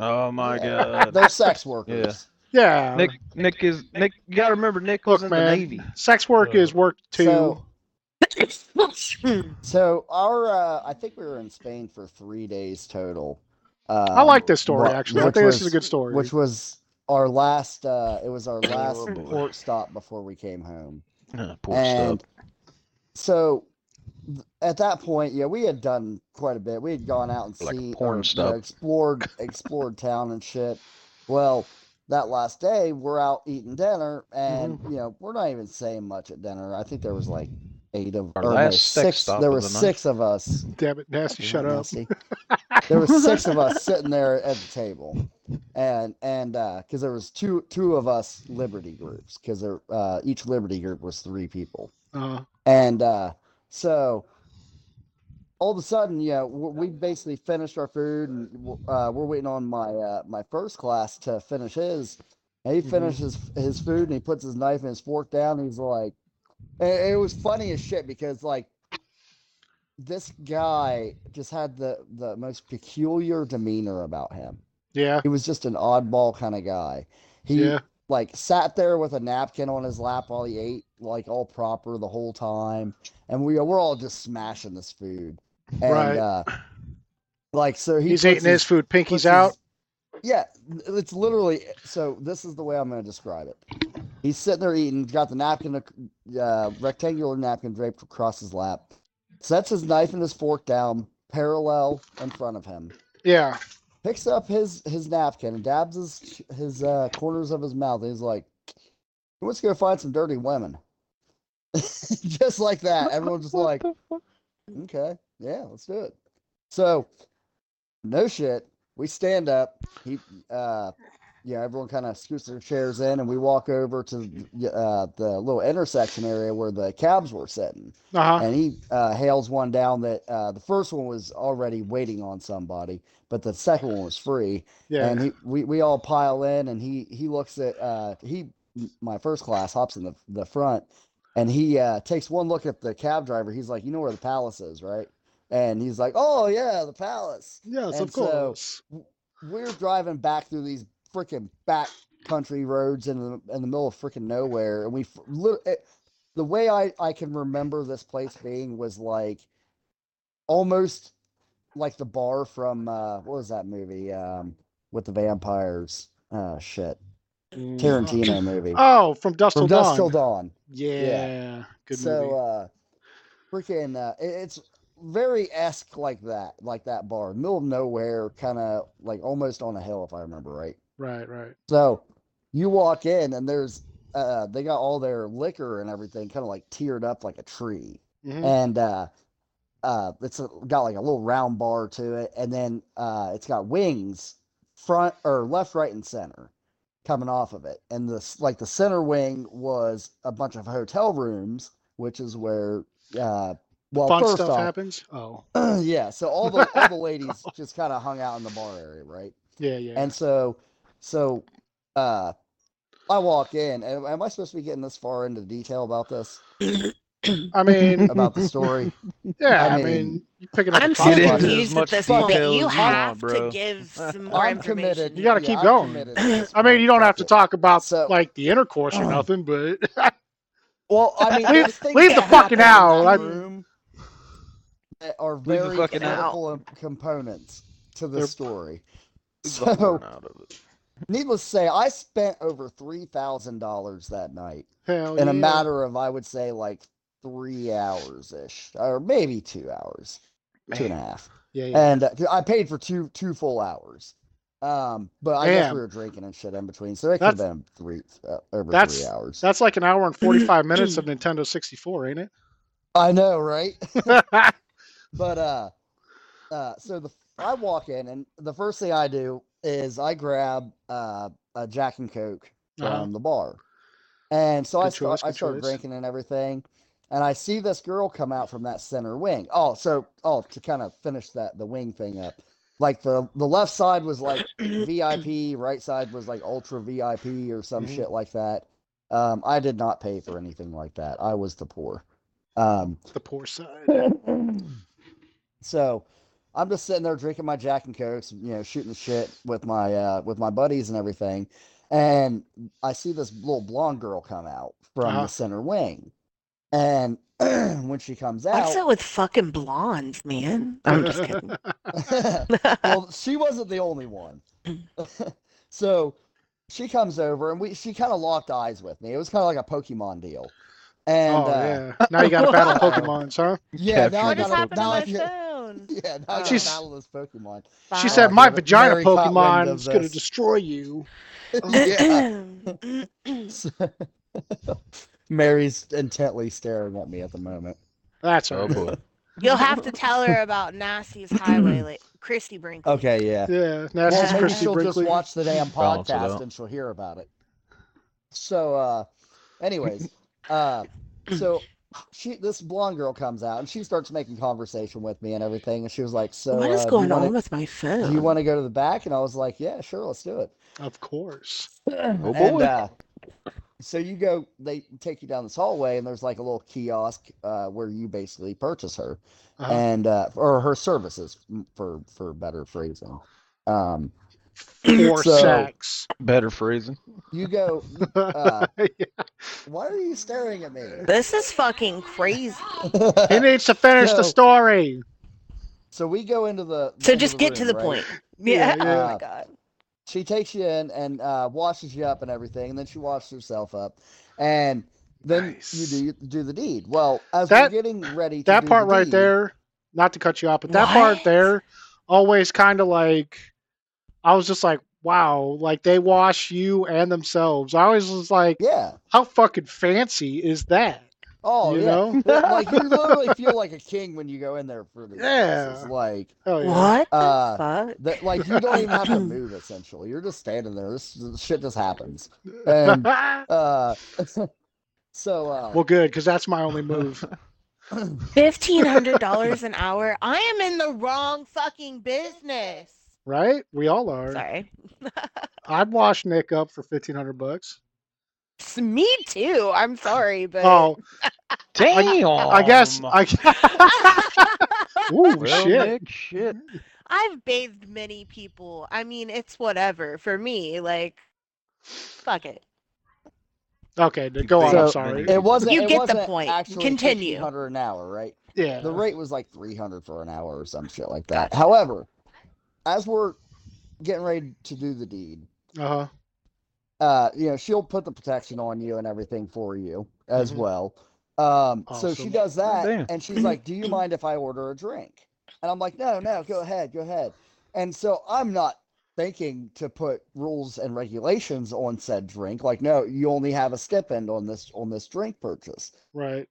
oh my god. They're sex workers. Yeah. yeah. Nick, Nick is Nick. You gotta remember, Nick was Look, in man, the Navy. sex work is work too. So- So our, uh, I think we were in Spain for three days total. Um, I like this story wh- actually. I which think this is a good story. Which was our last. Uh, it was our last Oh, port stop before we came home. Uh, poor and stuff. so th- at that point, yeah, we had done quite a bit. We had gone out and Like seen, porn or, you know, stuff. explored, explored town and shit. Well, that last day, we're out eating dinner, and Mm-hmm. you know, we're not even saying much at dinner. I think there was like eight of, Our or no, six. stop There were the night. six of us. Damn it, nasty, shut up. Nasty. there was six of us sitting there at the table, and and because there was two two of us Liberty groups because there uh, each Liberty group was three people. Uh, And uh, so all of a sudden, yeah, we basically finished our food, and uh, we're waiting on my uh, my first class to finish his. And he Mhm. finishes his food, and he puts his knife and his fork down. And he's like, and it was funny as shit because like this guy just had the the most peculiar demeanor about him. yeah, He was just an oddball kind of guy. He yeah. like sat there with a napkin on his lap while he ate, like all proper the whole time, and we we're all just smashing this food. And, Right. Uh, like so, he He's eating his food. puts Pinky's out. his- yeah, it's literally so. This is the way I'm going to describe it. He's sitting there eating, He's got the napkin, uh, rectangular napkin draped across his lap, sets his knife and his fork down parallel in front of him, Yeah. picks up his his napkin and dabs his his uh, corners of his mouth. And he's like, "Let's go find some dirty women." just like that. Everyone's just like, "Okay, yeah, let's do it." So, no shit. We stand up. He, uh, yeah, everyone kind of scoots their chairs in, and we walk over to uh, the little intersection area where the cabs were sitting Uh huh. and he uh, hails one down that uh, the first one was already waiting on somebody, but the second one was free. Yeah. And he, we, we all pile in, and he he looks at uh, he my first class hops in the the front, and he uh, takes one look at the cab driver. He's like, you know where the palace is, right? And he's like, oh yeah, the palace. yes, and of so- course. We're driving back through these freaking back country roads in the in the middle of freaking nowhere, and we it, the way I I can remember this place being was like almost like the bar from uh what was that movie um with the vampires uh shit Tarantino movie Oh, from Dust from Till Dusk Dawn. Till Dawn. Yeah. Good so movie. uh freaking uh it- it's very esque like that like that bar middle of nowhere kind of like almost on a hill if I remember right. Right. Right. So you walk in and there's uh they got all their liquor and everything kind of like tiered up like a tree. Mhm. And uh uh it's a, got like a little round bar to it and then uh it's got wings front or left, right and center coming off of it. And this like the center wing was a bunch of hotel rooms, which is where uh well Fun first stuff off, happens. Oh. yeah, so all the all the ladies just kind of hung out in the bar area, right? Yeah. Yeah. And so, so, uh, I walk in, and am I supposed to be getting this far into detail about this, I mean, about the story? yeah. I I mean, mean, you're picking up. I'm the so Get pieces. into as confused at this detail point. as You you have want, bro. to give some more I'm information. committed. You gotta yeah, keep I'm going. committed at this I mean, you don't have to talk about So- like the intercourse or nothing, but Well, I mean, Leave- leave the fucking out. That I- room that are very critical components to the They're- story. So, out of it. needless to say, I spent over three thousand dollars that night. hell in yeah. a matter of I would say like three hours ish, or maybe two hours, two and a Man. half. Yeah. Yeah. And uh, I paid for two two full hours. Um, but I guess we were drinking and shit in between, so it could have been three uh, over that's- three hours. That's like an hour and 45 minutes of Nintendo 64, ain't it? I know, right? it? but uh, uh, so the I walk in and the first thing I do is I grab uh a Jack and Coke from Uh-huh. the bar, and so I start choice, I start choice. drinking and everything, and I see this girl come out from that center wing. Oh, so oh to kind of finish that the wing thing up, like the the left side was like VIP, right side was like ultra VIP or some Mhm. shit like that. Um, I did not pay for anything like that. I was the poor. Um, the poor side. so I'm just sitting there drinking my Jack and Cokes, you know, shooting the shit with my uh with my buddies and everything. and I see this little blonde girl come out from Uh-huh. the center wing, and when she comes out, What's it with fucking blondes, man? I'm just kidding. well, she wasn't the only one. so she comes over and we she kind of locked eyes with me. It was kind of like a Pokemon deal. And oh uh, yeah. Now you got to battle Wow. Pokemons, huh? yeah, now I what just gotta, happened to now I my can, phone? yeah, now I gotta She's- battle this Pokemon. She said, Oh, "My vagina Mary Pokemon is going to destroy you." yeah. Mary's intently staring at me at the moment. That's Oh all. boy. You'll have to tell her about Nasty's Highway, like Christie Brinkley. Okay, yeah. Yeah, Well, Nasty's maybe Christie she'll Brinkley. just watch the damn podcast and she'll hear about it. So, uh, anyways, uh, so she, this blonde girl comes out and she starts making conversation with me and everything, and she was like, "So, what is uh, going wanna, on with my phone? Do you want to go to the back?" And I was like, "Yeah, sure, let's do it." Of course. Oh And, uh, so you go, they take you down this hallway, and there's like a little kiosk uh, where you basically purchase her Uh-huh. and uh, or her services, for for better phrasing. Um, For so- sex. Better phrasing. you go. Uh, Yeah. Why are you staring at me? This is fucking crazy. He needs to finish the story. so we go into the. So into just get to the right? point. Yeah, Yeah. yeah. Oh my Uh, god. She takes you in and uh, washes you up and everything, and then she washes herself up, and then Nice. you do do the deed. Well, as That- we're getting ready, to That do part the right deed- there, not to cut you off, but that part there always kind of like, I was just like, wow, like they wash you and themselves. I always was like, Yeah. how fucking fancy is that? Oh you yeah. know? Like you literally feel like a king when you go in there for these. Yeah. places. Like Hell yeah. What the Uh, fuck? that. Like you don't even have to move. Essentially, you're just standing there. This, this shit just happens. And uh, so uh, well, good, because that's my only move. Fifteen hundred dollars an hour. I am in the wrong fucking business. Right? We all are. Sorry. I'd wash Nick up for fifteen hundred bucks. S- Me too. I'm sorry, but Oh, Damn. I guess I. Ooh, Well, shit. Nick, shit. I've bathed many people. I mean, it's whatever for me. Like, fuck it. Okay, then go on. So, I'm sorry. it wasn't. You it get the wasn't point. Continue. Hundred an hour, right? yeah. The rate was like three hundred for an hour or some shit like that. However, as we're getting ready to do the deed, Uh huh. uh, you know, she'll put the protection on you and everything for you as Mhm. well. Um, so she does that, Damn. and she's like, "Do you mind if I order a drink?" And I'm like, "No, no, go ahead, go ahead." And so I'm not thinking to put rules and regulations on said drink. Like, no, you only have a stipend on this on this drink purchase. Right.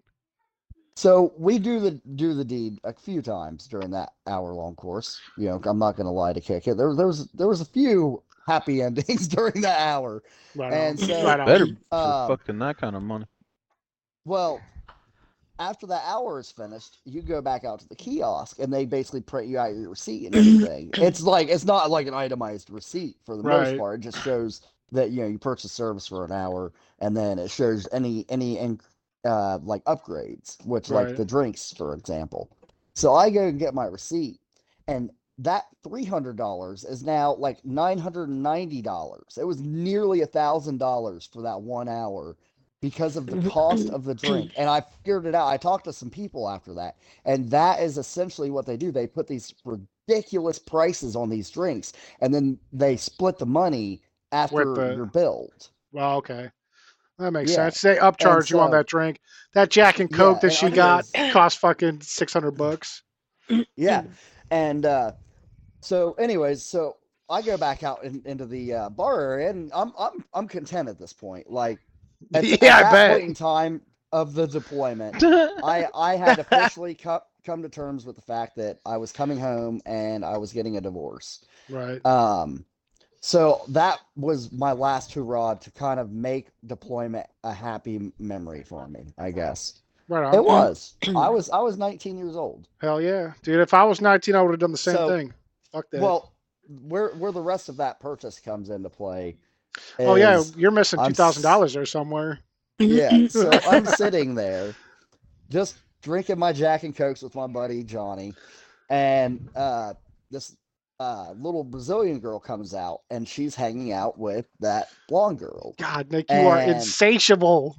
So we do the do the deed a few times during that hour long course. You know, I'm not going to lie to kick it. There there was there was a few happy endings during that hour. Right. And on. so- right. Better for Um, fucking that kind of money. Well, after that hour is finished, you go back out to the kiosk and they basically print you out your receipt and everything. it's like it's not like an itemized receipt for the most part. It just shows that you know you purchased service for an hour and then it shows any any in- uh like upgrades, which like the drinks, for example. So I go and get my receipt and that three hundred dollars is now like nine hundred and ninety dollars. It was nearly a thousand dollars for that one hour because of the cost of the drink. And I figured it out. I talked to some people after that, and that is essentially what they do. They put these ridiculous prices on these drinks, and then they split the money after the- you're billed. Well, okay. That makes Yeah. sense. They upcharge you on that drink. That Jack and Coke Yeah, that she got cost fucking six hundred bucks. Yeah. And uh so anyways, so I go back out in, into the uh, bar area and I'm I'm I'm content at this point. Like at, at Yeah, I that bet. point in time of the deployment, I I had officially co- come to terms with the fact that I was coming home and I was getting a divorce. Right. Um, so that was my last hurrah to kind of make deployment a happy memory for me. I guess Right on. it was. I was I was 19 years old. Hell yeah, dude! If I was nineteen, I would have done the same So- thing. Fuck that. Well, where where the rest of that purchase comes into play. oh yeah, you're missing I'm two s- thousand dollars there somewhere. yeah. So I'm sitting there, just drinking my Jack and Cokes with my buddy Johnny, and uh, this uh, little Brazilian girl comes out, and she's hanging out with that blonde girl. God, Nick, you are insatiable.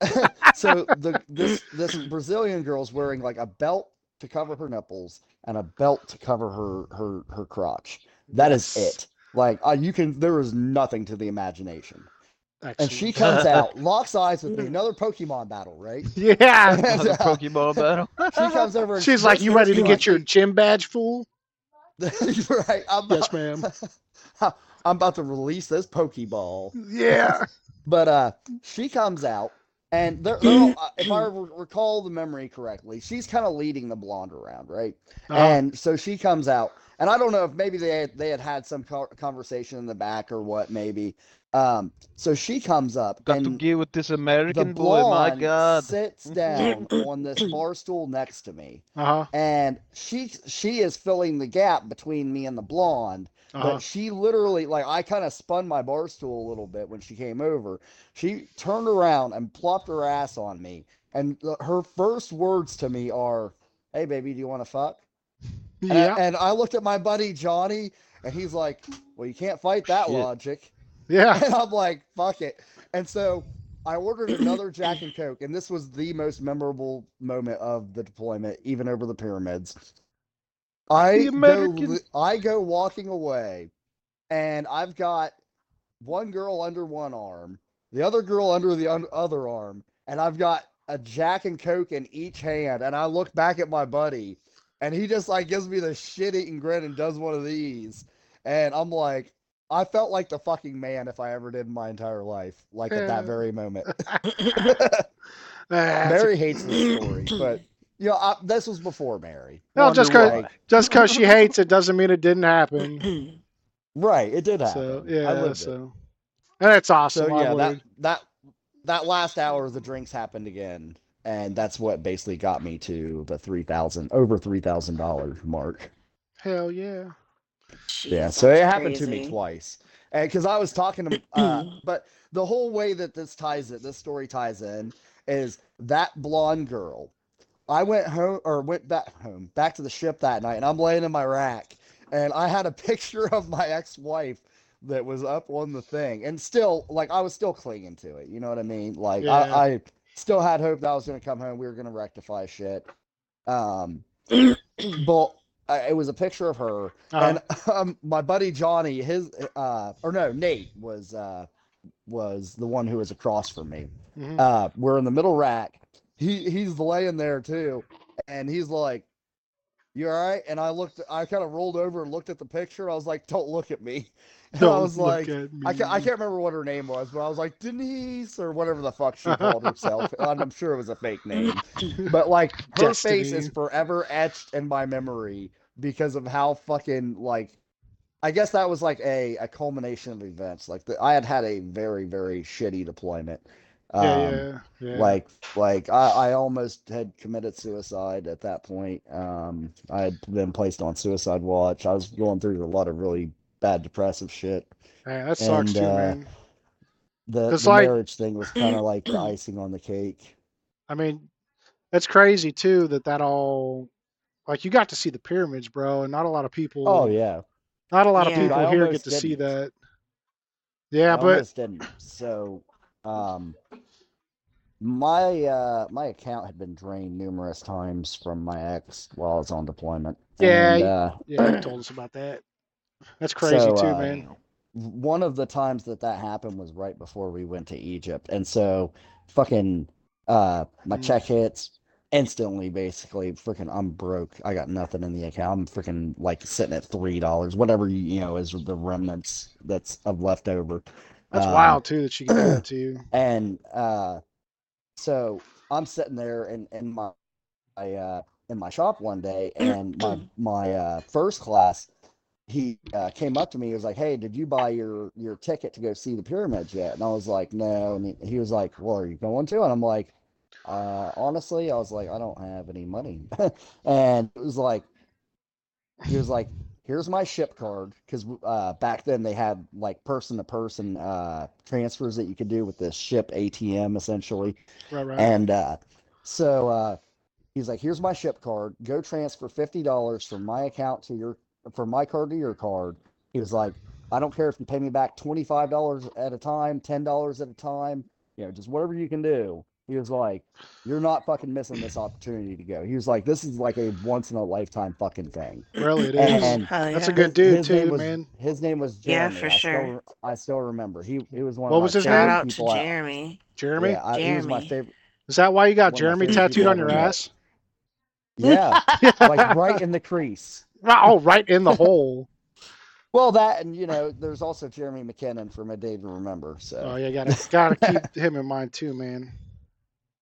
so the this this Brazilian girl's wearing like a belt to cover her nipples and a belt to cover her her her crotch. That is Yes. it. Like uh, you can, there is nothing to the imagination. And she comes out, locks eyes with me. Another Pokemon battle, right? Yeah. Another Yeah. Pokeball battle. She comes over. And She's like, "You ready to get your gym badge, fool?" right? I'm Yes, about, ma'am. I'm about to release this Pokeball. Yeah. But uh, she comes out, and they're, they're all, uh, if I re- recall the memory correctly, she's kind of leading the blonde around, right? Uh-huh. And so she comes out, and I don't know if maybe they had, they had had some conversation in the back or what, maybe. Um, so she comes up, Got to and get with this American boy. My God. sits down on this bar stool next to me, Uh-huh. and she she is filling the gap between me and the blonde. Uh-huh. But she literally, like, I kind of spun my bar stool a little bit when she came over. She turned around and plopped her ass on me. And the, her first words to me are, Hey, baby, do you want to fuck? And, I- Yeah. and I looked at my buddy Johnny, and he's like, Well, you can't fight that Shit. logic. Yeah. And I'm like, Fuck it. And so I ordered another Jack and Coke, and this was the most memorable moment of the deployment, even over the pyramids. I The go, American- li- I go walking away, and I've got one girl under one arm, the other girl under the un- other arm, and I've got a Jack and Coke in each hand. And I look back at my buddy, and he just like gives me the shit eating grin and does one of these, and I'm like, I felt like the fucking man if I ever did in my entire life, like at that hmm. very moment. Mary hates this story, but you know, I, this was before Mary. No, just Wonder 'cause- why. just because she hates it doesn't mean it didn't happen. right, it did happen. So I yeah, lived it. so and that's awesome. So yeah, that that that last hour the drinks happened again, and that's what basically got me to the three thousand over three thousand dollars mark. Hell yeah. Yeah, so it happened to me twice, and because I was talking to, uh, but the whole way that this ties it, this story ties in, is that blonde girl. I went home or went back home, back to the ship that night, and I'm laying in my rack, and I had a picture of my ex-wife that was up on the thing, and still, like, I was still clinging to it. You know what I mean? Like, Yeah. I, I still had hope that I was gonna come home. We were gonna rectify shit. Um, but uh, it was a picture of her, Uh-huh. and um, my buddy Johnny, his uh, or no, Nate was uh, was the one who was across from me. Mhm. Uh, we're in the middle rack. He he's laying there too, and he's like, "You all right?" And I looked, I kind of rolled over and looked at the picture. I was like, "Don't look at me." And I Don't was like. I can't, I can't remember what her name was, but I was like Denise or whatever the fuck she called herself. and I'm sure it was a fake name, but like her face is forever etched in my memory because of how fucking like. I guess that was like a, a culmination of events. Like the, I had had a very very shitty deployment. yeah, Um, yeah, yeah. Like like I, I almost had committed suicide at that point. Um, I had been placed on suicide watch. I was going through a lot of really bad depressive shit Man, that sucks and, too, uh, man. the, It's the like- marriage thing was kind of like the icing on the cake. I mean, that's crazy too that that all like you got to see the pyramids, bro, and not a lot of people. Oh yeah, Not a lot Yeah. of people here get to see didn't. that. Yeah, I but almost didn't. So, um, my uh my account had been drained numerous times from my ex while I was on deployment. Yeah, and, uh, yeah, you told us about that. That's crazy So, too, uh, man. one of the times that that happened was right before we went to Egypt, and so fucking uh my Mm. check hits instantly. Basically, freaking I'm broke. I got nothing in the account. I'm freaking like sitting at three dollars, whatever you know is the remnants that's of leftover. That's Um, wild too that she can do that to you. And uh, so I'm sitting there in in my, my uh in my shop one day, and my my uh, first class, he uh, came up to me. He was like, "Hey, did you buy your your ticket to go see the pyramids yet?" And I was like, "No." And he, he was like, "Well, are you going to?" And I'm like, uh, "Honestly, I was like, I don't have any money." and it was like, he was like, "Here's my ship card," because uh, back then they had like person to person uh transfers that you could do with this ship ATM essentially. Right, right. And uh, so uh, he's like, "Here's my ship card. Go transfer fifty dollars from my account to your from my card to your card. He was like, I don't care if you pay me back twenty five dollars at a time, ten dollars at a time, you know, just whatever you can do. He was like, You're not fucking missing this opportunity to go. He was like, This is like a once in a lifetime fucking thing. Really, it is. And Hell That's a good dude his name too, was- man. His name was Yeah, Jeremy. for I sure. Still, I still remember. He he was one What of was my his favorite Shout name? out to people I- Jeremy. Jeremy, Yeah, I, he was my Jeremy. favorite. is that why you got one of my Jeremy tattooed on your ass? Yeah, like right in the crease. Oh, right in the hole. Well, that and you know, there's also Jeremy McKinnon from A Day to Remember. So, Oh, yeah, gotta gotta keep him in mind too, man.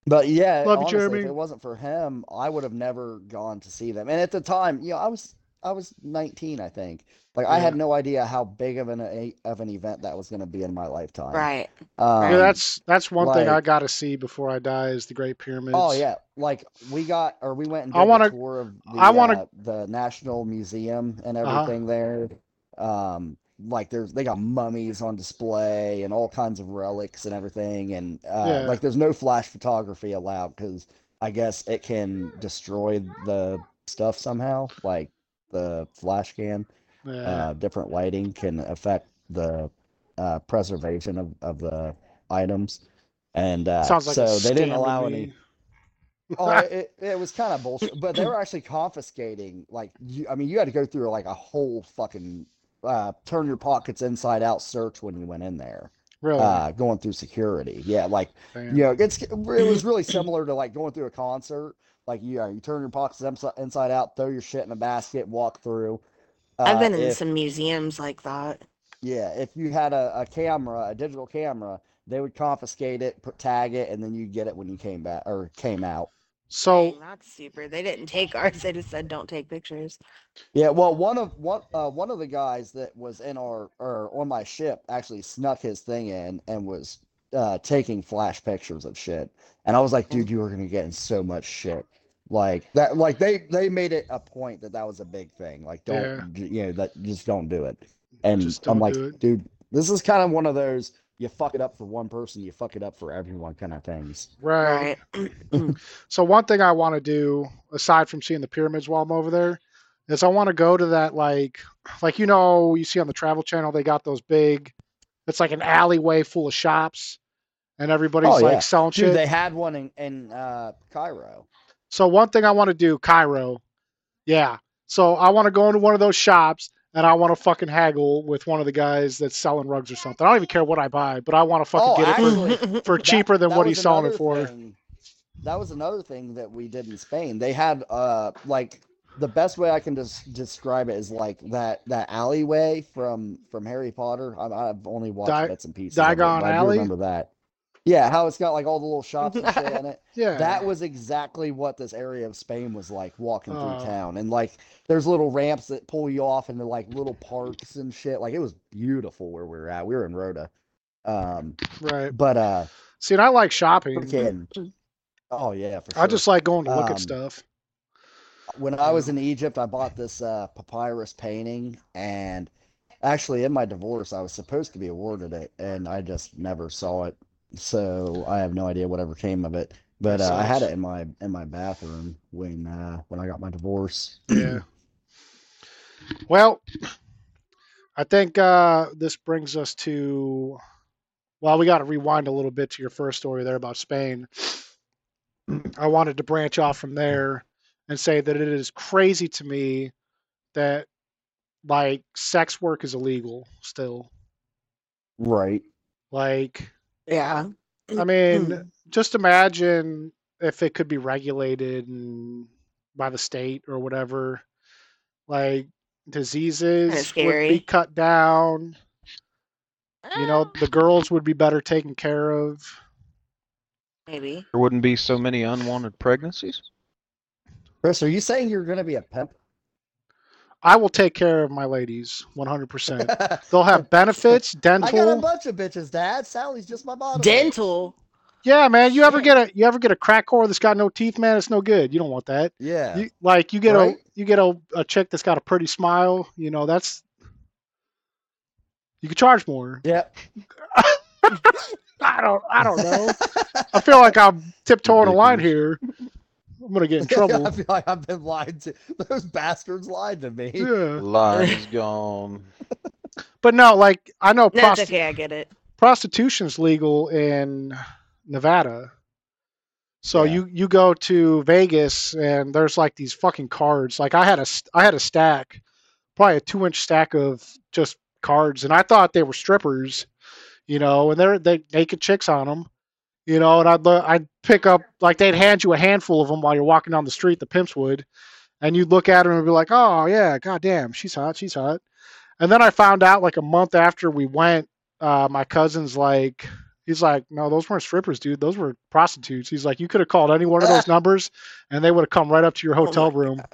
but yeah, Love honestly, Jeremy. if it wasn't for him, I would have never gone to see them. And at the time, you know, I was I was 19, I think. Like I had no idea how big of an a, of an event that was going to be in my lifetime. Right. Um, yeah, that's that's one thing I gotta see before I die is the Great Pyramids. Oh yeah, like we got or we went and did I wanna- the tour of the, I wanna- uh, the National Museum and Uh-huh. everything there. Um, like there's they got mummies on display and all kinds of relics and everything, and uh, Yeah. like there's no flash photography allowed because I guess it can destroy the stuff somehow. Like the flash can, Yeah. uh, different lighting can affect the uh, preservation of, of the items. And uh, like so they didn't allow any oh, it, it was kind of bullshit, but they were actually confiscating. Like, you, I mean, you had to go through like a whole fucking uh, turn your pockets inside out search when you went in there, really. uh, going through security. Yeah, like Damn. you know, it's it was really similar to like going through a concert. Like, you know, you turn your pockets inside, inside out, throw your shit in a basket, walk through. I've Uh, been in if- some museums like that. yeah, if you had a, a camera, a digital camera, they would confiscate it, put, tag it, and then you get it when you came back or came out. So Dang, that's super. They didn't take ours. They just said don't take pictures. Yeah, well, one of one uh, one of the guys that was in our or on my ship actually snuck his thing in and was uh, taking flash pictures of shit, and I was like, dude, you are gonna get in so much shit. Like that, like they they made it a point that that was a big thing. Like, don't j- you know that just don't do it. And Just I'm like, dude, this is kind of one of those you fuck it up for one person, you fuck it up for everyone kind of things. right. Right. So one thing I want to do, aside from seeing the pyramids while I'm over there, is I want to go to that like, like you know, you see on the Travel Channel, they got those big. It's like an alleyway full of shops, and everybody's Oh, like yeah. selling Dude, shit. they had one in in uh, Cairo. So one thing I want to do, Cairo, yeah. So I want to go into one of those shops and I want to fucking haggle with one of the guys that's selling rugs or something. I don't even care what I buy, but I want to fucking Oh, get it for, actually, for That- cheaper than that what he's selling it for. thing- that was another thing that we did in Spain. They had uh like the best way I can just describe it is like that that alleyway from from Harry Potter. I, I've only watched Di- bits and pieces. of it, Diagon but I do remember that. Yeah, how it's got like all the little shops and shit in it. Yeah. That was exactly what this area of Spain was like walking through Oh. town. And like there's little ramps that pull you off into like little parks and shit. Like it was beautiful where we were at. We were in Rota. Um right. but uh See, and I like shopping. freaking Oh yeah, for sure. I just like going to look Um, at stuff. when I was in Egypt, I bought this uh, papyrus painting, and actually, in my divorce, I was supposed to be awarded it, and I just never saw it. So I have no idea whatever came of it. But uh, I had it in my in my bathroom when uh, when I got my divorce. Yeah. Well, I think uh, this brings us to. Well, we got to rewind a little bit to your first story there about Spain. I wanted to branch off from there and say that it is crazy to me that like sex work is illegal still. Right. Like, yeah. I mean, just imagine if it could be regulated and by the state or whatever. Like diseases would be cut down. You know, Ah, the girls would be better taken care of. maybe. There wouldn't be so many unwanted pregnancies. Chris, are you saying you're going to be a pimp? I will take care of my ladies 100%. They'll have benefits, dental. I got a bunch of bitches, Dad. Sally's just my bottom. Dental. Yeah, man, you ever get a you ever get a crack whore that's got no teeth, man? It's no good. You don't want that. Yeah. You, like you get Right. a you get a, a chick that's got a pretty smile, you know, that's you could charge more. Yep. I don't I don't know. I feel like I'm tiptoeing a line here. I'm gonna get in trouble. I feel like I've been lied to. Those bastards lied to me. yeah. Line is gone. But no, like I know That's prosti- okay. I get it. prostitution's legal in Nevada. So Yeah. you you go to Vegas and there's like these fucking cards. Like I had a st- I had a stack, probably a two inch stack of just cards, and I thought they were strippers, you know, and they're they naked chicks on them, you know, and I'd lo- I'd pick up like they'd hand you a handful of them while you're walking down the street, the pimps would, and you'd look at them and be like, oh yeah, goddamn, she's hot, she's hot, and then I found out like a month after we went, uh, my cousin's like. He's like, no, those weren't strippers, dude. Those were prostitutes. He's like, you could have called any one of those numbers, and they would have come right up to your Oh hotel my room. God.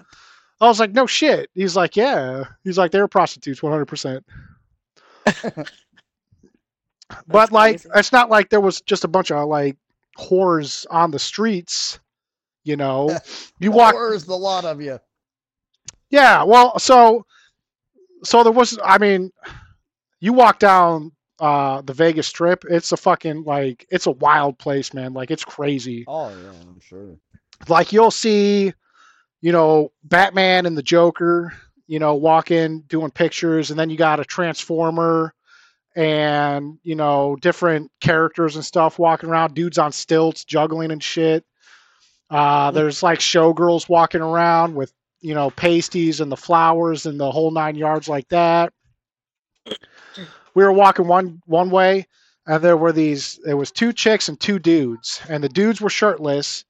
I was like, no shit. He's like, yeah. He's like, they were prostitutes, one hundred percent. But like, crazy. it's not like there was just a bunch of like whores on the streets. You know, you walk. Where's the lot of you? Yeah. Well, so so there was. I mean, you walk down uh the Vegas Strip. It's a fucking like it's a wild place, man. Like it's crazy. Oh yeah, I'm sure. like you'll see, you know, Batman and the Joker, you know, walking doing pictures, and then you got a Transformer and you know different characters and stuff walking around, dudes on stilts juggling and shit. Uh, there's like showgirls walking around with you know pasties and the flowers and the whole nine yards like that. We were walking one one way, and there were these. There was two chicks and two dudes, and the dudes were shirtless,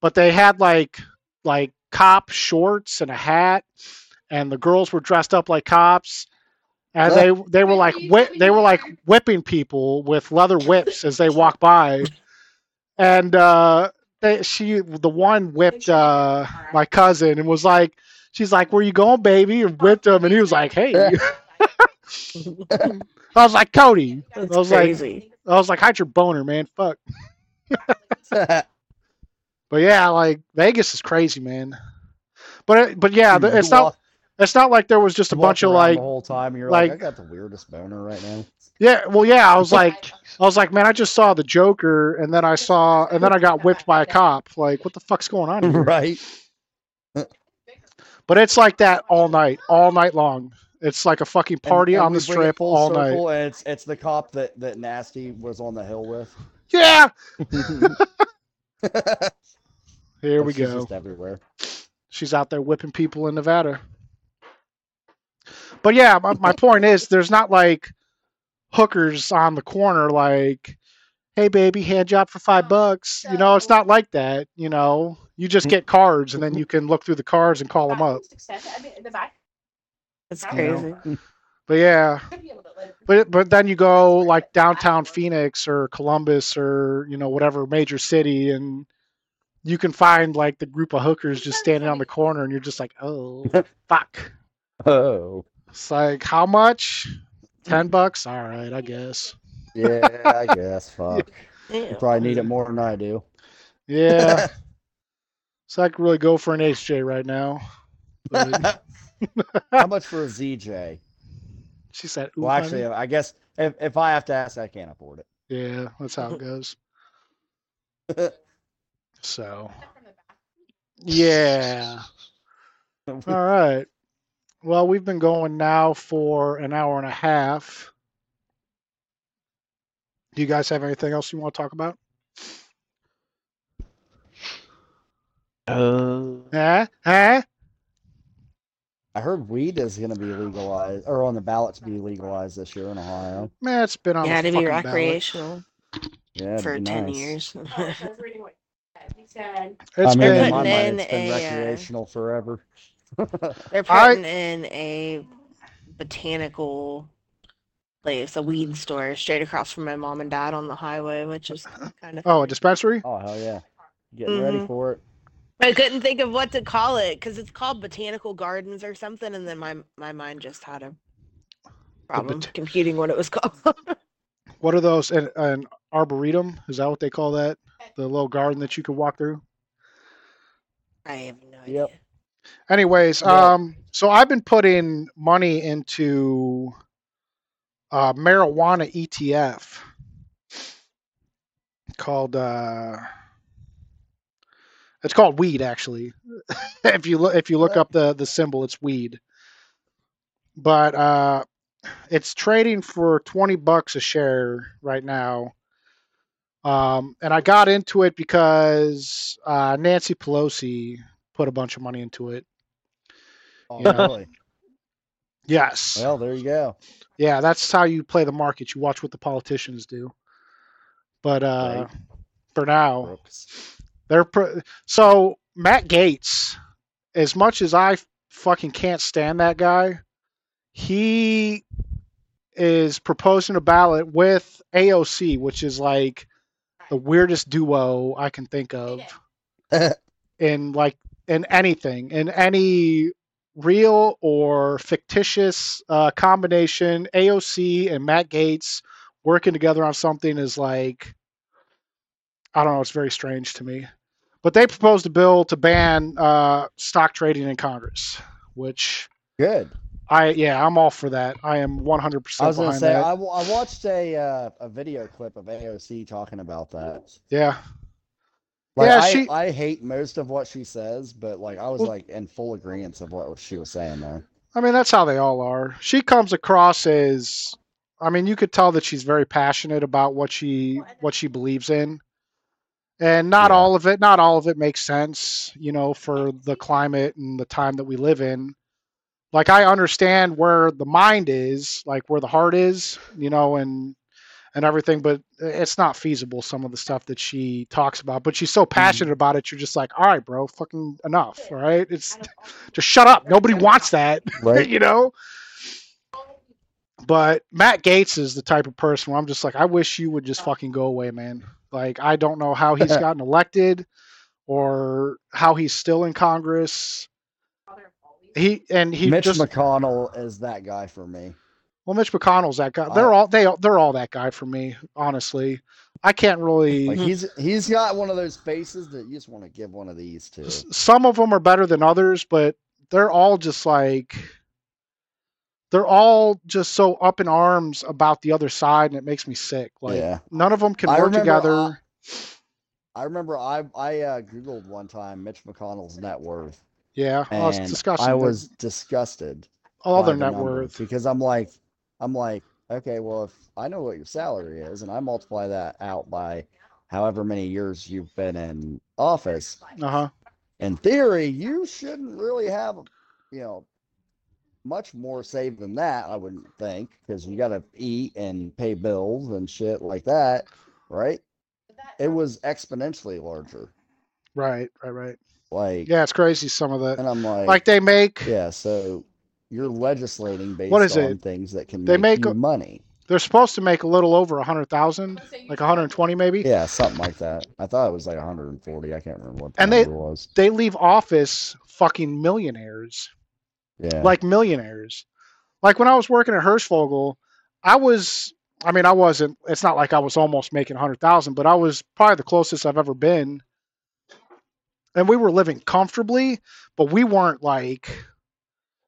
but they had like like cop shorts and a hat, and the girls were dressed up like cops, and they they were like whi- they were like whipping people with leather whips as they walked by, and uh, they, she the one whipped uh, my cousin and was like, she's like, "Where you going, baby?" and whipped him, and he was like, "Hey." I was like, Cody. That's I was like. I was like, hide your boner, man. Fuck. But yeah, like Vegas is crazy, man. But but yeah, it's not walk- it's not like there was just a you bunch of like the whole time. You're like, like- I got the weirdest boner right now. yeah, well yeah, I was like I was like, man, I just saw the Joker and then I saw and then I got whipped by a cop. Like, what the fuck's going on here? right. But it's like that all night, all night long. It's like a fucking party and on the bring strip full all night. circle, And it's it's the cop that that Nasty was on the hill with. Yeah. Here we She's go. Just everywhere. She's out there whipping people in Nevada. But yeah, my, my point is there's not like hookers on the corner like, hey baby, hand job for five bucks. You know, it's not like that. You know, you just mm. get cards and then you can look through the cards and call them up. That's You know? crazy. But yeah, but but then you go like downtown Phoenix or Columbus or you know whatever major city and you can find like the group of hookers just standing on the corner and you're just like, oh fuck. Oh. It's like how much? Ten mm. bucks? All right, I guess. Yeah, I guess. Fuck. You probably need it more than I do. Yeah. so I could really go for an HJ right now. But How much for a ZJ? she said, "Ooh, Well, honey." actually, I guess if, if I have to ask, I can't afford it. yeah, that's how it goes." So, yeah. All right. Well, we've been going now for an hour and a half. Do you guys have anything else you want to talk about? Uh, Huh? Huh? I heard weed is going to be legalized or on the ballot to be legalized this year in Ohio. Man, it's been on Yeah, the to be fucking ballot. recreational Yeah, for ten nice. years. It's I mean, in been my Putting mind, it's been a, uh, recreational forever. They're I- in a botanical place, a weed store, straight across from my mom and dad on the highway, which is kind of. oh, a dispensary? oh hell yeah, getting ready Mhm. for it. I couldn't think of what to call it because it's called botanical gardens or something, and then my my mind just had a problem bot- computing what it was called. What are those? An, an arboretum? Is that what they call that? The little garden that you can walk through? I have no idea. Anyways, Yeah. um, so I've been putting money into uh, marijuana ETF called uh, It's called weed, actually. if you look if you look up the the symbol, it's weed. But uh, it's trading for twenty bucks a share right now. Um, and I got into it because uh, Nancy Pelosi put a bunch of money into it. Oh, You know? really? Yes. Well, there you go. Yeah, that's how you play the market. You watch what the politicians do. But uh, Right. for now, Brooks. they're pro- so Matt Gaetz. As much as I fucking can't stand that guy, he is proposing a ballot with AOC, which is like the weirdest duo I can think of in like in anything in any real or fictitious uh, combination aoc and Matt Gaetz working together on something is like i don't know it's very strange to me but they proposed a bill to ban uh, stock trading in congress which Good. i yeah i'm all for that i am 100% I was gonna say that I, I watched a uh, a video clip of AOC talking about that. yeah Like, Yeah, I, she- I hate most of what she says, but like I was Well- like in full agreement of what she was saying there. I mean, that's how they all are. She comes across as, I mean, you could tell that she's very passionate about what she what she believes in, and not Yeah. all of it, not all of it makes sense, you know, for the climate and the time that we live in. Like I understand where the mind is, like where the heart is, you know, and and everything, but it's not feasible. Some of the stuff that she talks about, but she's so mm-hmm. passionate about it, you're just like, all right, bro, fucking enough, all right? It's just shut up. Nobody wants that Right? you know. But Matt Gaetz is the type of person where I'm just like, I wish you would just fucking go away, man. Like, I don't know how he's gotten elected or how he's still in Congress. He and he Mitch just McConnell is that guy for me. Well, Mitch McConnell's that guy. They're I- all they they're all that guy for me. Honestly, I can't really. Like he's he's got one of those faces that you just want to give one of these to. some of them are better than others, but they're all just like they're all just so up in arms about the other side, and it makes me sick. Like yeah. none of them can I work remember, together. uh, I remember I I uh, googled one time Mitch McConnell's net worth, yeah, and it's disgusting. I was disgusted. all their the net worth. because I'm like I'm like okay, well if I know what your salary is and I multiply that out by however many years you've been in office, Uh huh. in theory you shouldn't really have you know much more saved than that. I wouldn't think because you got to eat and pay bills and shit like that, right? It was exponentially larger. Right, right, right. Like, Yeah, it's crazy. Some of the and I'm like, like they make. yeah, so you're legislating based What is on it? things that can They make, make you a- money. They're supposed to make a little over a hundred thousand, like 120 maybe. Yeah, something like that. I thought it was like 140. I can't remember what the And they- number was. They leave office fucking millionaires. Yeah, like millionaires. Like when I was working at Hirschvogel, I was I mean I wasn't it's not like I was almost making a 100,000, but I was probably the closest I've ever been. And we were living comfortably, but we weren't like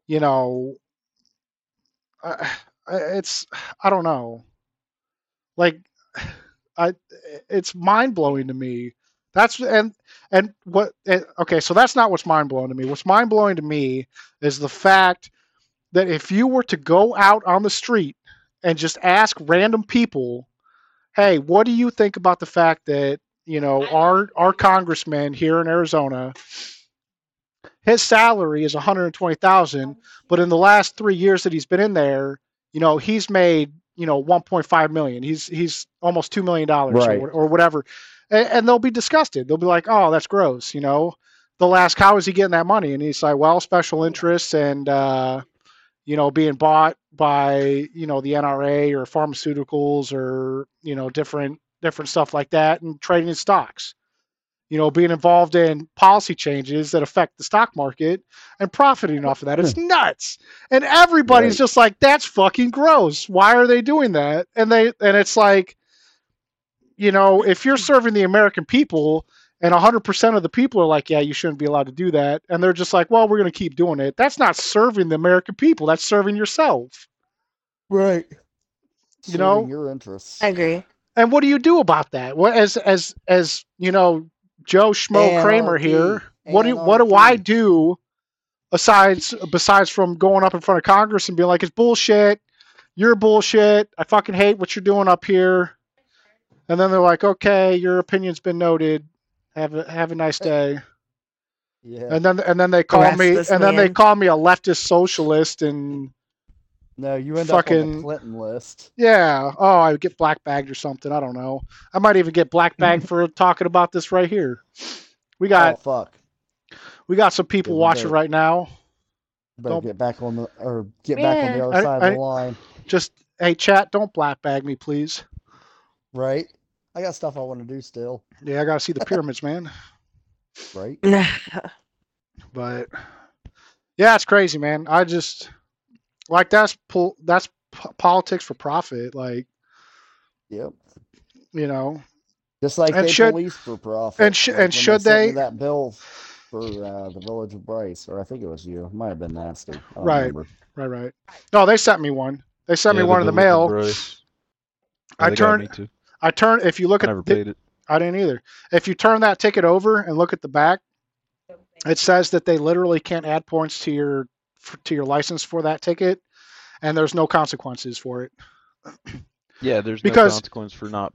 you know uh, it's I don't know. Like I it's mind-blowing to me. That's and and what eh, okay, so that's not what's mind-blowing to me. What's mind-blowing to me is the fact that if you were to go out on the street and just ask random people, "Hey, what do you think about the fact that you know our our congressman here in Arizona, his salary is one hundred twenty thousand, but in the last three years that he's been in there, you know he's made you know one point five million. He's he's almost two million dollars Right. or, or whatever, and, and they'll be disgusted. They'll be like, "Oh, that's gross," you know they'll ask how is he getting that money and he's like well special interests and uh, you know being bought by you know the nra or pharmaceuticals or you know different different stuff like that and trading in stocks you know being involved in policy changes that affect the stock market and profiting off of that it's hmm. nuts and everybody's Right. just like that's fucking gross why are they doing that and they and it's like you know if you're serving the american people and 100% of the people are like, yeah, you shouldn't be allowed to do that. And they're just like, well, we're going to keep doing it. That's not serving the American people. That's serving yourself. right. You know? Your interests. I agree. And what do you do about that? What as as as, you know, Joe Schmo Kramer here. What do what do I do besides besides from going up in front of Congress and being like it's bullshit, you're bullshit, I fucking hate what you're doing up here, and then they're like, okay, your opinion's been noted. Have a have a nice day. Yeah. And then and then they call Arrest me and then they call me a leftist socialist and No, you end up on fucking- the Clinton list. yeah, oh, I would get black bagged or something. I don't know. I might even get black bagged for talking about this right here. We got oh fuck. we got some people Yeah, we watching better- right now. Better Don't- get back on the or get back on the other I- side I- of the line. Just hey, chat, don't black bag me, please. Right? I got stuff I want to do still. Yeah, I gotta see the pyramids, man. Right? But yeah, it's crazy, man. I just like that's pol- that's p- politics for profit. Like Yep. you know, Just like And they should- police for profit. and sh- like and should sent me they- that bill for uh, the village of Brice, or I think it was you. It might have been nasty. I don't Right. remember. right, right. No, they sent me one. They sent Yeah, me one in the mail. I turned- I turned. if you look I at never the- paid it. I didn't either. If you turn that ticket over and look at the back, it says that they literally can't add points to your f- to your license for that ticket, and there's no consequences for it Yeah, there's Because- no consequence for not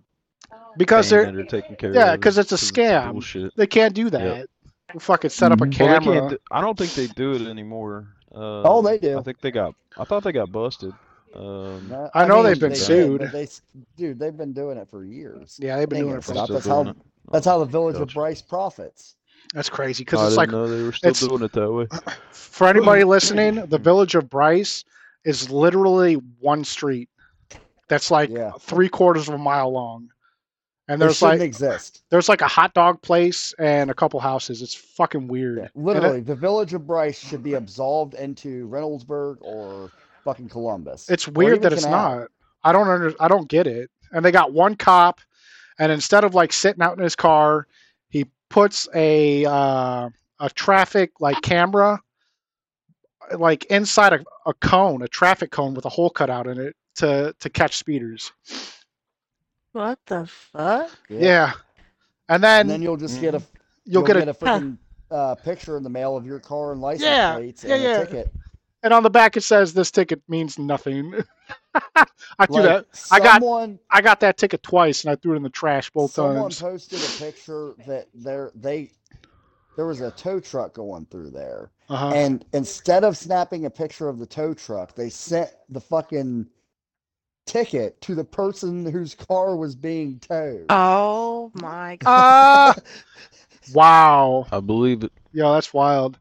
because they're it or taking care yeah, because it's a scam. bullshit. they can't do that. We'll fucking set up a Mhm. Well, camera. Do, I don't think they do it anymore. Uh, Oh, they do. I think they got. I thought they got busted. Um, No, I know mean, they've been they sued. but they, dude, they've been doing it for years. yeah, they've been They doing it for. they're that's how- it. That's how the village of Brice profits. That's crazy because it's like know they were still doing it that way. for anybody listening, the village of Brice is literally one street that's like Yeah. three quarters of a mile long, and there's like exist. there's like a hot dog place and a couple houses. It's fucking weird. Yeah, And it- Literally, the village of Brice should be absolved into Reynoldsburg or fucking Columbus. it's weird that it's not. I don't under, I don't get it. And they got one cop, and instead of like sitting out in his car, puts a uh, a traffic like camera like inside a, a cone, a traffic cone with a hole cut out in it to to catch speeders. what the fuck? Yeah. And then, And then you'll just get a you'll, get, a, a freaking uh, picture in the mail of your car and license Yeah, plates yeah, and yeah. a ticket. and on the back it says this ticket means nothing. I threw Like, that. I got- someone, I got that ticket twice and I threw it in the trash both someone times. Someone posted a picture that there they there was a tow truck going through there, Uh-huh. and instead of snapping a picture of the tow truck, they sent the fucking ticket to the person whose car was being towed. Oh my god. Ah, wow. I believe it. Yeah, that's wild.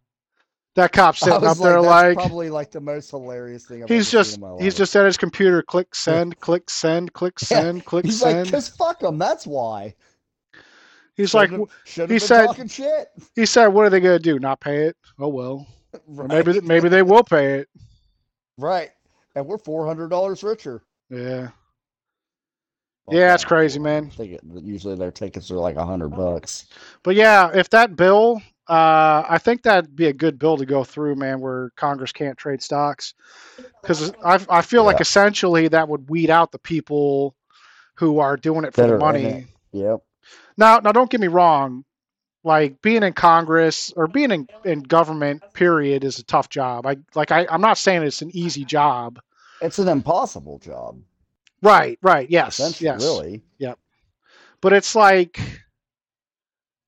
That cop sitting up there that's like probably like the most hilarious thing I've he's ever just seen in my he's just at his computer. Click send, click send, click Yeah, send, click He's like, send. cause fuck them. That's why. he's like, Shouldn't have- he said- shit. he said, "What are they gonna do? Not pay it? Oh well. Right. Maybe maybe they will pay it. right, and we're four hundred dollars richer. Yeah. Well, Yeah, it's not crazy, man. I think it, usually their tickets are like a hundred bucks. But yeah, if that bill, uh, I think that'd be a good bill to go through, man, where Congress can't trade stocks, because I I feel like essentially that would weed out the people who are doing it for That the money. Yep. Now, now, don't get me wrong. Like being in Congress or being in, in government, period, is a tough job. I like. I, I'm not saying it's an easy job. It's an impossible job. Right. Right. Yes. Yes. really. Yep. But it's like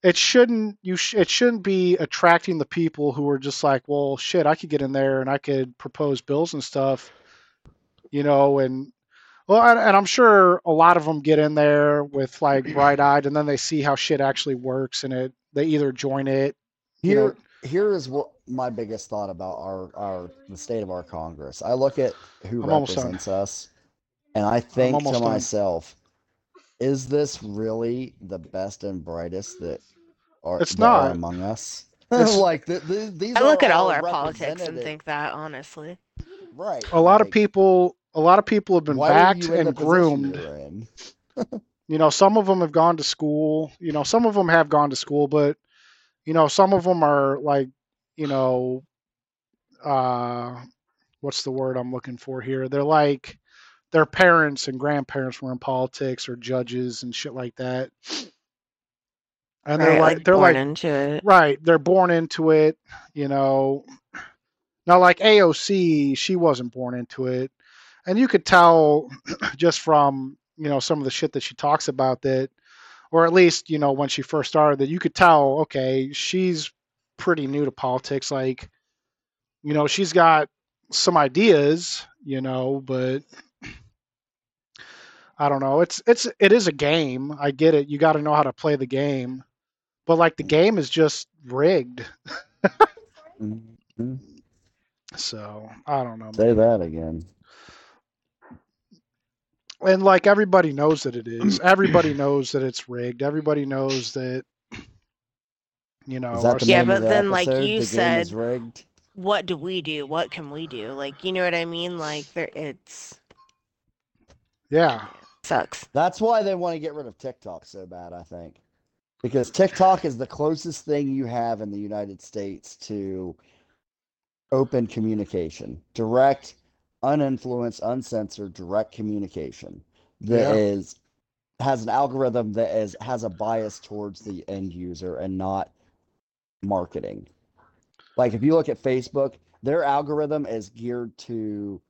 it shouldn't. You. Sh- it shouldn't be attracting the people who are just like, well, shit, I could get in there and I could propose bills and stuff. You know, and well, and, and I'm sure a lot of them get in there with like bright eyed, and then they see how shit actually works, and it they either join it. Here, know- here is what my biggest thought about our our the state of our Congress. I look at who I'm represents us, and I think to done. myself, is this really the best and brightest that are, It's that are among us? It's- like the, the, these I are look at all our politics and think that honestly. right. A lot of people, a lot of people have been backed you in the and groomed. You know, some of them have gone to school. You know, some of them have gone to school, but you know, some of them are like, you know, uh, what's the word I'm looking for here? They're like their parents and grandparents were in politics or judges and shit like that. and they're like, like they're born like into it. right, they're born into it. You know, now like AOC, she wasn't born into it, and you could tell just from you know some of the shit that she talks about that, or at least you know when she first started that you could tell. Okay, she's pretty new to politics. Like, you know, she's got some ideas, you know, but I don't know. It's it's it is a game. I get it. You got to know how to play the game. But like the game is just rigged. Mhm. So, I don't know. Say that again. And like everybody knows that it is. Everybody knows that it's rigged. Everybody knows that you know, that the Yeah, but of the then, like you the said- rigged. What do we do? What can we do? Like, you know what I mean? Like, there, it's yeah. Sucks. That's why they want to get rid of TikTok so bad, I think. Because TikTok is the closest thing you have in the United States to open communication, direct, uninfluenced, uncensored, direct communication that is Yeah. has an algorithm that is has a bias towards the end user and not marketing. Like if you look at Facebook, their algorithm is geared to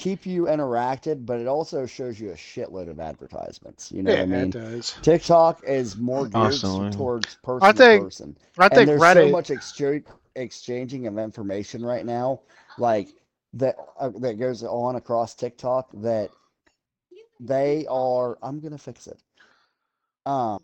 keep you interacted, but it also shows you a shitload of advertisements. You know yeah, what I mean? it does. TikTok is more geared Constantly. towards person I think- to person. I and there's Reddit so much exchange exchanging of information right now, like that uh, that goes on across TikTok that they are. I'm gonna fix it. Um,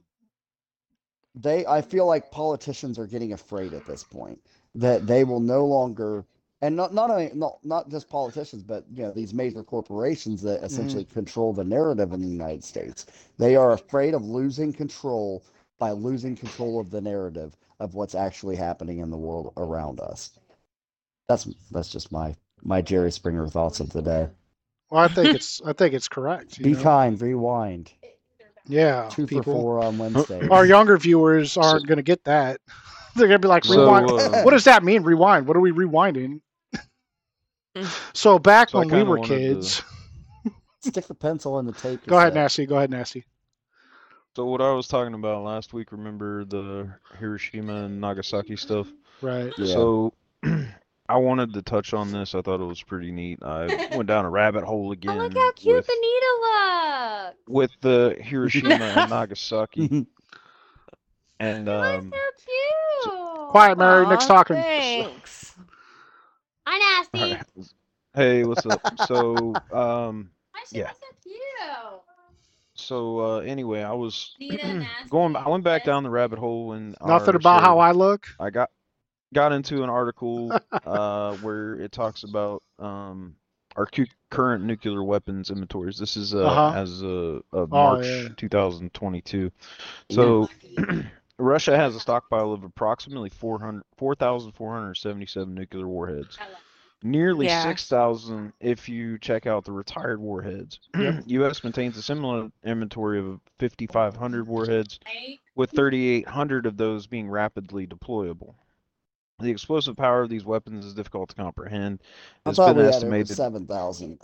they. I feel like politicians are getting afraid at this point that they will no longer. And not not only not not just politicians, but you know these major corporations that essentially control the narrative in the United States. They are afraid of losing control by losing control of the narrative of what's actually happening in the world around us. That's that's just my my Jerry Springer thoughts of the day. well, I think it's I think it's correct. Be know? kind, rewind. Yeah, Two people. for four on Wednesday. Our younger viewers aren't going to get that. They're going to be like, So, rewind. uh, what does that mean? Rewind. What are we rewinding? so back So when we were wanted to- kids, Stick the pencil in the tape. go ahead, cassette. Nasty. Go ahead, Nasty. So what I was talking about last week, remember the Hiroshima and Nagasaki stuff? Right. Yeah. So I wanted to touch on this. I thought it was pretty neat. I went down a rabbit hole again Oh, look how cute with, the needle looks. with the Hiroshima and Nagasaki. And um, so cute. Quiet, Mary. Nick's talking. Thanks. Hi, Nasty. alright. hey, what's up? So um, Hi, yeah. Shayla, so cute. so uh, anyway, I was going. I went back down the rabbit hole and Nothing about how I look. I got got into an article uh, where it talks about um, our cu- current nuclear weapons inventories. This is uh, Uh-huh. as uh, of Oh, March yeah. 2022. So Russia has a stockpile of approximately 400 4,477 nuclear warheads. Nearly Yeah. 6,000 if you check out the retired warheads. U.S. maintains a similar inventory of 5,500 warheads with 3,800 of those being rapidly deployable. The explosive power of these weapons is difficult to comprehend. I thought been we had estimated seven thousand.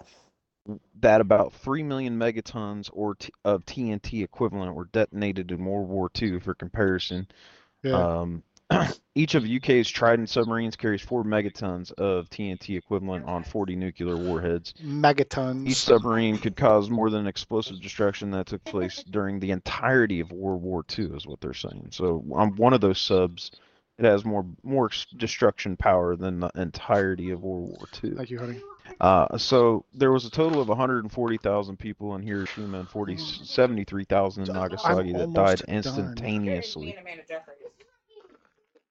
That about 3 million megatons or t- of TNT equivalent were detonated in World War II for comparison. Yeah. Um, each of UK's Trident submarines carries 4 megatons of TNT equivalent on 40 nuclear warheads. Megatons. Each submarine could cause more than explosive destruction that took place during the entirety of World War II, is what they're saying. So on one of those subs, it has more more destruction power than the entirety of World War II. Thank you, honey. Uh, so there was a total of 140,000 people in Hiroshima and 40, 73,000 in I'm Nagasaki that died done. instantaneously.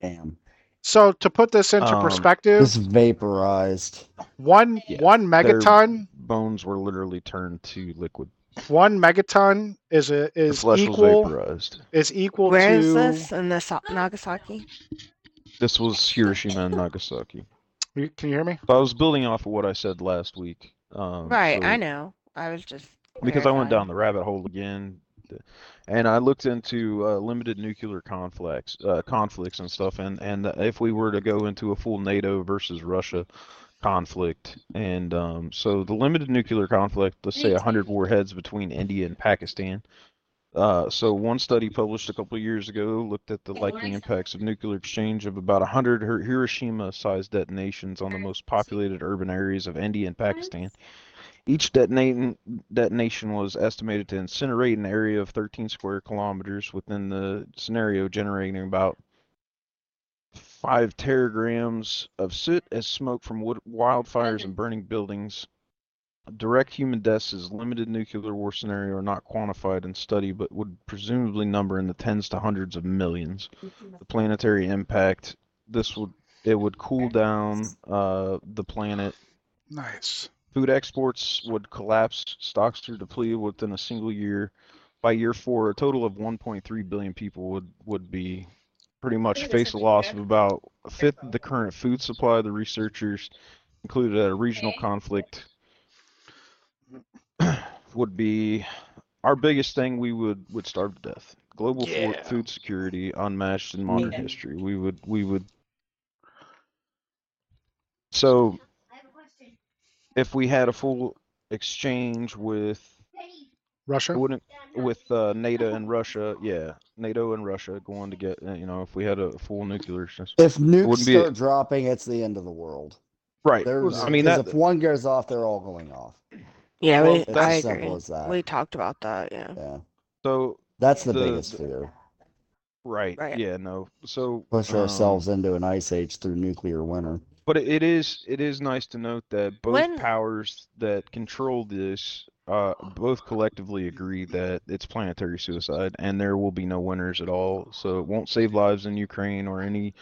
Damn. So to put this into Um, perspective, It's vaporized. one Yeah, one megaton Bones were literally turned to liquid. One megaton is a The is flesh was equal vaporized. is equal Where to is this? In the so- Nagasaki? This was Hiroshima and Nagasaki. You- Can you hear me? So I was building off of what I said last week. Um, Right, so- I know. I was just because I went down the rabbit hole again, and I looked into uh, limited nuclear conflicts, uh, conflicts and stuff, and and if we were to go into a full NATO versus Russia conflict, and um, so the limited nuclear conflict, let's say 100 warheads between India and Pakistan, Uh, so one study published a couple of years ago looked at the likely impacts of nuclear exchange of about 100 Hiroshima-sized detonations on the most populated urban areas of India and Pakistan. Each detonating detonation was estimated to incinerate an area of 13 square kilometers within the scenario, generating about five teragrams of soot as smoke from wood, wildfires and burning buildings. Direct human deaths as limited nuclear war scenario are not quantified in study, but would presumably number in the tens to hundreds of millions. The planetary impact, this would it would cool down uh, the planet. Nice. Food exports would collapse. Stocks are depleted within a single year. By year four, a total of 1.3 billion people would would be pretty much face a loss of about a fifth of the current food supply. The researchers included that a regional conflict would be our biggest thing. We would would starve to death. Global Yeah. food security unmatched in modern history. We would we would. So, if we had a full exchange with Russia. wouldn't with uh, NATO and Russia, yeah, NATO and Russia going to get you know if we had a full nuclear system. If nukes wouldn't be a- start dropping, it's the end of the world. Right. There's, I mean, that if one goes off, they're all going off. Yeah, Well, we, It's I as simple agree. as that. We talked about that. Yeah. Yeah, so that's the, The- biggest fear. right. Right. Yeah. No. So Push um, ourselves into an ice age through nuclear winter. But it- it is it is nice to note that both When- powers that control this uh, both collectively agree that it's planetary suicide and there will be no winners at all. So it won't save lives in Ukraine or any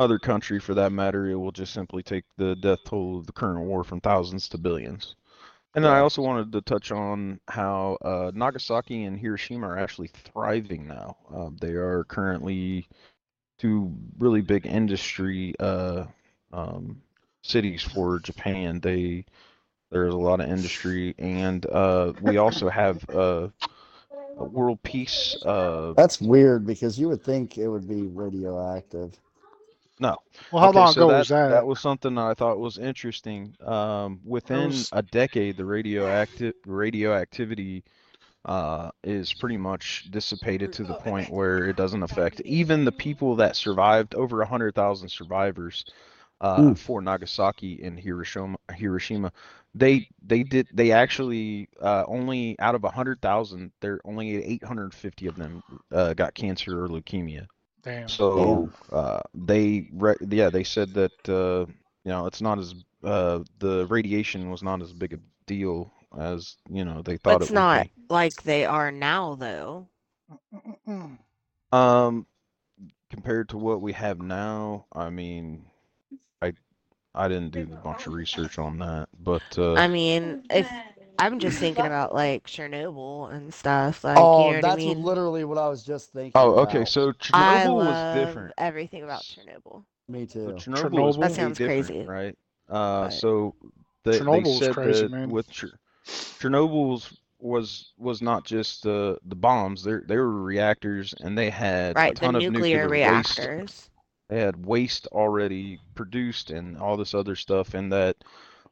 other country for that matter. It will just simply take the death toll of the current war from thousands to billions. And then I also wanted to touch on how uh, Nagasaki and Hiroshima are actually thriving now. Uh, they are currently two really big industry uh, um, cities for Japan. They there's a lot of industry, and uh, we also have uh, a world peace. Uh, That's weird because you would think it would be radioactive. no, Well, how Okay, long so ago that, was that? That was something that I thought was interesting. Um, within was- a decade, the radioactive radioactivity uh, is pretty much dissipated to the point where it doesn't affect even the people that survived. Over a hundred thousand survivors uh, for Nagasaki and Hiroshima. Hiroshima, they they did they actually uh, only out of a hundred thousand, there only 850 of them uh, got cancer or leukemia. Damn. So uh, they re- yeah they said that uh, you know it's not as uh, the radiation was not as big a deal as you know they thought It's it would not be. like they are now, though. Um, compared to what we have now, I mean, I I didn't do a bunch of research on that, but uh, I mean, if I'm just thinking about like Chernobyl and stuff, like oh, you know what that's I mean. literally what I was just thinking. oh okay, about. so I Chernobyl was different. everything about Chernobyl. Me So too. Chernobyl was Chernobyl? That sounds crazy. right? Uh, But- so they, they Chernobyl was said crazy, that man. with Cher- Chernobyl's was was not just the the bombs. They they were reactors, and they had a Right, the ton of nuclear waste. reactors. They had waste already produced and all this other stuff, and that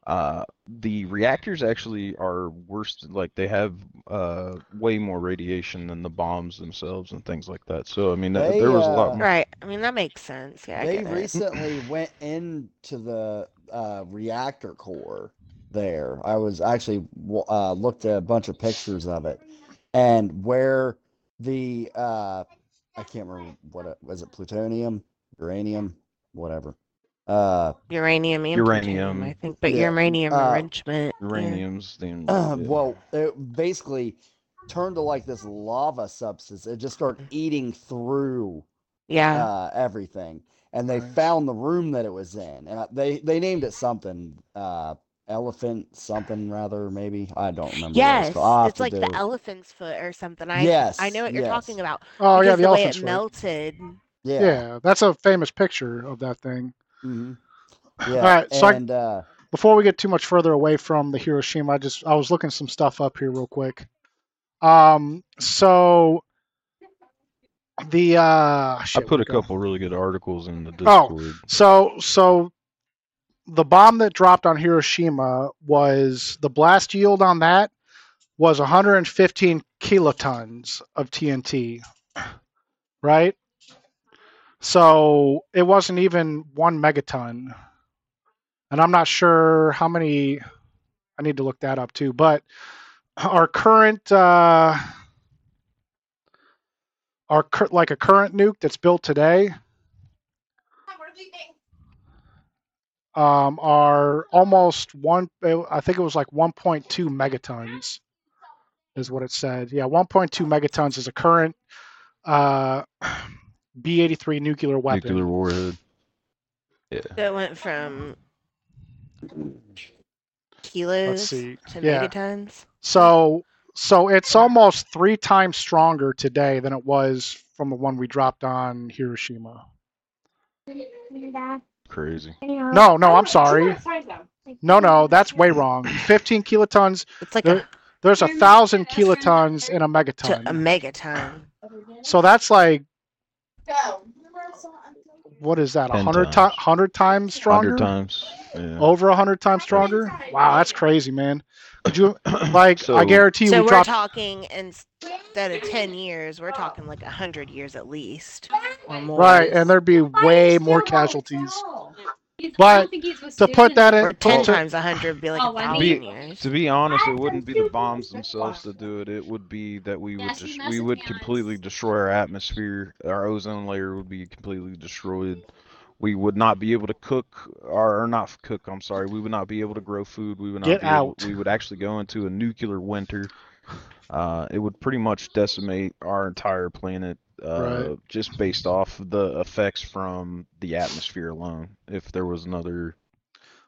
uh, the reactors actually are worse. Like they have uh, way more radiation than the bombs themselves and things like that. So I mean, th- They, there was a lot uh, more. Right. I mean, that makes sense. Yeah, I they get it. recently went into the uh, reactor core there. I was actually uh, looked at a bunch of pictures of it, and where the uh, I can't remember what it was. It plutonium, uranium, whatever. Uh, Uranium Uranium. I think, but Yeah, uranium uh, enrichment. yeah. Uraniums, then Uh, yeah. well, it basically turned to like this lava substance. It just started eating through Yeah. uh, everything, and they Nice. found the room that it was in, and they they named it something, uh, elephant something rather maybe I don't remember. what it was yes. called. I'll have It's like do- the elephant's foot or something. I Yes, I know what you're yes. talking about. Oh yeah, because the the way it foot. melted. Yeah. Yeah, that's a famous picture of that thing. hmm Yeah. All right, so I- uh, Before we get too much further away from the Hiroshima, I just I was looking some stuff up here real quick. Um, so the uh, I put a go? couple really good articles in the Discord. Oh, So so the bomb that dropped on Hiroshima was the blast yield on that was 115 kilotons of TNT, right? So it wasn't even one megaton. And I'm not sure how many, I need to look that up too, but our current, uh, our cur- like a current nuke that's built today um, are almost one. I think it was like 1.2 megatons, is what it said. Yeah, 1.2 megatons is a current uh, B-83 nuclear weapon. Nuclear warhead. Yeah. That went from kilos see. to Yeah. megatons. So, so it's almost three times stronger today than it was from the one we dropped on Hiroshima. Crazy. No, no, I'm sorry. No, no, that's way wrong. 15 kilotons. It's like There- a, There's a thousand kilotons in a to a megaton. megaton. So that's like what is that? A 10 hundred times. ti- hundred times stronger? Hundred times. Yeah. Over a hundred times stronger? Wow, that's crazy, man. Could you like? I guarantee you, So we we're dropped. talking instead of ten years, we're talking like a hundred years at least or more. Right, and there'd be way more casualties. But to put that or in, ten to, times a hundred would be like Oh, a I thousand mean- years. To be honest, it wouldn't be the bombs themselves that do it. It would be that we would Yes, just we would message me on completely Insta. destroy our atmosphere. Our ozone layer would be completely destroyed. We would not be able to cook or, or not cook. I'm sorry. We would not be able to grow food. We would not Get be able, out. We would actually go into a nuclear winter. Uh, it would pretty much decimate our entire planet. Uh, Right. just based off the effects from the atmosphere alone. If there was another,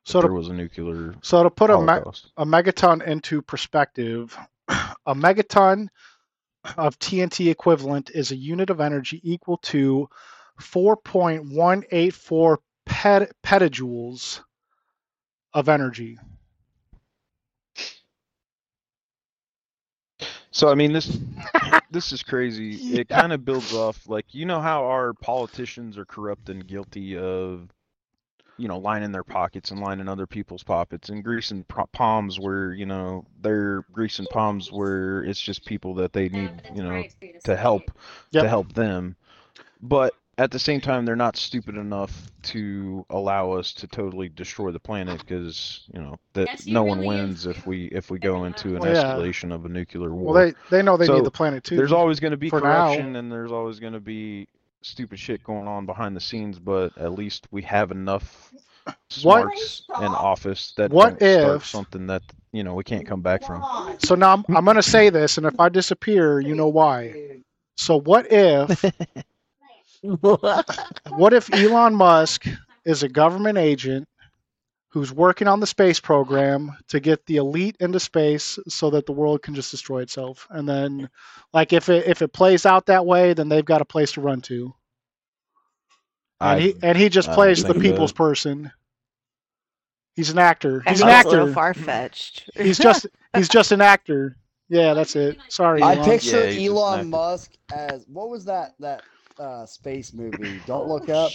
if so there was a nuclear so to put a me, a megaton into perspective, a megaton of TNT equivalent is a unit of energy equal to 4.184 pet, petajoules of energy. So I mean this this is crazy. It kind of builds off like you know how our politicians are corrupt and guilty of you know lining their pockets and lining other people's pockets and greasing palms where you know they're greasing palms where it's just people that they need you know to help Yep. to help them. But at the same time, they're not stupid enough to allow us to totally destroy the planet because you know that Yes, he no one really wins is. if we if we go into an Well, yeah. escalation of a nuclear war. Well, they they know they So, need the planet too. There's always going to be for now. corruption and there's always going to be stupid shit going on behind the scenes, but at least we have enough What- smarts in office that What don't start if- something that you know we can't come back from. So now I'm, I'm going to say this, and if I disappear, you know why. So what if what if Elon Musk is a government agent who's working on the space program to get the elite into space so that the world can just destroy itself, and then like if it if it plays out that way, then they've got a place to run to, and I, he and he just I plays the people's that- person. He's an actor. He's That's an actor. far fetched. He's just he's just an actor. Yeah, that's it. Sorry, I Elon. picture Yeah, Elon Musk as what was that that uh, space movie? Don't look up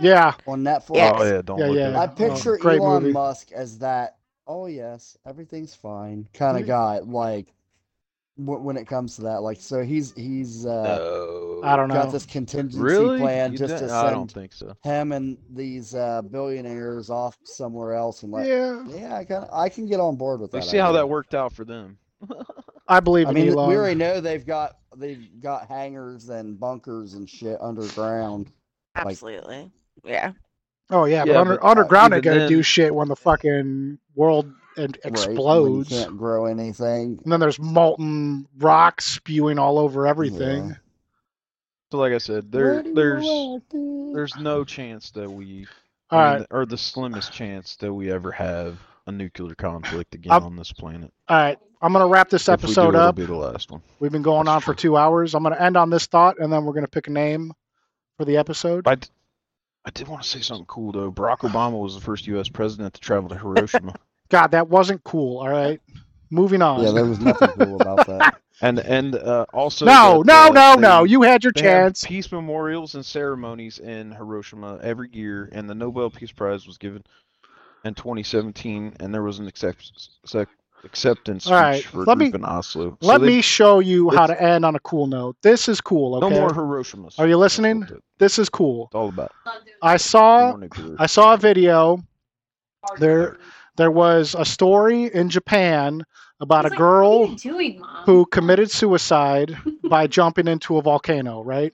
Yeah, on Netflix. Oh yeah, don't Yeah, look yeah. at I Oh, picture great Elon movie. Musk as that. Oh yes, everything's fine kind of guy. Like w- when it comes to that, like so he's he's uh, No. I don't know. got this contingency Really? plan You just don't- to I don't think so. him and these uh, billionaires off somewhere else and like. yeah. Yeah, I kind of I can get on board with We that. see how that worked out for them. I believe I mean, Elon. we already know they've got they've got hangars and bunkers and shit underground. Absolutely. Yeah. Oh yeah, but, under, but, uh, underground ain't even gonna do shit when the fucking world and right, when you explodes. can't grow anything. and then there's molten rock spewing all over everything. Yeah. So like I said, there there's there's no chance that we All I mean, right, or the slimmest chance that we ever have a nuclear conflict again I'm- on this planet. all right. I'm gonna wrap this If we do, episode up. be the last one. We've been going That's on for true. two hours. I'm gonna end on this thought, and then we're gonna pick a name for the episode. But I d- I did want to say something cool though. Barack Obama was the first U.S. president to travel to Hiroshima, God, that wasn't cool. All right, moving on. Yeah, there was nothing cool about that. and and uh, also no, that, no, uh, no, they- no. You had your chance. peace memorials and ceremonies in Hiroshima every year, and the Nobel Peace Prize was given in 2017, and there was an excep- sec- acceptance All right, speech for a let me- in Oslo. So Let they- me show you how to end on a cool note. This is cool. no more Hiroshimas. Are you listening? this is cool. It's all about. I saw. I saw a video. There there was a story in Japan about a like, girl What are you doing, who committed suicide by jumping into a volcano, right?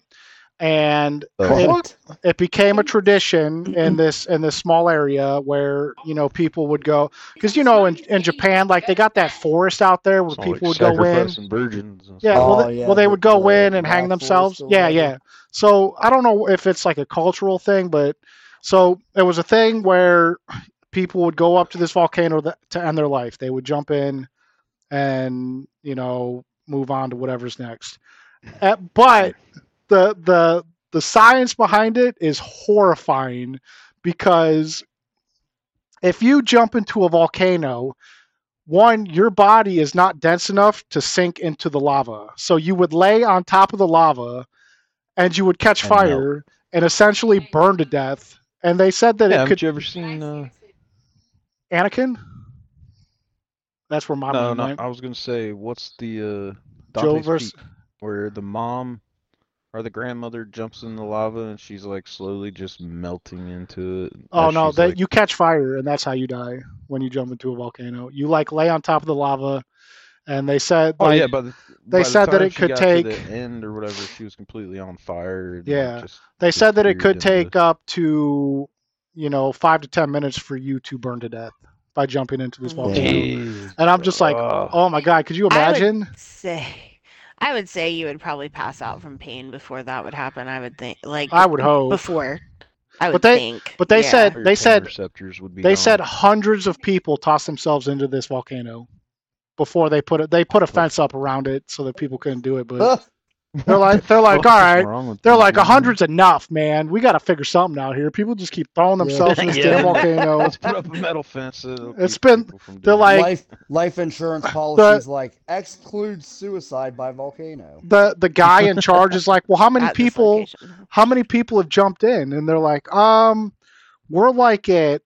And Oh. it, it became a tradition in this in this small area where you know people would go because you know in, in Japan like they got that forest out there where It's people like would go in. sacrificing virgins. and Yeah, well, Oh, they, yeah, well, they would go the in and hang themselves. Forest Yeah, whatever. yeah. So I don't know if it's like a cultural thing, but so it was a thing where people would go up to this volcano that, to end their life. They would jump in and you know move on to whatever's next. Uh, but the the the science behind it is horrifying because if you jump into a volcano one your body is not dense enough to sink into the lava so you would lay on top of the lava and you would catch And melt. fire and essentially burn to death and they said that Yeah, it could you ever seen? Uh, anakin that's where my no, no. went I was gonna say, what's the uh, joe versus Peak, where the mom or the grandmother jumps in the lava and she's like slowly just melting into it. Oh no, that like- you catch fire and that's how you die when you jump into a volcano. You like lay on top of the lava, and they said Oh like yeah, by the they by the said that it could take- to the end or whatever. She was completely on fire. And, like, Yeah. just they said that it could disappeared take up to you know five to ten minutes for you to burn to death by jumping into this Mm. volcano. into- And I'm just like, Ugh. oh my god, could you I would- imagine? Say, I would say you would probably pass out from pain before that would happen. I would think, like I would hope. before. I would But they- think. but they yeah. said- they said- receptors would be They gone. said hundreds of people tossed themselves into this volcano before they put it. They put a fence up around it so that people couldn't do it. But they're like, they're like, all right, They're like, a hundred's enough, man. We got to figure something out here. People just keep throwing Yeah. themselves in this Yeah. damn volcano. Let's put up a metal fence. that'll It's keep been- people they're like- life life insurance policies like exclude suicide by volcano. The the guy in charge is like, well, how many people? How many people have jumped in? And they're like, um, we're like at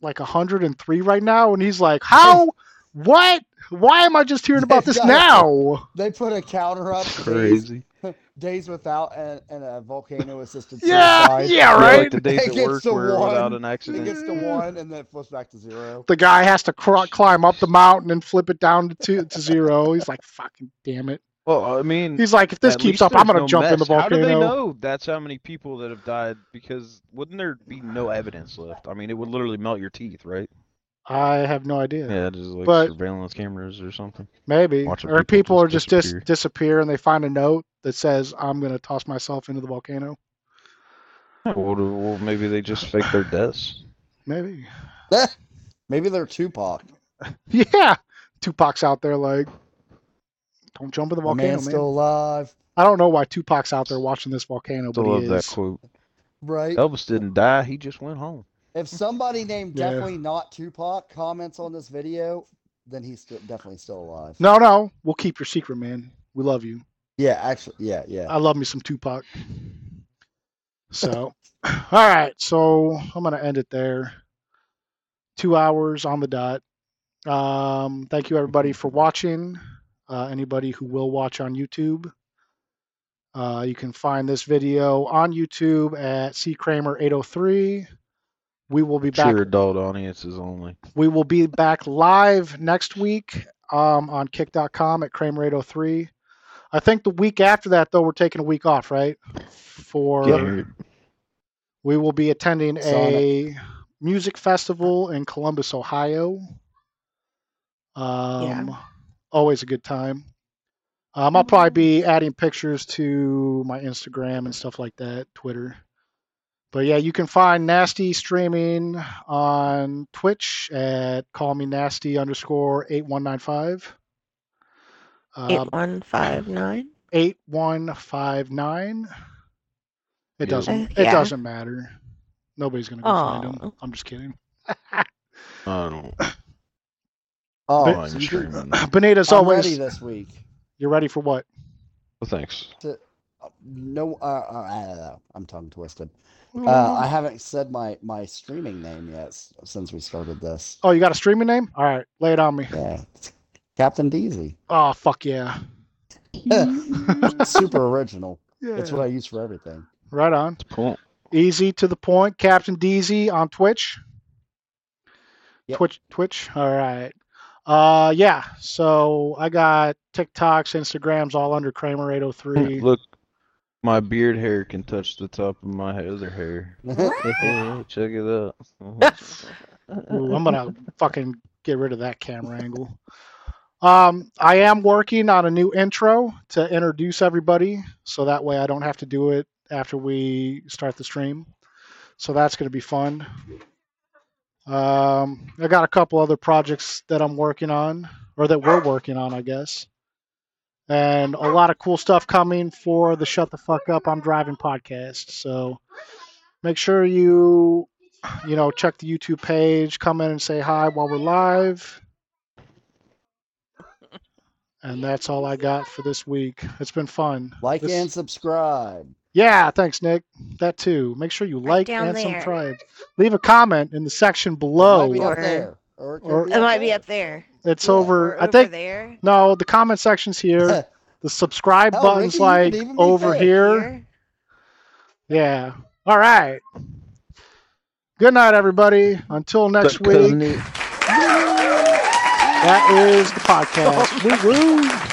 like hundred and three right now. And he's like, how? what? Why am I just hearing about this Guys, now? They put a counter up It's days, crazy. days without and, and a volcano assisted Yeah, suicide. yeah, Yeah, right. like the days It at gets work to where without one. an It accident. gets to one and then it flips back to zero. The guy has to cr- climb up the mountain and flip it down to two, to zero. He's like, fucking damn it. Well, I mean, He's like, if this keeps up, I'm gonna no jump in the mess. How do they know that's how many people that have died? Because wouldn't there be no evidence left? I mean, it would literally melt your teeth, right? I have no idea. Yeah, just like But- surveillance cameras or something. Maybe. Watching or people people are just just dis- disappear. disappear and they find a note that says, I'm going to toss myself into the volcano. Well, well, maybe they just fake their deaths. Maybe. Maybe they're Tupac. Yeah. Tupac's out there like, don't jump in the My volcano, man. man's still alive, I don't know why Tupac's out there watching this volcano, Still but love he that is. quote. right? Elvis didn't die; he just went home. If somebody named Yeah. definitely not Tupac comments on this video, then he's still, definitely still alive. No, no. We'll keep your secret, man. We love you. Yeah, actually, yeah, yeah. I love me some Tupac. So, all right. So I'm going to end it there. Two hours on the dot. Um, thank you, everybody, for watching. Uh, anybody who will watch on YouTube. Uh, you can find this video on YouTube at C Kramer 803. We will be back. Sure, adult audiences only. We will be back live next week um, on kick.com at Kramer 803. I think the week after that, though, we're taking a week off, right? For Yep. we will be attending a music festival in Columbus, Ohio. Um, Always a good time. Um, I'll probably be adding pictures to my Instagram and stuff like that, Twitter. But yeah, you can find Nasty streaming on Twitch at call me nasty underscore eight one nine five. Uh, Eight one five nine. eight one five nine. It doesn't. Uh, It doesn't matter. Nobody's gonna go find him. I'm just kidding. I don't. Oh, But- so you can- streaming. Benita's I'm always. ready this week. You're ready for what? Well, thanks. no, uh, uh, I'm tongue twisted. Uh, I haven't said my my streaming name yet since we started this. oh, you got a streaming name? All right, lay it on me. Yeah, it's Captain Deasy. Oh fuck yeah. Super original. yeah. It's what I use for everything. Right on. Cool. Easy to the point. Captain DZ on Twitch. Yep. Twitch, Twitch. All right. Uh, yeah. So I got TikToks, Instagrams, all under Kramer eight hundred three. Look, my beard hair can touch the top of my other hair. Check it out. Ooh, I'm gonna fucking get rid of that camera angle. Um, I am working on a new intro to introduce everybody, so that way I don't have to do it after we start the stream. So that's gonna be fun. Um, I got a couple other projects that I'm working on, or that we're working on, I guess, and a lot of cool stuff coming for the Shut the Fuck Up I'm Driving podcast. So make sure you you know, check the YouTube page, come in and say hi while we're live. And that's all I got for this week. It's been fun. Like This- and subscribe. Yeah, thanks, Nick. That too. Make sure you like down and there. subscribe. Leave a comment in the section below. be up Or- it, or- be It up might be up there. It's Yeah, over. I over think there. no, the comment section's here. The subscribe Hell, button's Ricky, like could even be over here. Here. Yeah. All right. Good night, everybody. Until next week. That is the podcast. Woo woo.